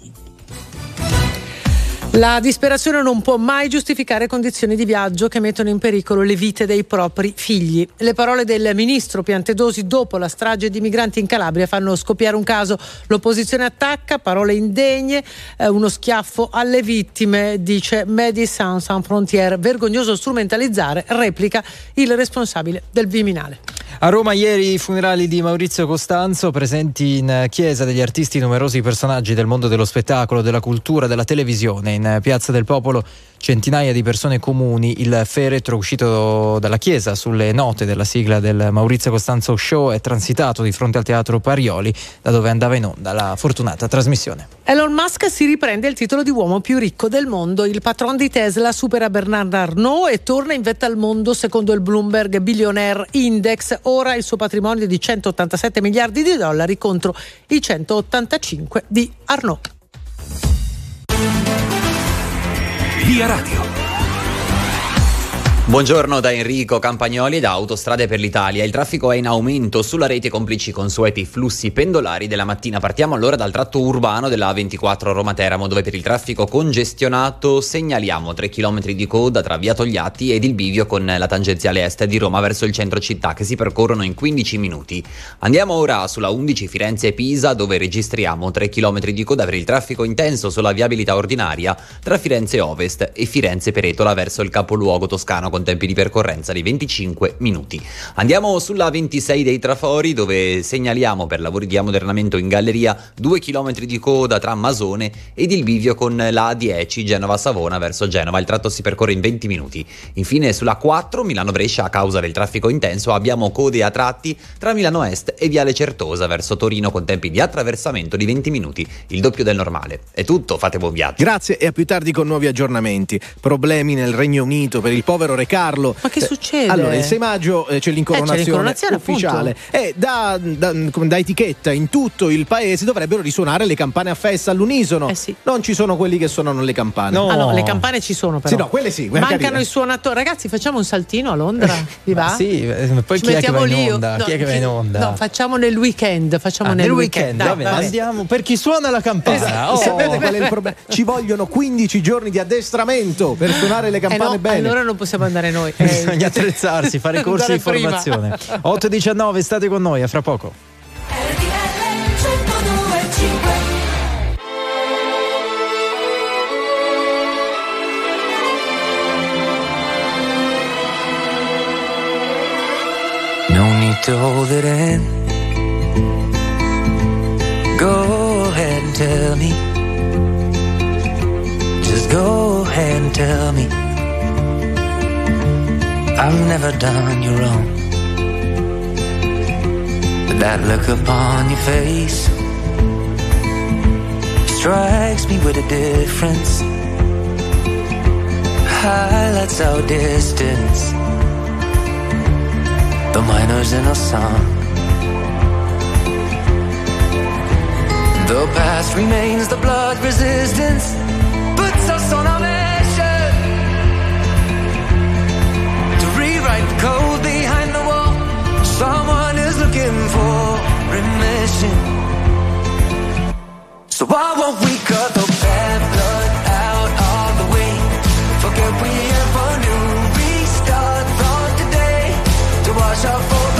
La disperazione non può mai giustificare condizioni di viaggio che mettono in pericolo le vite dei propri figli. Le parole del ministro Piantedosi dopo la strage di migranti in Calabria fanno scoppiare un caso. L'opposizione attacca, parole indegne, eh, uno schiaffo alle vittime, dice Médecins Sans Frontières. Vergognoso strumentalizzare, replica il responsabile del Viminale. A Roma ieri i funerali di Maurizio Costanzo, presenti in chiesa degli artisti numerosi personaggi del mondo dello spettacolo, della cultura, della televisione. In Piazza del Popolo centinaia di persone comuni. Il feretro uscito dalla chiesa sulle note della sigla del Maurizio Costanzo Show è transitato di fronte al teatro Parioli, da dove andava in onda la fortunata trasmissione. Elon Musk si riprende il titolo di uomo più ricco del mondo. Il patron di Tesla supera Bernard Arnault e torna in vetta al mondo secondo il Bloomberg Billionaire Index. Ora il suo patrimonio è di 187 miliardi di dollari contro i 185 di Arnault. Via Radio. Buongiorno da Enrico Campagnoli da Autostrade per l'Italia. Il traffico è in aumento sulla rete complici consueti flussi pendolari della mattina. Partiamo allora dal tratto urbano della A24 Roma-Teramo dove per il traffico congestionato segnaliamo 3 km di coda tra Via Togliatti ed il bivio con la tangenziale est di Roma verso il centro città che si percorrono in 15 minuti. Andiamo ora sulla 11 Firenze-Pisa dove registriamo 3 km di coda per il traffico intenso sulla viabilità ordinaria tra Firenze Ovest e Firenze Peretola verso il capoluogo toscano con tempi di percorrenza di 25 minuti. Andiamo sulla 26 dei Trafori dove segnaliamo per lavori di ammodernamento in galleria 2 km di coda tra Masone ed il bivio con la A10 Genova-Savona verso Genova. Il tratto si percorre in 20 minuti. Infine sulla 4 Milano-Brescia a causa del traffico intenso abbiamo code a tratti tra Milano Est e Viale Certosa verso Torino con tempi di attraversamento di 20 minuti, il doppio del normale. È tutto, fate buon viaggio. Grazie e a più tardi con nuovi aggiornamenti. Problemi nel Regno Unito per il povero Re Carlo. Ma che Eh, succede? Allora, il 6 maggio eh, c'è l'incoronazione, Eh, c'è l'incoronazione, ufficiale e da, da- come da etichetta in tutto il paese dovrebbero risuonare le campane a festa all'unisono. Non ci sono quelli che suonano le campane. Ah no, le campane ci sono però. Sì, no, quelle sì, quelle Mancano carine. i suonatori. Ragazzi, facciamo un saltino a Londra? Vi va? Sì, eh, poi Ci chi è che mettiamo va in lì? onda? No, chi è che va in onda? No, facciamo nel weekend. Facciamo Ah, nel, nel weekend, Dai, bene, vabbè. andiamo per chi suona la campana. Esatto. Oh. Sapete qual è il problema? Ci vogliono 15 giorni di addestramento per suonare le Eh campane no, bene. allora non possiamo andare noi. Bisogna attrezzarsi, fare corsi di formazione. 8.19, state con noi, a fra poco. No need to hold it in. Go ahead and tell me. Just go ahead and tell me. I've never done you wrong. But that look upon your face strikes me with a difference. Highlights our distance the miners in our song. The past remains, the blood resistance puts us on a code behind the wall. Someone is looking for remission. So why won't we cut the bad blood out of the way? Forget we ever knew. Restart from today to wash out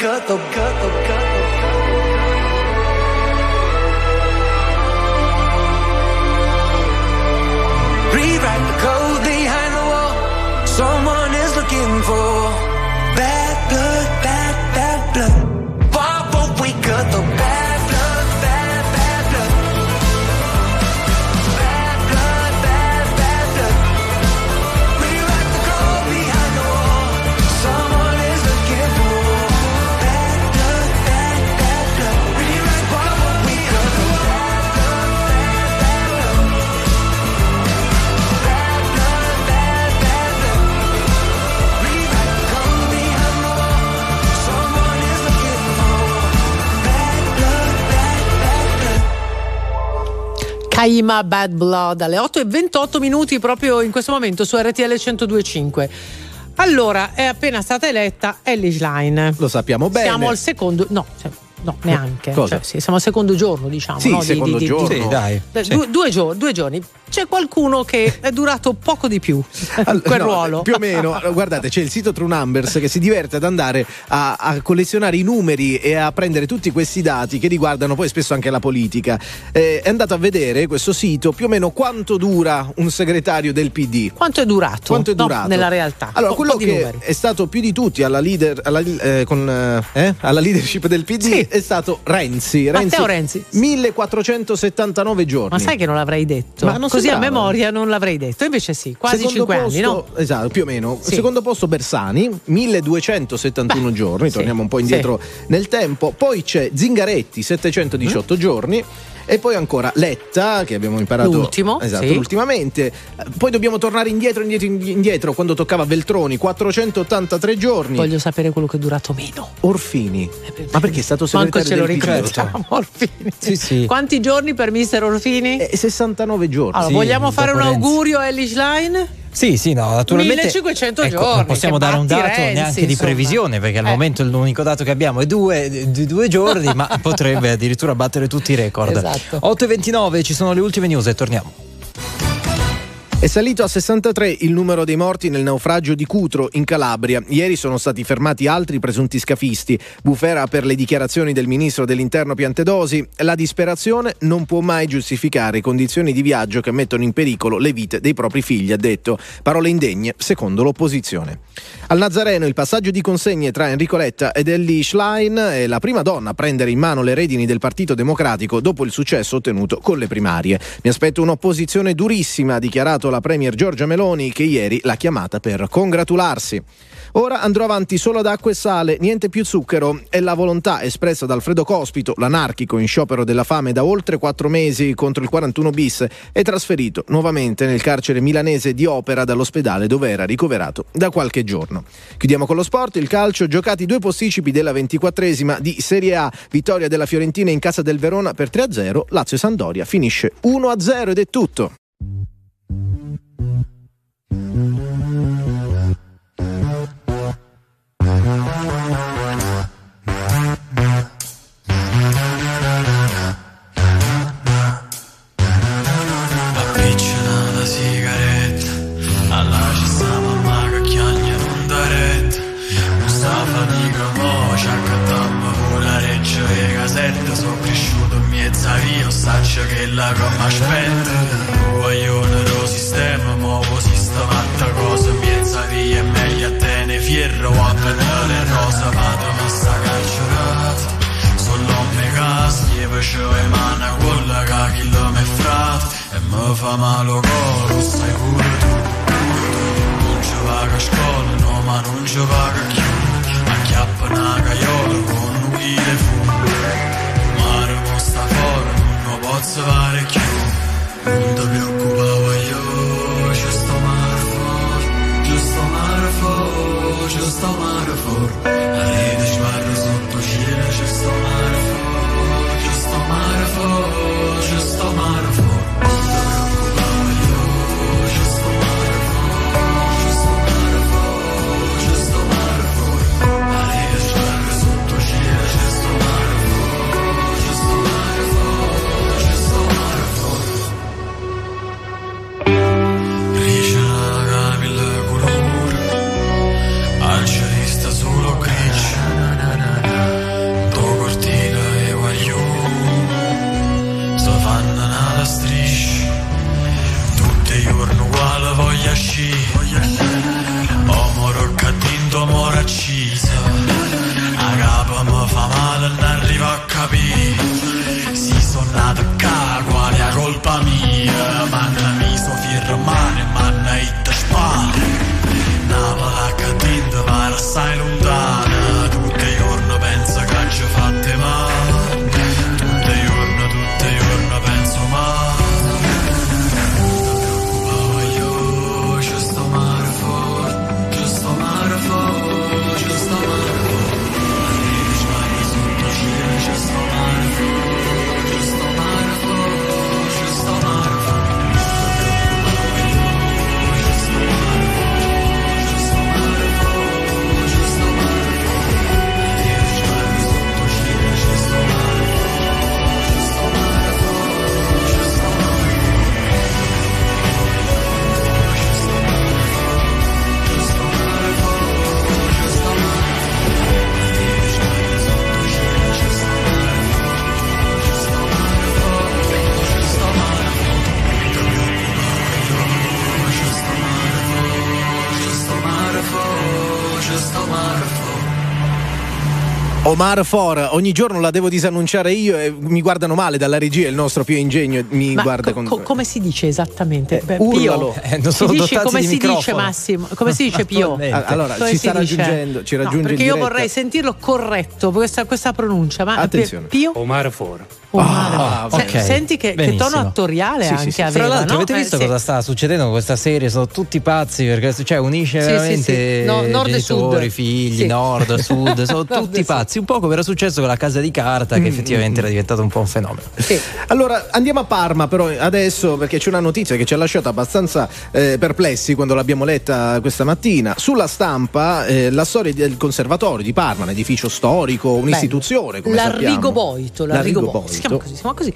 gato, gato, gato. Rewrite the code behind the wall. Someone is looking for. Kaima Bad Blood alle 8 e 28 minuti proprio in questo momento su RTL 1025. Allora, è appena stata eletta Ellie Schlein. Lo sappiamo bene. Siamo al secondo, no, cioè, No, neanche. Cioè, sì, siamo al secondo giorno, diciamo. Sì, no? Secondo di- di- giorno. di- Sì, dai. Eh, Sì. Due, due giorni, due giorni. C'è qualcuno che è durato poco di più All- quel no, ruolo. Più o meno, guardate, c'è il sito True Numbers che si diverte ad andare a, a collezionare i numeri e a prendere tutti questi dati che riguardano poi spesso anche la politica. Eh, è andato a vedere questo sito più o meno quanto dura un segretario del PD. Quanto è durato? Quanto è No, durato? nella realtà. Allora, po' quello che numeri. è stato più di tutti alla, leader, alla, eh, con, eh, alla leadership del PD è stato Renzi. Matteo Renzi. 1479 giorni. Ma sai che non l'avrei detto? Ma non Così a sembrava. memoria non l'avrei detto. Invece sì, quasi Secondo 5 posto, anni, no? Esatto, più o meno. Sì. Secondo posto Bersani, 1271 giorni, torniamo un po' indietro nel tempo. Poi c'è Zingaretti, 718 Mm. giorni. E poi ancora Letta, che abbiamo imparato L'ultimo, esatto, sì. ultimamente. Eh, Poi dobbiamo tornare indietro, indietro, indietro, quando toccava Veltroni, 483 giorni. Voglio sapere quello che è durato meno. Orfini. Ma perché è stato Manco segretario ce lo del PD? ricordiamo, Orfini. Sì, sì. Quanti giorni per mister Orfini? 69 giorni. Allora, Sì, vogliamo fare un augurio a Ellie Schlein? Sì, sì, no, naturalmente. 1500 ecco, giorni, Non possiamo dare un dato Renzi, neanche di insomma. previsione, perché al Eh. momento l'unico dato che abbiamo è due, di due giorni, ma potrebbe addirittura battere tutti i record. Esatto. 8.29, ci sono le ultime news e torniamo. È salito a 63 il numero dei morti nel naufragio di Cutro in Calabria. Ieri sono stati fermati altri presunti scafisti. Bufera per le dichiarazioni del ministro dell'Interno Piantedosi. La disperazione non può mai giustificare condizioni di viaggio che mettono in pericolo le vite dei propri figli, ha detto. Parole indegne, secondo l'opposizione. Al Nazareno il passaggio di consegne tra Enrico Letta ed Ellie Schlein è la prima donna a prendere in mano le redini del Partito Democratico dopo il successo ottenuto con le primarie. Mi aspetto un'opposizione durissima, ha dichiarato la premier Giorgia Meloni che ieri l'ha chiamata per congratularsi. Ora andrò avanti solo ad acqua e sale, niente più zucchero. È la volontà espressa da Alfredo Cospito, l'anarchico in sciopero della fame da oltre quattro mesi contro il 41 bis, e trasferito nuovamente nel carcere milanese di Opera dall'ospedale dove era ricoverato da qualche giorno. Chiudiamo con lo sport, il calcio, giocati due posticipi della ventiquattresima di Serie A, vittoria della Fiorentina in casa del Verona per 3-0, Lazio Sandoria finisce 1-0 ed è tutto. Ci accattammo pure la reggia e E mi fa male lo coro Sai pure tu. Non ci vaga a scuola No ma non ci vaga più Omar For, ogni giorno la devo disannunciare io e mi guardano male dalla regia, il nostro Pio Ingegno mi Ma guarda co- con... co- come si dice esattamente? Urlalo. Pio, Eh, non si sono dice, dotati come di si dice microfono. Massimo? Come si dice Pio? Ah, allora, Come ci si sta dice? raggiungendo, ci No, raggiunge perché in io diretta. vorrei sentirlo corretto, questa, questa pronuncia. Ma Attenzione. Pio? Omar For. Ah, Se- ok. Senti che, che tono attoriale Sì, anche sì, sì. aveva. Fra l'altro, no? avete Eh, visto sì. cosa sta succedendo con questa serie? Sono tutti pazzi perché cioè, unisce Sì, sì, veramente sì. No, nord e sud. genitori, figli, Sì. nord, sud, sono tutti pazzi. Un po' come era successo con la casa di carta, che Mm, effettivamente era diventato un po' un fenomeno. Allora andiamo a Parma però adesso perché c'è una notizia che ci ha lasciato abbastanza eh, perplessi quando l'abbiamo letta questa mattina. Sulla stampa eh, la storia del conservatorio di Parma, un edificio storico, un'istituzione come L'arrigo sappiamo. Boito, l'arrigo L'arrigo Boito. Si chiama Boito. così, si chiama così.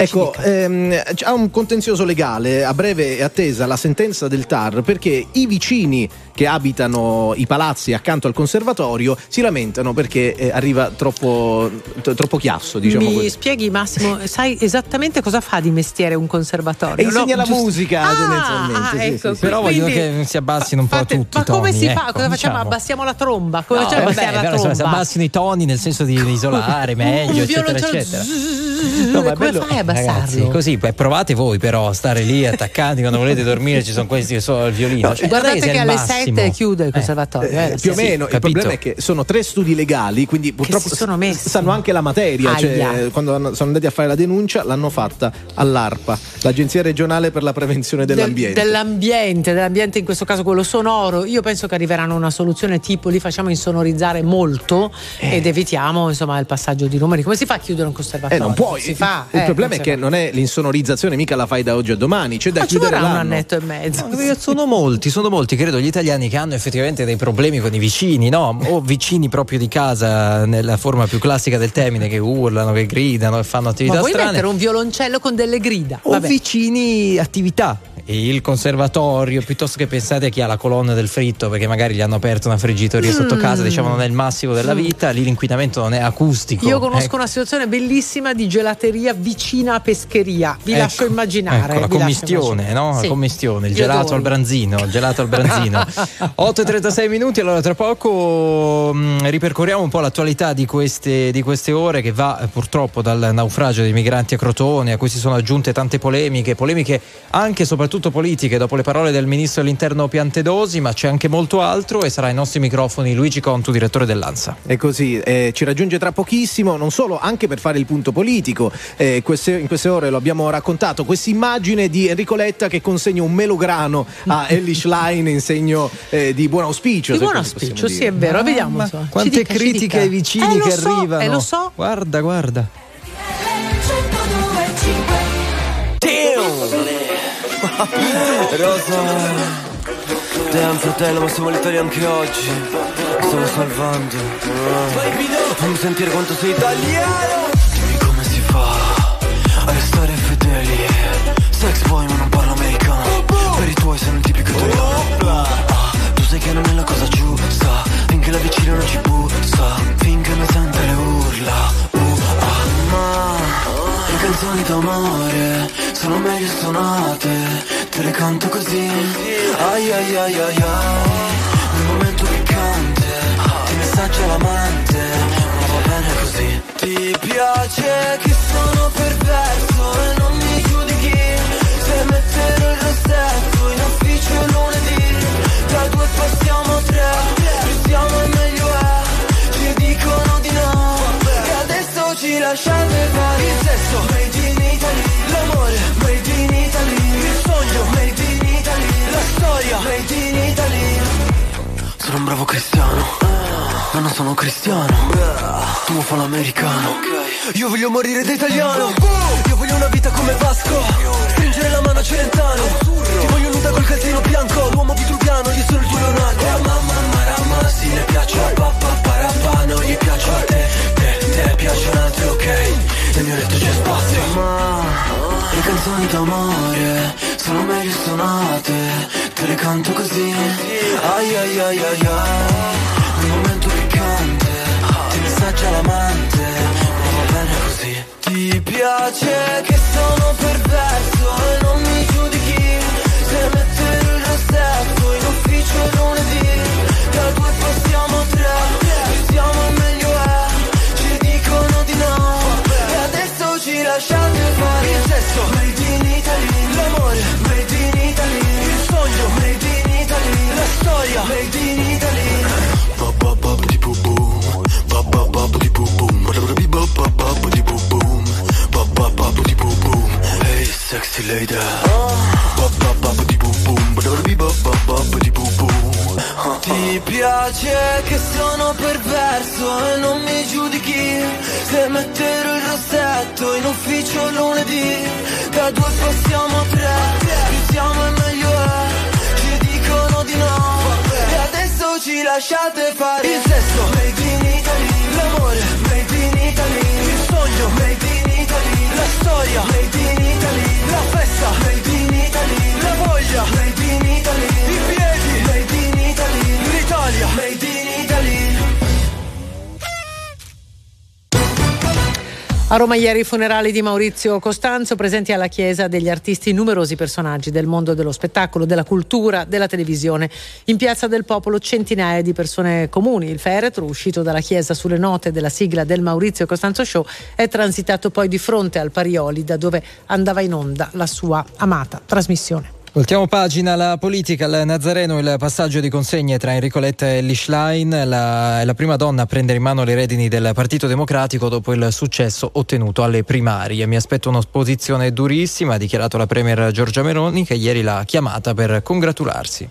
Ecco, ehm, ha un contenzioso legale, a breve è attesa la sentenza del TAR perché i vicini che abitano i palazzi accanto al conservatorio si lamentano perché eh, arriva troppo, t- troppo chiasso, diciamo Mi così. spieghi Massimo, sai esattamente cosa fa di mestiere un conservatorio? E insegna la giusto- musica Ah, tendenzialmente. ah, sì, ecco, sì, sì. Però voglio che si abbassino un po' tutti Ma i toni. come si fa? ecco, Cosa facciamo? diciamo. Abbassiamo la tromba? Come No, facciamo vabbè, abbassare la insomma, si tromba? abbassino i toni nel senso di isolare meglio, eccetera, eccetera. No, ma è come bello- fai a abbassarlo? Ragazzi, così beh, provate voi però a stare lì attaccati quando volete dormire, ci sono questi che sono al violino. No, Cioè, Guardate è che il alle massimo. 7 chiude il conservatorio. eh, Eh, sì, più o sì. meno, il capito. problema è che sono tre studi legali, quindi purtroppo si sono messi. sanno anche la materia. Cioè, quando sono andati a fare la denuncia, l'hanno fatta all'ARPA, l'Agenzia regionale per la prevenzione Del- dell'ambiente. dell'ambiente, dell'ambiente in questo caso quello sonoro. Io penso che arriveranno a una soluzione tipo li facciamo insonorizzare molto ed evitiamo insomma il passaggio di numeri. Come si fa a chiudere un Eh, conservatorio? non puoi. Si fa. il eh, problema non è si che non è l'insonorizzazione, mica la fai da oggi a domani, c'è da Ma ci chiudere vorrà un l'anno. annetto e mezzo. No, sono molti, sono molti, credo, gli italiani che hanno effettivamente dei problemi con i vicini, no? O vicini proprio di casa, nella forma più classica del termine, che urlano, che gridano, che fanno attività Ma vuoi strane. mettere un violoncello con delle grida? o Vabbè. vicini attività. Il conservatorio, piuttosto che pensate a chi ha la colonna del fritto, perché magari gli hanno aperto una friggitoria sotto Mm. casa, diciamo non è il massimo della vita, lì l'inquinamento non è acustico. Io conosco Ecco. una situazione bellissima di gelateria vicina a pescheria. Vi Ecco, lascio immaginare. Ecco, la commistione, immaginare. no? La Sì. commistione, il gelato al branzino, il gelato al branzino. 8.36 minuti, allora tra poco mh, ripercorriamo un po' l'attualità di queste, di queste ore che va eh, purtroppo dal naufragio dei migranti a Crotone, a cui si sono aggiunte tante polemiche, polemiche anche e soprattutto politiche dopo le parole del ministro dell'interno Piantedosi, ma c'è anche molto altro e sarà ai nostri microfoni Luigi Contu, direttore dell'ANSA. È così, eh, ci raggiunge tra pochissimo, non solo, anche per fare il punto politico. Eh, queste- in queste ore lo abbiamo raccontato, questa immagine di Enrico Letta che consegna un melograno a Ellie Schlein in segno eh, di buon auspicio. Di buon auspicio, sì, dire. è vero. Mamma, Vediamo. Ci Quante dica, critiche ai vicini Eh, che so, arrivano. Eh, lo so. Guarda, guarda. Rosa Damn fratello ma siamo all'Italia anche oggi. Stavo salvando. Fammi sentire quanto sei italiano. Dimmi come si fa A restare fedeli. Sex boy ma non parlo americano. Per i tuoi sono il tipico italiano. Ah, Tu sai che non è la cosa giusta. Finché la vicina non ci bussa Finché mi sente le urla. Uh, ah, Ma le canzoni d'amore sono meglio suonate, te le canto così. Ai ai ai ai ai, nel momento piccante, ti messaggia l'amante, ma va bene così. Ti piace che sono perverso e non mi giudichi, se metterò il rossetto in ufficio lunedì, da due passiamo a tre, più siamo e meglio è, ci dicono di no, e adesso ci lasciate fare il sesso, bravo cristiano, ma non sono cristiano, tu fa l'americano, io voglio morire da italiano, io voglio una vita come Vasco, stringere la mano a Celentano, ti voglio nuda col calzino bianco, l'uomo vitruviano, io sono il tuo Leonardo, mamma marama, sì le piaccio a papà, parapà, non gli piaccio a te, te, te piacciono altri ok, nel mio letto c'è spazio, ma le canzoni d'amore sono meglio suonate, te le canto così, ai ai ai ai ai, nel momento piccante, ti messaggia l'amante, ma va bene così. Ti piace che sono perverso sexy lady. Ba, ba, ba, di, bu, boom, ba, da, bi, di, bu, boom. Ti piace che sono perverso e non mi giudichi. Se metterò il rossetto in ufficio lunedì Da due passiamo a tre, più siamo e meglio è Ci dicono di no. E adesso ci lasciate fare Il sesso, made in Italy L'amore, made in Italy Il sogno, made in Italy storia, made in Italy. La festa, made in Italy. La voglia, made in Italy. I piedi, made in Italy. L'Italia, made in Italy A Roma ieri i funerali di Maurizio Costanzo, presenti alla chiesa degli artisti numerosi personaggi del mondo dello spettacolo, della cultura, della televisione. In Piazza del Popolo centinaia di persone comuni. Il feretro, uscito dalla chiesa sulle note della sigla del Maurizio Costanzo Show, è transitato poi di fronte al Parioli, da dove andava in onda la sua amata trasmissione. Voltiamo pagina, la politica, il Nazareno, il passaggio di consegne tra Enrico Letta e Ellie Schlein, la, la prima donna a prendere in mano le redini del Partito Democratico dopo il successo ottenuto alle primarie. Mi aspetto un'opposizione durissima, ha dichiarato la Premier Giorgia Meloni che ieri l'ha chiamata per congratularsi.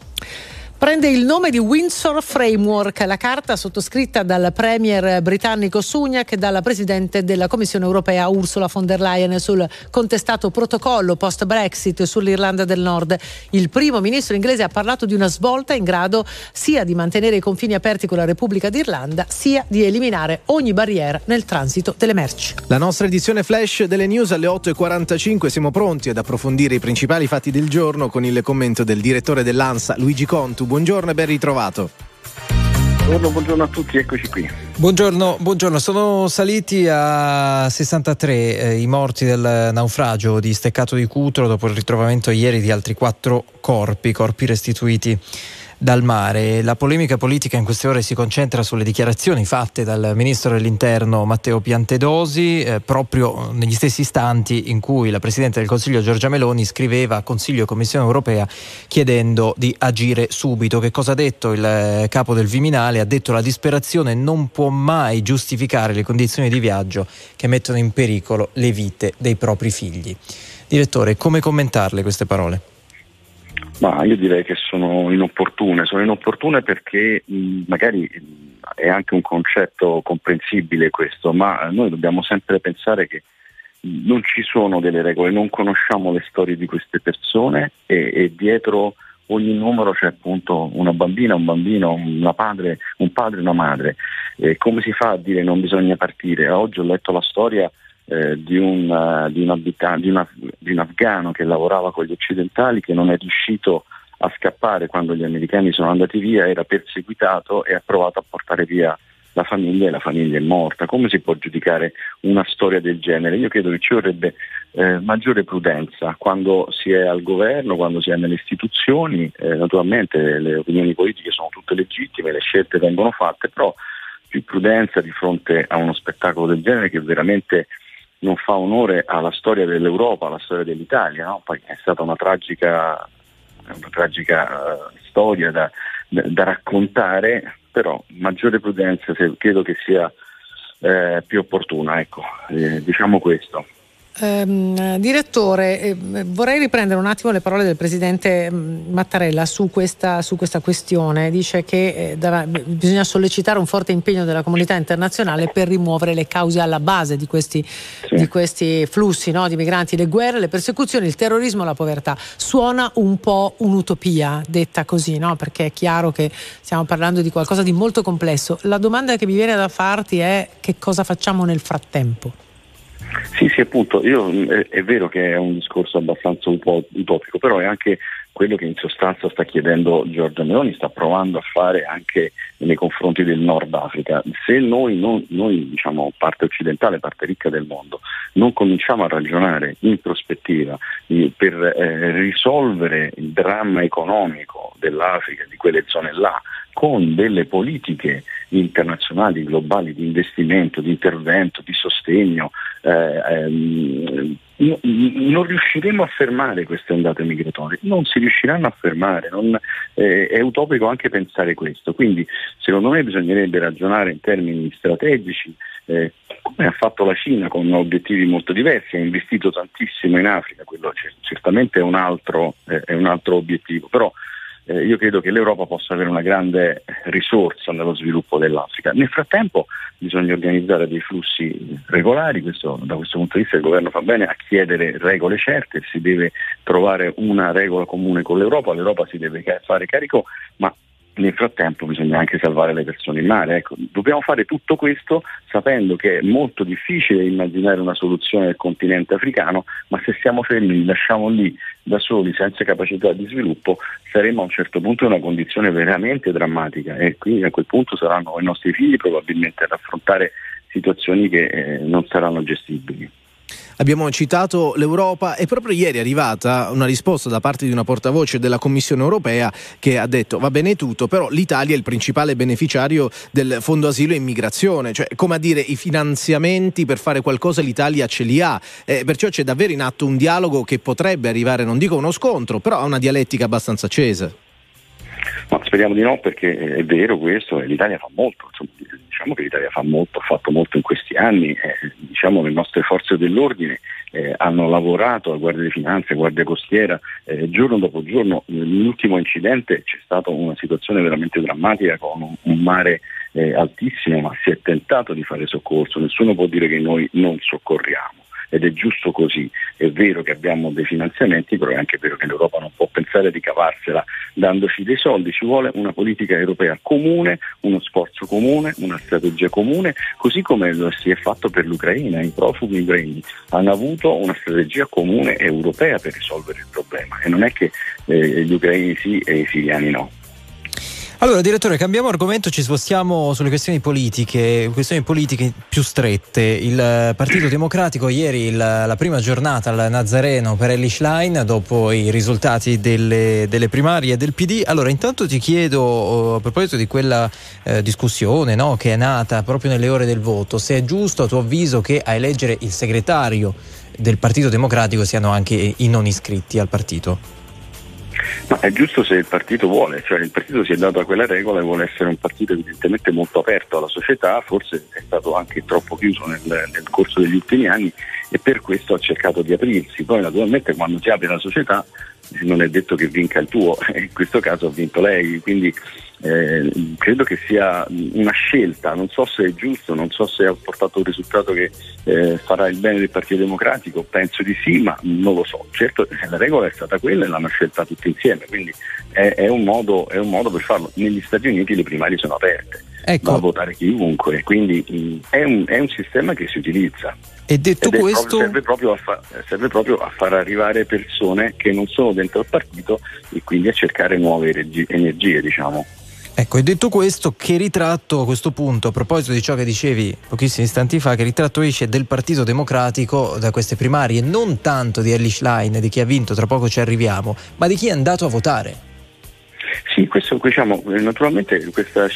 Prende il nome di Windsor Framework, la carta sottoscritta dal premier britannico Sunak e dalla presidente della Commissione europea Ursula von der Leyen sul contestato protocollo post-Brexit sull'Irlanda del Nord. Il primo ministro inglese ha parlato di una svolta in grado sia di mantenere i confini aperti con la Repubblica d'Irlanda, sia di eliminare ogni barriera nel transito delle merci. La nostra edizione flash delle news alle 8.45 siamo pronti ad approfondire i principali fatti del giorno con il commento del direttore dell'ANSA Luigi Contu. Buongiorno e ben ritrovato. Buongiorno, buongiorno a tutti, eccoci qui. Buongiorno, buongiorno. sono saliti a 63 eh, i morti del naufragio di Steccato di Cutro dopo il ritrovamento ieri di altri quattro corpi, corpi restituiti dal mare. La polemica politica in queste ore si concentra sulle dichiarazioni fatte dal ministro dell'interno Matteo Piantedosi eh, proprio negli stessi istanti in cui la Presidente del Consiglio Giorgia Meloni scriveva a Consiglio e Commissione europea chiedendo di agire subito. Che cosa ha detto il eh, capo del Viminale? Ha detto la disperazione non può mai giustificare le condizioni di viaggio che mettono in pericolo le vite dei propri figli. Direttore, come commentarle queste parole? Ma io direi che sono inopportune, sono inopportune perché mh, magari mh, è anche un concetto comprensibile questo, ma noi dobbiamo sempre pensare che mh, non ci sono delle regole, non conosciamo le storie di queste persone e, e dietro ogni numero c'è appunto una bambina, un bambino, una padre, un padre una madre. E come si fa a dire non bisogna partire? Oggi ho letto la storia eh, di, un, uh, di, un abita- di, una, di, un, afgano che lavorava con gli occidentali che non è riuscito a scappare quando gli americani sono andati via, era perseguitato e ha provato a portare via la famiglia e la famiglia è morta. Come si può giudicare una storia del genere? Io credo che ci vorrebbe eh, maggiore prudenza quando si è al governo, quando si è nelle istituzioni, eh, naturalmente le opinioni politiche sono tutte legittime, le scelte vengono fatte, però più prudenza di fronte a uno spettacolo del genere che veramente non fa onore alla storia dell'Europa, alla storia dell'Italia, no? è stata una tragica, una tragica uh, storia da, da, da, raccontare, però maggiore prudenza se, credo che sia eh, più opportuna, ecco, eh, diciamo questo. Um, direttore, eh, vorrei riprendere un attimo le parole del presidente Mattarella su questa, su questa questione. Dice che eh, da, bisogna sollecitare un forte impegno della comunità internazionale per rimuovere le cause alla base di questi, sì. di questi flussi no, di migranti, le guerre, le persecuzioni, il terrorismo, la povertà. Suona un po' un'utopia, detta così, no? perché è chiaro che stiamo parlando di qualcosa di molto complesso. La domanda che mi viene da farti è che cosa facciamo nel frattempo? Sì, sì, appunto, io, è, è, vero che è un discorso abbastanza un po' utopico, però è anche quello che in sostanza sta chiedendo Giorgia Meloni, sta provando a fare anche nei confronti del Nord Africa. Se noi, non, noi diciamo, parte occidentale, parte ricca del mondo, non cominciamo a ragionare in prospettiva eh, per eh, risolvere il dramma economico dell'Africa, di quelle zone là, con delle politiche internazionali, globali di investimento, di intervento, di sostegno, eh, ehm, non riusciremo a fermare queste ondate migratorie, non si riusciranno a fermare, non, eh, è utopico anche pensare questo, quindi secondo me bisognerebbe ragionare in termini strategici, eh, come ha fatto la Cina con obiettivi molto diversi, ha investito tantissimo in Africa, quello certamente è un altro, eh, è un altro obiettivo, però eh, io credo che l'Europa possa avere una grande risorsa nello sviluppo dell'Africa. Nel frattempo bisogna organizzare dei flussi regolari, questo, da questo punto di vista il governo fa bene a chiedere regole certe, si deve trovare una regola comune con l'Europa, l'Europa si deve fare carico, ma nel frattempo bisogna anche salvare le persone in mare. Ecco, dobbiamo fare tutto questo sapendo che è molto difficile immaginare una soluzione del continente africano, ma se siamo fermi, lasciamo lì da soli, senza capacità di sviluppo, saremo a un certo punto in una condizione veramente drammatica e quindi a quel punto saranno i nostri figli probabilmente ad affrontare situazioni che eh, non saranno gestibili. Abbiamo citato l'Europa e proprio ieri è arrivata una risposta da parte di una portavoce della Commissione europea che ha detto va bene tutto, però l'Italia è il principale beneficiario del Fondo Asilo e Immigrazione, cioè come a dire i finanziamenti per fare qualcosa l'Italia ce li ha, eh, perciò c'è davvero in atto un dialogo che potrebbe arrivare, non dico uno scontro, però a una dialettica abbastanza accesa. Ma speriamo di no perché è vero questo l'Italia fa molto, insomma, diciamo che l'Italia fa molto, ha fatto molto in questi anni, eh, diciamo le nostre forze dell'ordine eh, hanno lavorato a Guardia di Finanza, Guardia Costiera, eh, giorno dopo giorno, nell'ultimo incidente c'è stata una situazione veramente drammatica con un, un mare eh, altissimo, ma si è tentato di fare soccorso, nessuno può dire che noi non soccorriamo ed è giusto così. È vero che abbiamo dei finanziamenti, però è anche vero che l'Europa non può pensare di cavarsela dandoci dei soldi, ci vuole una politica europea comune, uno sforzo comune, una strategia comune, così come lo si è fatto per l'Ucraina. I profughi ucraini hanno avuto una strategia comune europea per risolvere il problema e non è che eh, gli ucraini sì e i siriani no. Allora, direttore, cambiamo argomento, ci spostiamo sulle questioni politiche, questioni politiche più strette. Il eh, Partito Democratico ieri il, la prima giornata al Nazareno per Ellie Schlein dopo i risultati delle, delle, primarie del PD. Allora, intanto ti chiedo oh, a proposito di quella eh, discussione no, che è nata proprio nelle ore del voto, se è giusto a tuo avviso che a eleggere il segretario del Partito Democratico siano anche i non iscritti al partito? Ma è giusto se il partito vuole, cioè il partito si è dato a quella regola e vuole essere un partito evidentemente molto aperto alla società, forse è stato anche troppo chiuso nel, nel corso degli ultimi anni e per questo ha cercato di aprirsi. Poi naturalmente quando si apre la società non è detto che vinca il tuo, in questo caso ha vinto lei, quindi eh, credo che sia una scelta, non so se è giusto, non so se ha portato un risultato che eh, farà il bene del Partito Democratico, penso di sì, ma non lo so. Certo la regola è stata quella e l'hanno scelta tutti insieme, quindi è, è, un, modo, è un modo per farlo. Negli Stati Uniti le primarie sono aperte, ecco. va a votare chiunque, quindi mh, è, un, è un sistema che si utilizza. E detto questo, serve proprio, fa, serve proprio, a far arrivare persone che non sono dentro il partito e quindi a cercare nuove energie, diciamo. Ecco, e detto questo, che ritratto a questo punto, a proposito di ciò che dicevi pochissimi istanti fa, che ritratto esce del Partito Democratico da queste primarie, non tanto di Ellie Schlein, di chi ha vinto, tra poco ci arriviamo, ma di chi è andato a votare? Sì, questo, diciamo, naturalmente questa,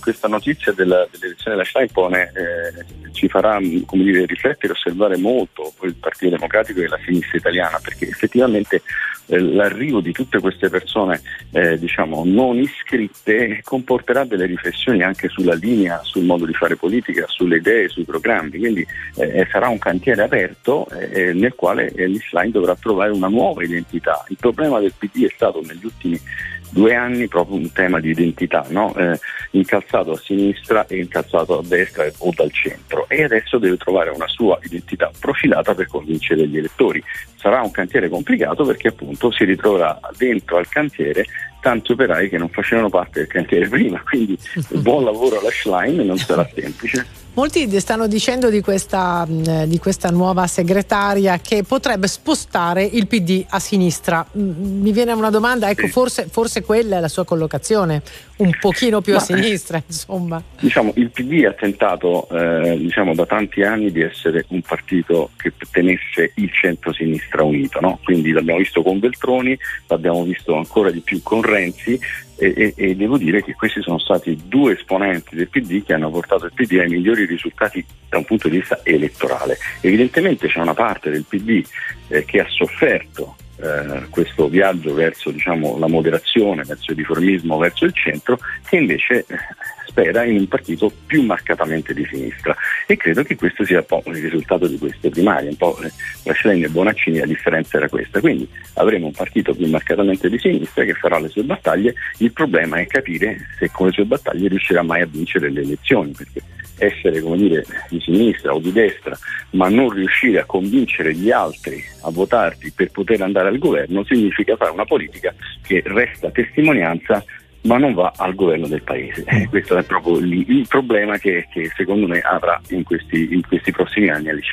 questa notizia della, dell'elezione della Schlein eh, ci farà dire, riflettere e osservare molto il Partito Democratico e la sinistra italiana, perché effettivamente eh, l'arrivo di tutte queste persone eh, diciamo, non iscritte comporterà delle riflessioni anche sulla linea, sul modo di fare politica, sulle idee, sui programmi, quindi eh, sarà un cantiere aperto eh, nel quale l'Islam dovrà trovare una nuova identità. Il problema del PD è stato negli ultimi due anni proprio un tema di identità, no? eh, incalzato a sinistra e incalzato a destra o dal centro e adesso deve trovare una sua identità profilata per convincere gli elettori. Sarà un cantiere complicato perché appunto si ritroverà dentro al cantiere tanti operai che non facevano parte del cantiere prima, quindi buon lavoro alla Schlein non sarà semplice. Molti stanno dicendo di questa, di questa, nuova segretaria che potrebbe spostare il PD a sinistra. Mi viene una domanda, ecco, forse, forse quella è la sua collocazione, un pochino più Ma, a sinistra, insomma. Diciamo, il PD ha tentato eh, diciamo, da tanti anni di essere un partito che tenesse il centro-sinistra unito, no? quindi l'abbiamo visto con Beltroni, l'abbiamo visto ancora di più con Renzi, e, e, e, devo dire che questi sono stati due esponenti del PD che hanno portato il PD ai migliori risultati da un punto di vista elettorale. Evidentemente c'è una parte del PD eh, che ha sofferto eh, questo viaggio verso diciamo, la moderazione, verso il riformismo, verso il centro, che invece eh, spera in un partito più marcatamente di sinistra. E credo che questo sia un po' il risultato di queste primarie, un po' la Schlein e Bonaccini la differenza era questa, quindi avremo un partito più marcatamente di sinistra che farà le sue battaglie, il problema è capire se con le sue battaglie riuscirà mai a vincere le elezioni, perché essere come dire, di sinistra o di destra, ma non riuscire a convincere gli altri a votarti per poter andare al governo, significa fare una politica che resta testimonianza ma non va al governo del paese. Eh, questo è proprio il, problema che, che, secondo me avrà in questi, in questi prossimi anni Alice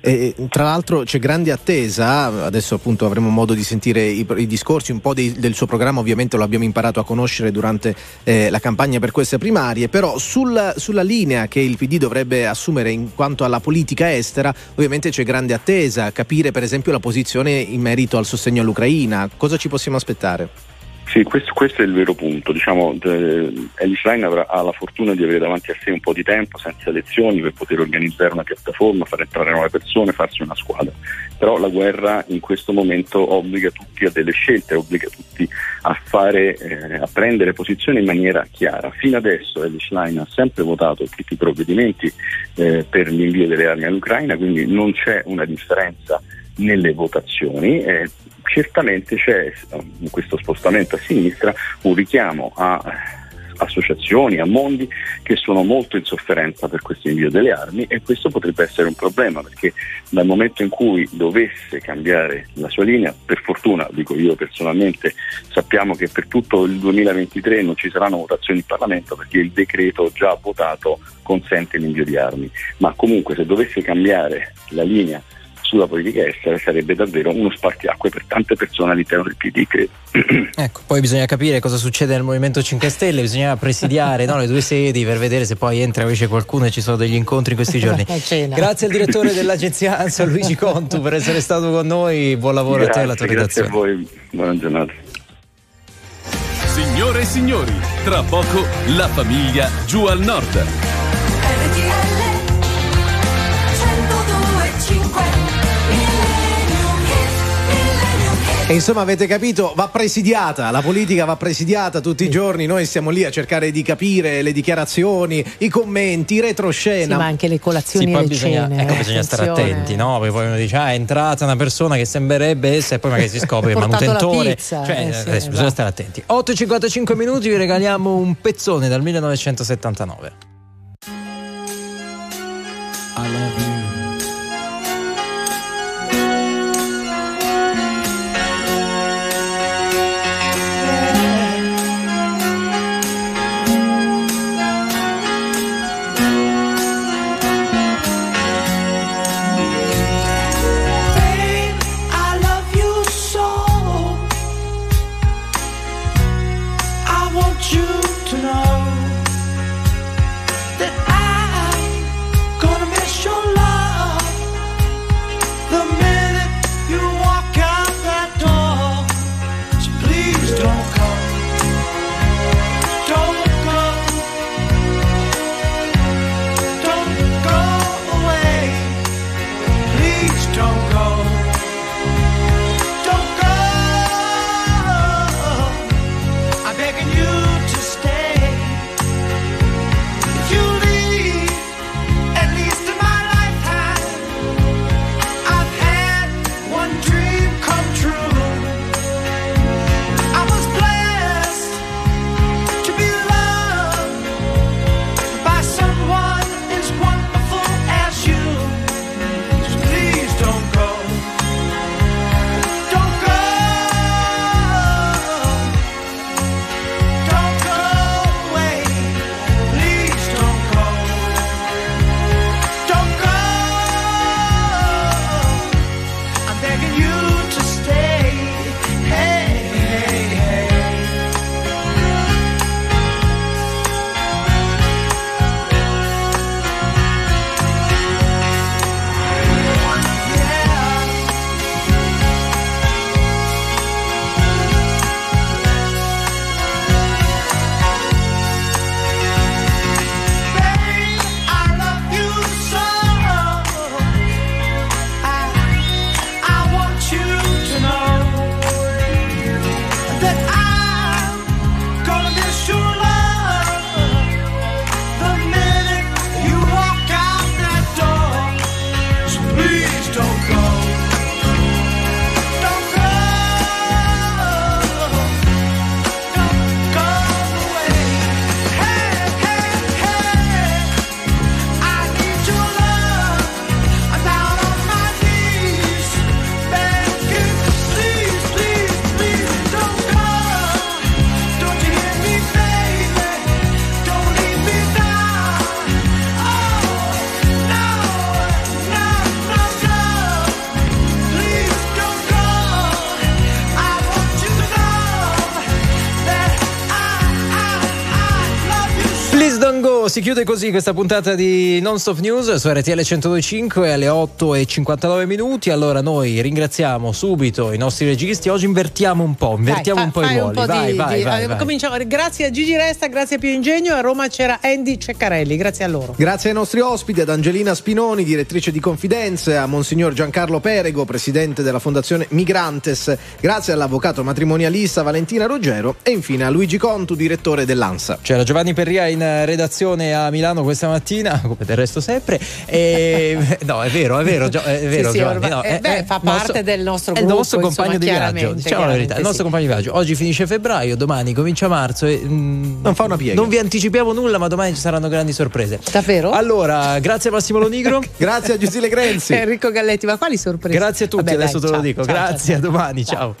E, tra l'altro c'è grande attesa, adesso appunto avremo modo di sentire i, i discorsi, un po' di, del suo programma ovviamente lo abbiamo imparato a conoscere durante eh, la campagna per queste primarie, però sul, sulla linea che il PD dovrebbe assumere in quanto alla politica estera ovviamente c'è grande attesa, capire per esempio la posizione in merito al sostegno all'Ucraina, cosa ci possiamo aspettare? Sì, questo, questo, è il vero punto. Diciamo, Line avrà, ha la fortuna di avere davanti a sé un po' di tempo, senza elezioni, per poter organizzare una piattaforma, far entrare nuove persone, farsi una squadra. Però la guerra in questo momento obbliga tutti a delle scelte, obbliga tutti a, fare, eh, a prendere posizione in maniera chiara. Fino adesso Line ha sempre votato tutti i provvedimenti eh, per l'invio delle armi all'Ucraina, quindi non c'è una differenza nelle votazioni. Eh, certamente c'è in questo spostamento a sinistra un richiamo a associazioni, a mondi che sono molto in sofferenza per questo invio delle armi e questo potrebbe essere un problema perché dal momento in cui dovesse cambiare la sua linea, per fortuna, dico io personalmente, sappiamo che per tutto il 2023 non ci saranno votazioni in Parlamento perché il decreto già votato consente l'invio di armi, ma comunque se dovesse cambiare la linea sulla politica estera sarebbe davvero uno spartiacque per tante persone all'interno del PD, credo. Ecco, poi bisogna capire cosa succede nel Movimento 5 Stelle, bisogna presidiare no, le due sedi per vedere se poi entra invece qualcuno e ci sono degli incontri in questi giorni. Grazie al direttore dell'agenzia ANSA Luigi Contu per essere stato con noi, buon lavoro grazie, a te e alla tua grazie redazione. Grazie a voi, buona giornata. Signore e signori, tra poco la famiglia giù al nord. E insomma avete capito, va presidiata, la politica va presidiata tutti i giorni, noi stiamo lì a cercare di capire le dichiarazioni, i commenti, i retroscena. Sì, ma anche le colazioni Sì, e le bisogna, cene. ecco, eh, bisogna stare attenzione. attenti, no? Perché poi uno dice, ah, è entrata una persona che sembrerebbe essere, e poi magari si scopre che è Portato la manutentore. pizza, Cioè, eh, sì, adesso esatto. bisogna stare attenti. 8,55 minuti, vi regaliamo un pezzone dal 1979. Si chiude così questa puntata di Non Stop News su RTL 1025 alle 8 e 59 minuti. Allora noi ringraziamo subito i nostri registi. Oggi invertiamo un po', invertiamo Dai, un po' fai i ruoli. po' vai, di- vai, di- vai, eh, vai. Cominciamo. Grazie a Gigi Resta, grazie a Pio Ingegno. A Roma c'era Andy Ceccarelli. Grazie a loro. Grazie ai nostri ospiti, ad Angelina Spinoni, direttrice di Confidenze, a Monsignor Giancarlo Perego, presidente della Fondazione Migrantes, grazie all'avvocato matrimonialista Valentina Ruggero e infine a Luigi Contu, direttore dell'ANSA. C'era Giovanni Perria in eh, a Milano questa mattina, come del resto sempre. E, no, è vero, è vero, Gio- è vero Sì, sì, Giovanni. no, eh, è- beh, è fa nostro- parte del nostro È il gruppo, nostro compagno insomma, di viaggio, diciamo la verità, il nostro sì. compagno di viaggio. Oggi finisce febbraio, domani comincia marzo e non fa una piega. Non vi anticipiamo nulla, ma domani ci saranno grandi sorprese. Davvero? Allora, grazie a Massimo Lonigro. grazie a Giusile Grenzi. Enrico Galletti, ma quali sorprese? Grazie a tutti, Vabbè, adesso dai, te lo ciao, dico. ciao, ciao, grazie, ciao. a domani, ciao.